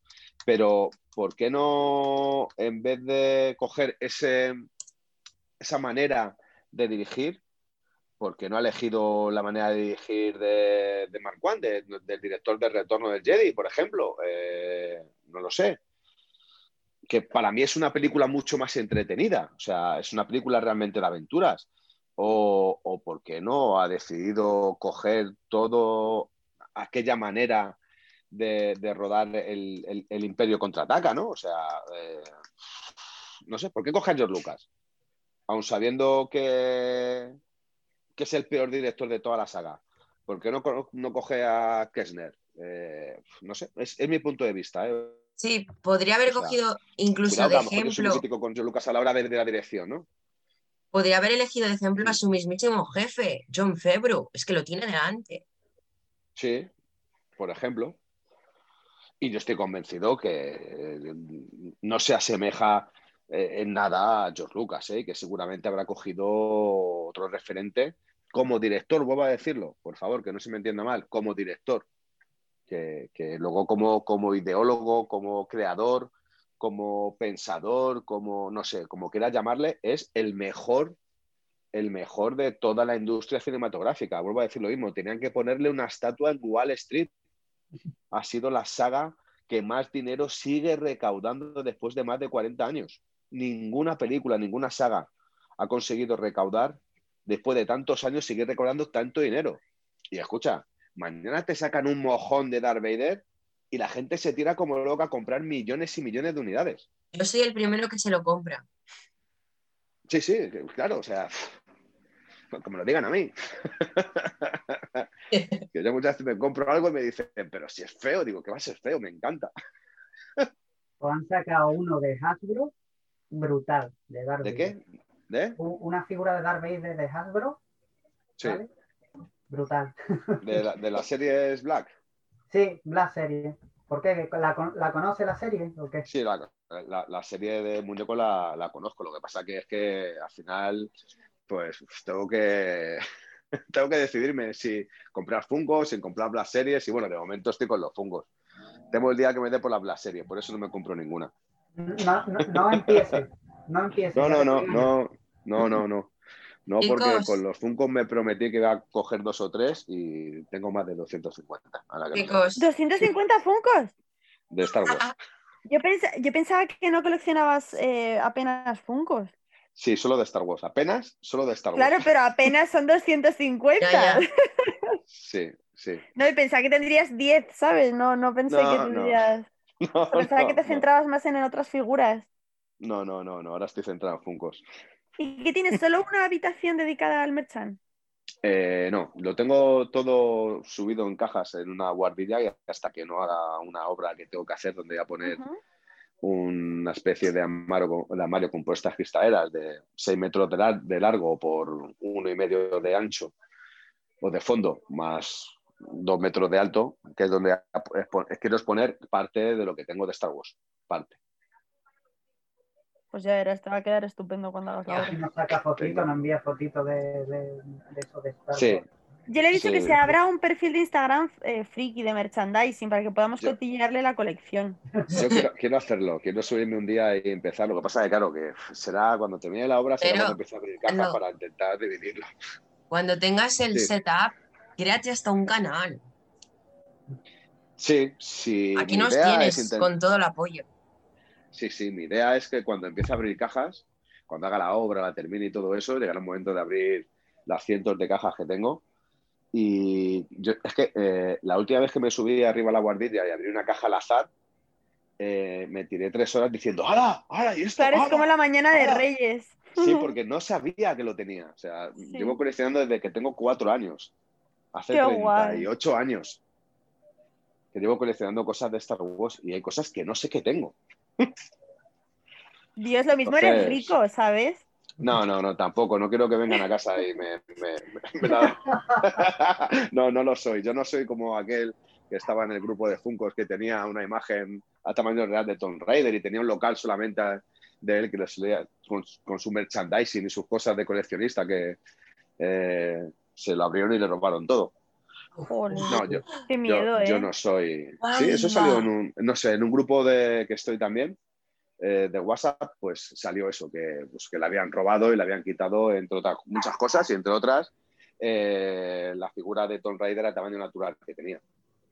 Pero, ¿por qué no, en vez de coger ese, esa manera de dirigir, por qué no ha elegido la manera de dirigir de, Mark de- del director de Retorno del Jedi, por ejemplo? Eh, no lo sé. Que para mí es una película mucho más entretenida, o sea, es una película realmente de aventuras. O, o por qué no ha decidido coger todo aquella manera de, rodar el, el- el Imperio contraataca, ¿no? O sea, eh, no sé, ¿por qué coge a George Lucas? Aun sabiendo que, que es el peor director de toda la saga. ¿Por qué no, no coge a Kessner? Eh, no sé, es, es mi punto de vista. ¿eh? Sí, podría haber O sea, cogido incluso Cuidado, de a lo mejor ejemplo, crítico con George Lucas a la hora de, de la dirección, ¿no? podría haber elegido de ejemplo a su mismísimo jefe, John Favreau. Es que lo tiene delante. Sí, por ejemplo. Y yo estoy convencido que eh, no se asemeja eh, en nada a George Lucas, ¿eh? que seguramente habrá cogido otro referente como director, vuelvo a decirlo, por favor, que no se me entienda mal, como director, que, que luego como, como ideólogo, como creador, como pensador, como, no sé, como quieras llamarle, es el mejor el mejor de toda la industria cinematográfica. Vuelvo a decir lo mismo, tenían que ponerle una estatua en Wall Street. Ha sido la saga que más dinero sigue recaudando después de más de 40 años. Ninguna película, ninguna saga ha conseguido recaudar, después de tantos años, sigue recaudando tanto dinero. Y escucha, mañana te sacan un mojón de Darth Vader y la gente se tira como loca a comprar millones y millones de unidades. Yo soy el primero que se lo compra. Sí, sí, claro, o sea, como lo digan a mí. que yo muchas veces me compro algo y me dicen, pero si es feo, digo, que va a ser feo, me encanta. O han sacado uno de Hasbro brutal, de Darth ¿De Vader. qué? ¿De? Una figura de Darth Vader de Hasbro, Sí, ¿vale? Brutal. de la, de la serie es Black. Sí, la serie. ¿Por qué? ¿La, la conoce la serie o qué? Sí, la, la- la serie de muñecos la, la conozco. Lo que pasa que es que al final, pues tengo que tengo que decidirme si comprar fungos, si comprar Black Series. Y bueno, de momento estoy con los fungos. Tengo el día que me dé por la Black Series, por eso no me compro ninguna. No, no, no empieces. No empieces. No, no, no, estoy no, no, no, no. Porque con los Funkos me prometí que iba a coger dos o tres y tengo más de 250. Ahora que no sé. Chicos, ¿250 Funcos? De Star Wars. Yo, pensa- yo pensaba que no coleccionabas eh, apenas Funcos. Sí, solo de Star Wars. Apenas solo de Star Wars. Claro, pero apenas son 250. Ya, ya. Sí, sí. No, y pensaba que tendrías 10, ¿sabes? No, no pensé No, que tendrías. No, Pensaba no, que te no. centrabas más en otras figuras. No, no, no, no. Ahora estoy centrado en Funkos. ¿Y que tienes solo una habitación dedicada al merchant? Eh, no, lo tengo todo subido en cajas en una guardilla y hasta que no haga una obra que tengo que hacer donde voy a poner una especie de armario, de armario con puestas cristaleras de 6 metros de, lar- de largo por uno y medio de ancho o de fondo, más 2 metros de alto, que es donde quiero exponer parte de lo que tengo de Star Wars. Parte. Pues ya verás, te va a quedar estupendo cuando hagas la Ya. obra. Si no saca fotito, no envía fotito de, de, de eso de Star Sí. Yo le he dicho Sí. que se abra un perfil de Instagram eh, friki de merchandising para que podamos Yo- cotillearle la colección. Yo quiero, quiero hacerlo, quiero subirme un día y empezar. Lo que pasa es que, claro, que será cuando termine la obra, será Pero, cuando empiece a abrir cajas no. para intentar dividirlo. cuando tengas el Sí. setup, créate hasta un canal. Sí, sí. Aquí nos tienes con todo el apoyo. Sí, sí, mi idea es que cuando empiece a abrir cajas, cuando haga la obra, la termine y todo eso, llegará un momento de abrir las cientos de cajas que tengo. Y yo, es que eh, la última vez que me subí arriba a la guardilla y abrí una caja al azar, eh, me tiré tres horas diciendo, ¡Hala! ¡Hala! ¿Y esto? Claro, es ¡Hala!". como la mañana de ¡Hala! Reyes. Sí, porque no sabía que lo tenía. O sea, Sí. llevo coleccionando desde que tengo cuatro años. Hace Qué guay. 38 años. Que llevo coleccionando cosas de Star Wars y hay cosas que no sé que tengo. Dios, lo mismo eres Entonces- rico, ¿sabes? No, no, no, tampoco. No quiero que vengan a casa y me. me- me- me la- no, no lo soy. Yo no soy como aquel que estaba en el grupo de Funkos que tenía una imagen a tamaño real de Tomb Raider y tenía un local solamente de él que le solía con, con su merchandising y sus cosas de coleccionista que eh, se lo abrieron y le robaron todo. Joder, No, yo, qué yo, ¿eh? yo no soy. Sí, eso salió en un, no sé, en un grupo de que estoy también, eh, de WhatsApp, pues salió eso, que, pues, que le habían robado y le habían quitado, entre otras muchas cosas, y entre otras, eh, la figura de Tomb Raider a tamaño natural que tenía ¿Ha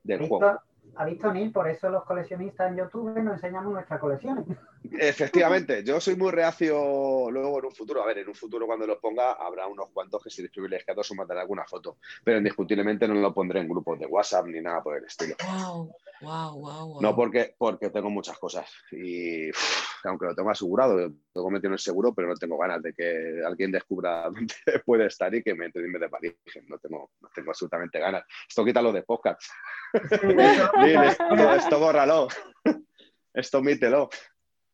del juego. Ha visto Neil? Por eso los coleccionistas en YouTube nos enseñamos nuestras colecciones. Efectivamente, yo soy muy reacio luego en un futuro. A ver, en un futuro cuando los ponga habrá unos cuantos que si privilegiados o mandaré alguna foto, pero indiscutiblemente no lo pondré en grupos de WhatsApp ni nada por el estilo. Wow, wow, wow, No porque, porque tengo muchas cosas y aunque lo tengo asegurado, lo tengo metido en el seguro, pero no tengo ganas de que alguien descubra dónde puede estar y que me entre y me desvalijen. No tengo, no tengo absolutamente ganas. Esto quítalo de podcast. Lil, esto, esto bórralo. Esto omítelo.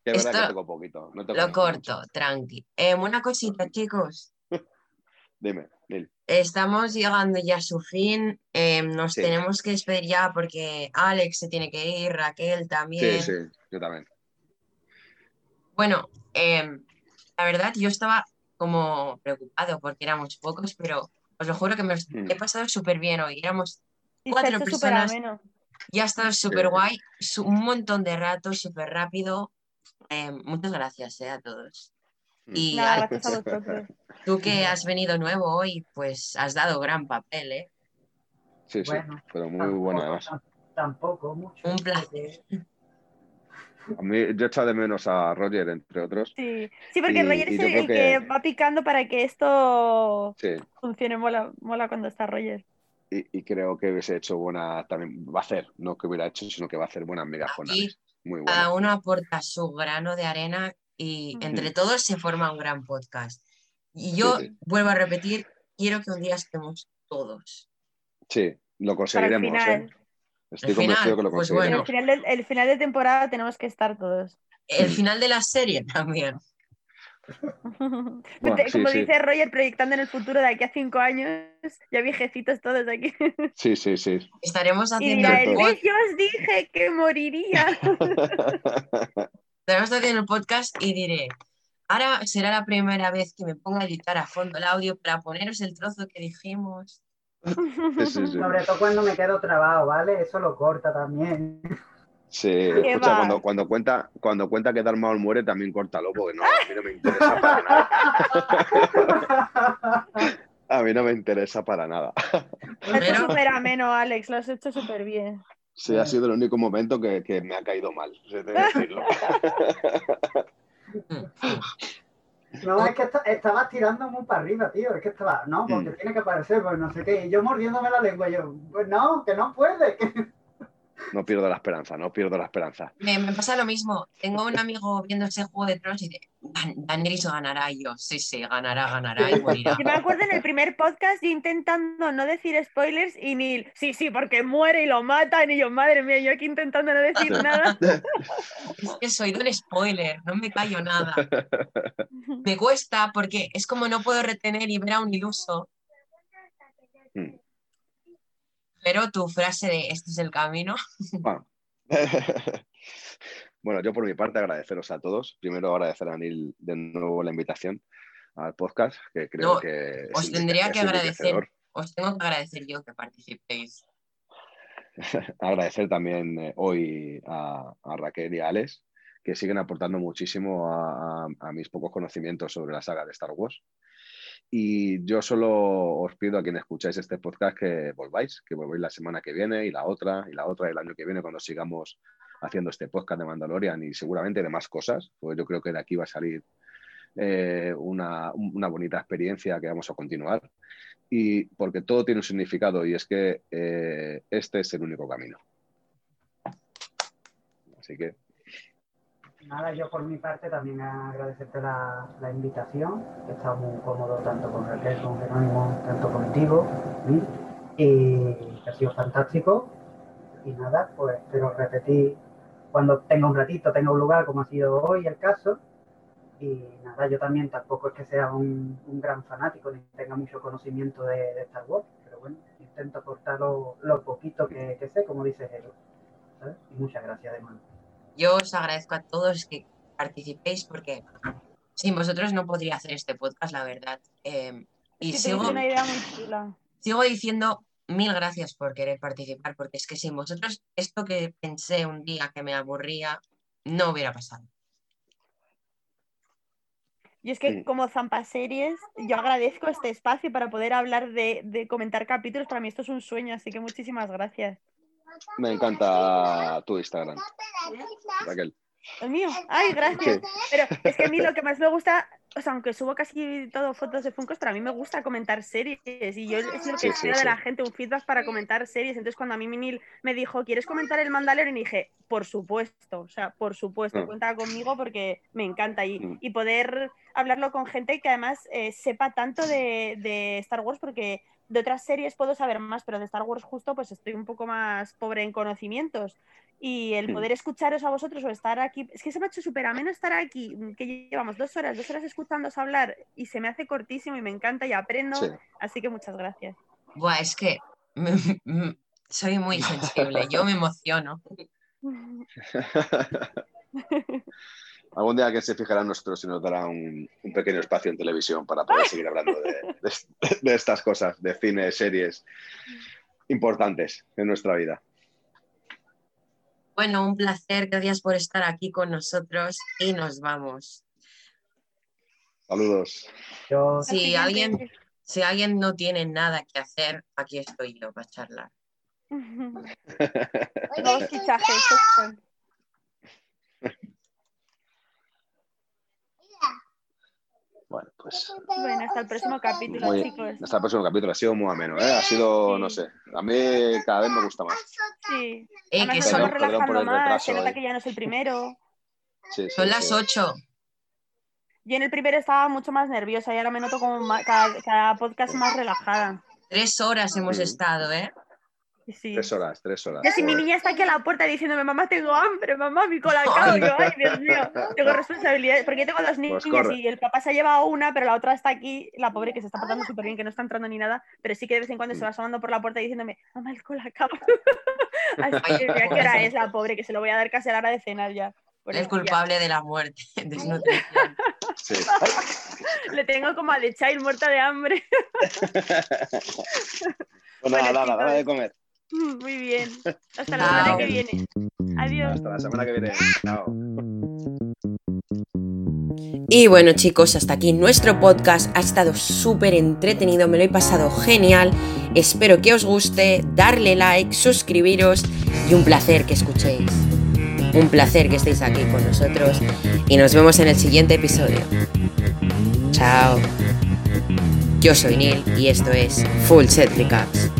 Que es verdad que tengo poquito. no tengo Lo mucho. corto, tranqui. Em, una cosita, chicos. Dime, Lil. Estamos llegando ya a su fin. em, nos Sí. tenemos que despedir ya porque Alex se tiene que ir, Raquel Sí, también. sí, yo también. Bueno, em, la verdad, yo estaba como preocupado porque éramos pocos, pero os lo juro que me Mm. he pasado súper bien hoy. Éramos cuatro personas. Y ha estado súper guay, un montón de ratos, súper rápido. Em, muchas gracias eh, a todos. Mm. Y Nada, Alex, gracias a vosotros. tú que has venido nuevo hoy, pues has dado gran papel, ¿eh? Sí, sí, Bueno, pero muy Tampoco, bueno además. tam- Tampoco, mucho. Un placer. A mí, yo echo de menos a Roger, entre otros. Sí, sí porque Y- Roger y es el, que... que- va picando para que esto Sí, funcione. Mola, mola cuando está Roger. Y, y creo que hubiese hecho buena, también va a hacer, no que hubiera hecho, sino que va a hacer buenas Alex. Muy cada bueno. uno aporta su grano de arena y entre todos se forma un gran podcast. Y yo Sí, sí. vuelvo a repetir, quiero que un día estemos todos. Sí, lo Para el conseguiremos. final. ¿eh? Estoy El final, convencido que lo pues el conseguiremos. final, del, el final de temporada tenemos que estar todos. El final de la serie también. Bueno, Te- sí, Como sí. dice Roger, proyectando en el futuro de aquí a cinco años, ya viejecitos todos aquí. Sí, sí, sí. Estaremos Y haciendo dirá el. Yo os dije que moriría. Estaremos haciendo el podcast y diré, ahora será la primera vez que me ponga a editar a fondo el audio para poneros el trozo que dijimos. Sí, sí, sí. Sobre todo cuando me quedo trabado, ¿vale? Eso lo corta también. Sí, ¿Qué escucha, cuando, cuando cuenta, cuando cuenta que Darth Maul muere, también córtalo, porque no, a mí no me interesa para nada. A mí no me interesa para nada. Lo has hecho súper ameno, Alex, lo has hecho súper bien. Sí, ha sido el único momento que, que me ha caído mal, de decirlo. No, es que esta- estabas tirando muy para arriba, tío. Es que estaba, no, porque Mm. tiene que aparecer, pues no sé qué. Y yo mordiéndome la lengua, yo, pues no, que no puede. que- No pierdo la esperanza, no pierdo la esperanza. Me, me pasa lo mismo. Tengo un amigo viendo ese juego de Tronos y dice, "Dan- Daenerys ganará. Y yo, sí, sí, ganará, ganará y morirá. Yo me acuerdo en el primer podcast yo intentando no decir spoilers y Neil, sí, sí, porque muere y lo matan y yo, madre mía, yo aquí intentando no decir nada. Es que soy de un spoiler, no me callo nada. Me cuesta porque es como no puedo retener y ver a un iluso. Mm. Pero tu frase de este es el camino. Bueno. Bueno, yo por mi parte agradeceros a todos. Primero agradecer a Neil de nuevo la invitación al podcast, que creo No, que os tendría que agradecer. Os tengo que agradecer yo que participéis. Agradecer también eh, hoy a, a Raquel y a Alex, que siguen aportando muchísimo a, a- a mis pocos conocimientos sobre la saga de Star Wars. Y yo solo os pido a quienes escucháis este podcast que volváis, que volváis la semana que viene y la otra y la otra el año que viene cuando sigamos haciendo este podcast de Mandalorian y seguramente de más cosas, porque yo creo que de aquí va a salir eh, una, una, bonita experiencia que vamos a continuar. Y porque todo tiene un significado y es que eh, este es el único camino. Así que. Nada, yo por mi parte también agradecerte la, la invitación. He estado muy cómodo tanto con Raquel, con Jerónimo, tanto contigo, y ha sido fantástico. Y nada, pues espero repetir cuando tenga un ratito, tenga un lugar, como ha sido hoy el caso. Y nada, yo también tampoco es que sea un, gran fanático ni tenga mucho conocimiento de, Star Wars, pero bueno, intento aportar lo, poquito que, sé, como dice él. Y muchas gracias de mano. Yo os agradezco a todos que participéis porque sin vosotros no podría hacer este podcast, la verdad. Em, y sigo, una idea muy sigo diciendo mil gracias por querer participar, porque es que sin vosotros esto que pensé un día que me aburría no hubiera pasado. Y es que como Zampa Series, yo agradezco este espacio para poder hablar de, de, comentar capítulos. Para mí esto es un sueño, así que muchísimas gracias. Me encanta tu Instagram, Raquel. El mío. Ay, gracias. Pero es que a mí lo que más me gusta, o sea, aunque subo casi todo fotos de Funkos, pero a mí me gusta comentar series. Y yo es lo que espero de la gente, un feedback para comentar series. Entonces, cuando a mí Minil me dijo, ¿quieres comentar el Mandalorian? Y dije, por supuesto, o sea, por supuesto, mm. cuenta conmigo porque me encanta. Y, mm. y poder hablarlo con gente que además eh, sepa tanto de, de Star Wars, porque de otras series puedo saber más, pero de Star Wars justo pues estoy un poco más pobre en conocimientos. Y el poder escucharos a vosotros o estar aquí, es que se me ha hecho súper ameno estar aquí, que llevamos dos horas, dos horas escuchándoos hablar y se me hace cortísimo y me encanta y aprendo, así que muchas gracias. Buah, es que soy muy sensible, yo me emociono. Algún día que se fijarán nosotros y nos dará un, pequeño espacio en televisión para poder seguir hablando de, estas cosas, de cine, series importantes en nuestra vida. Bueno, un placer, gracias por estar aquí con nosotros y nos vamos. Saludos. Si alguien, si alguien no tiene nada que hacer, aquí estoy yo para charlar. Bueno, pues. Bueno, hasta el próximo capítulo, chicos. Hasta el próximo capítulo. Ha sido muy ameno, ¿eh? Ha sido, no sé. A mí cada vez me gusta más. Sí. Eh, que son, relajando más. Se nota que ya no es el primero. Sí, son las 8. Yo en el primero estaba mucho más nerviosa y ahora me noto como cada podcast más relajada. Tres horas hemos estado, ¿eh? Tres horas, tres horas. Y si mi niña está aquí a la puerta diciéndome, mamá, tengo hambre, mamá, mi cola acabo. Yo, ay, Dios mío, tengo responsabilidades. Porque yo tengo dos pues niñas y el papá se ha llevado una, pero la otra está aquí, la pobre que se está portando súper bien, que no está entrando ni nada, pero sí que de vez en cuando se va asomando por la puerta diciéndome, mamá, el cola acabo. Así que, ¿qué hora es la pobre? Que se lo voy a dar casi a la hora de cenar ya. el culpable de la muerte, desnutrición. Sí. Le tengo como a The Child muerta de hambre. pues nada, nada, nada de comer. Muy bien. Hasta la semana que viene. Adiós. Hasta la semana que viene. Chao. Y bueno chicos, hasta aquí nuestro podcast. Ha estado súper entretenido, me lo he pasado genial. Espero que os guste, darle like, suscribiros y un placer que escuchéis. Un placer que estéis aquí con nosotros y nos vemos en el siguiente episodio. Chao. Yo soy Neil y esto es Full Set Recaps.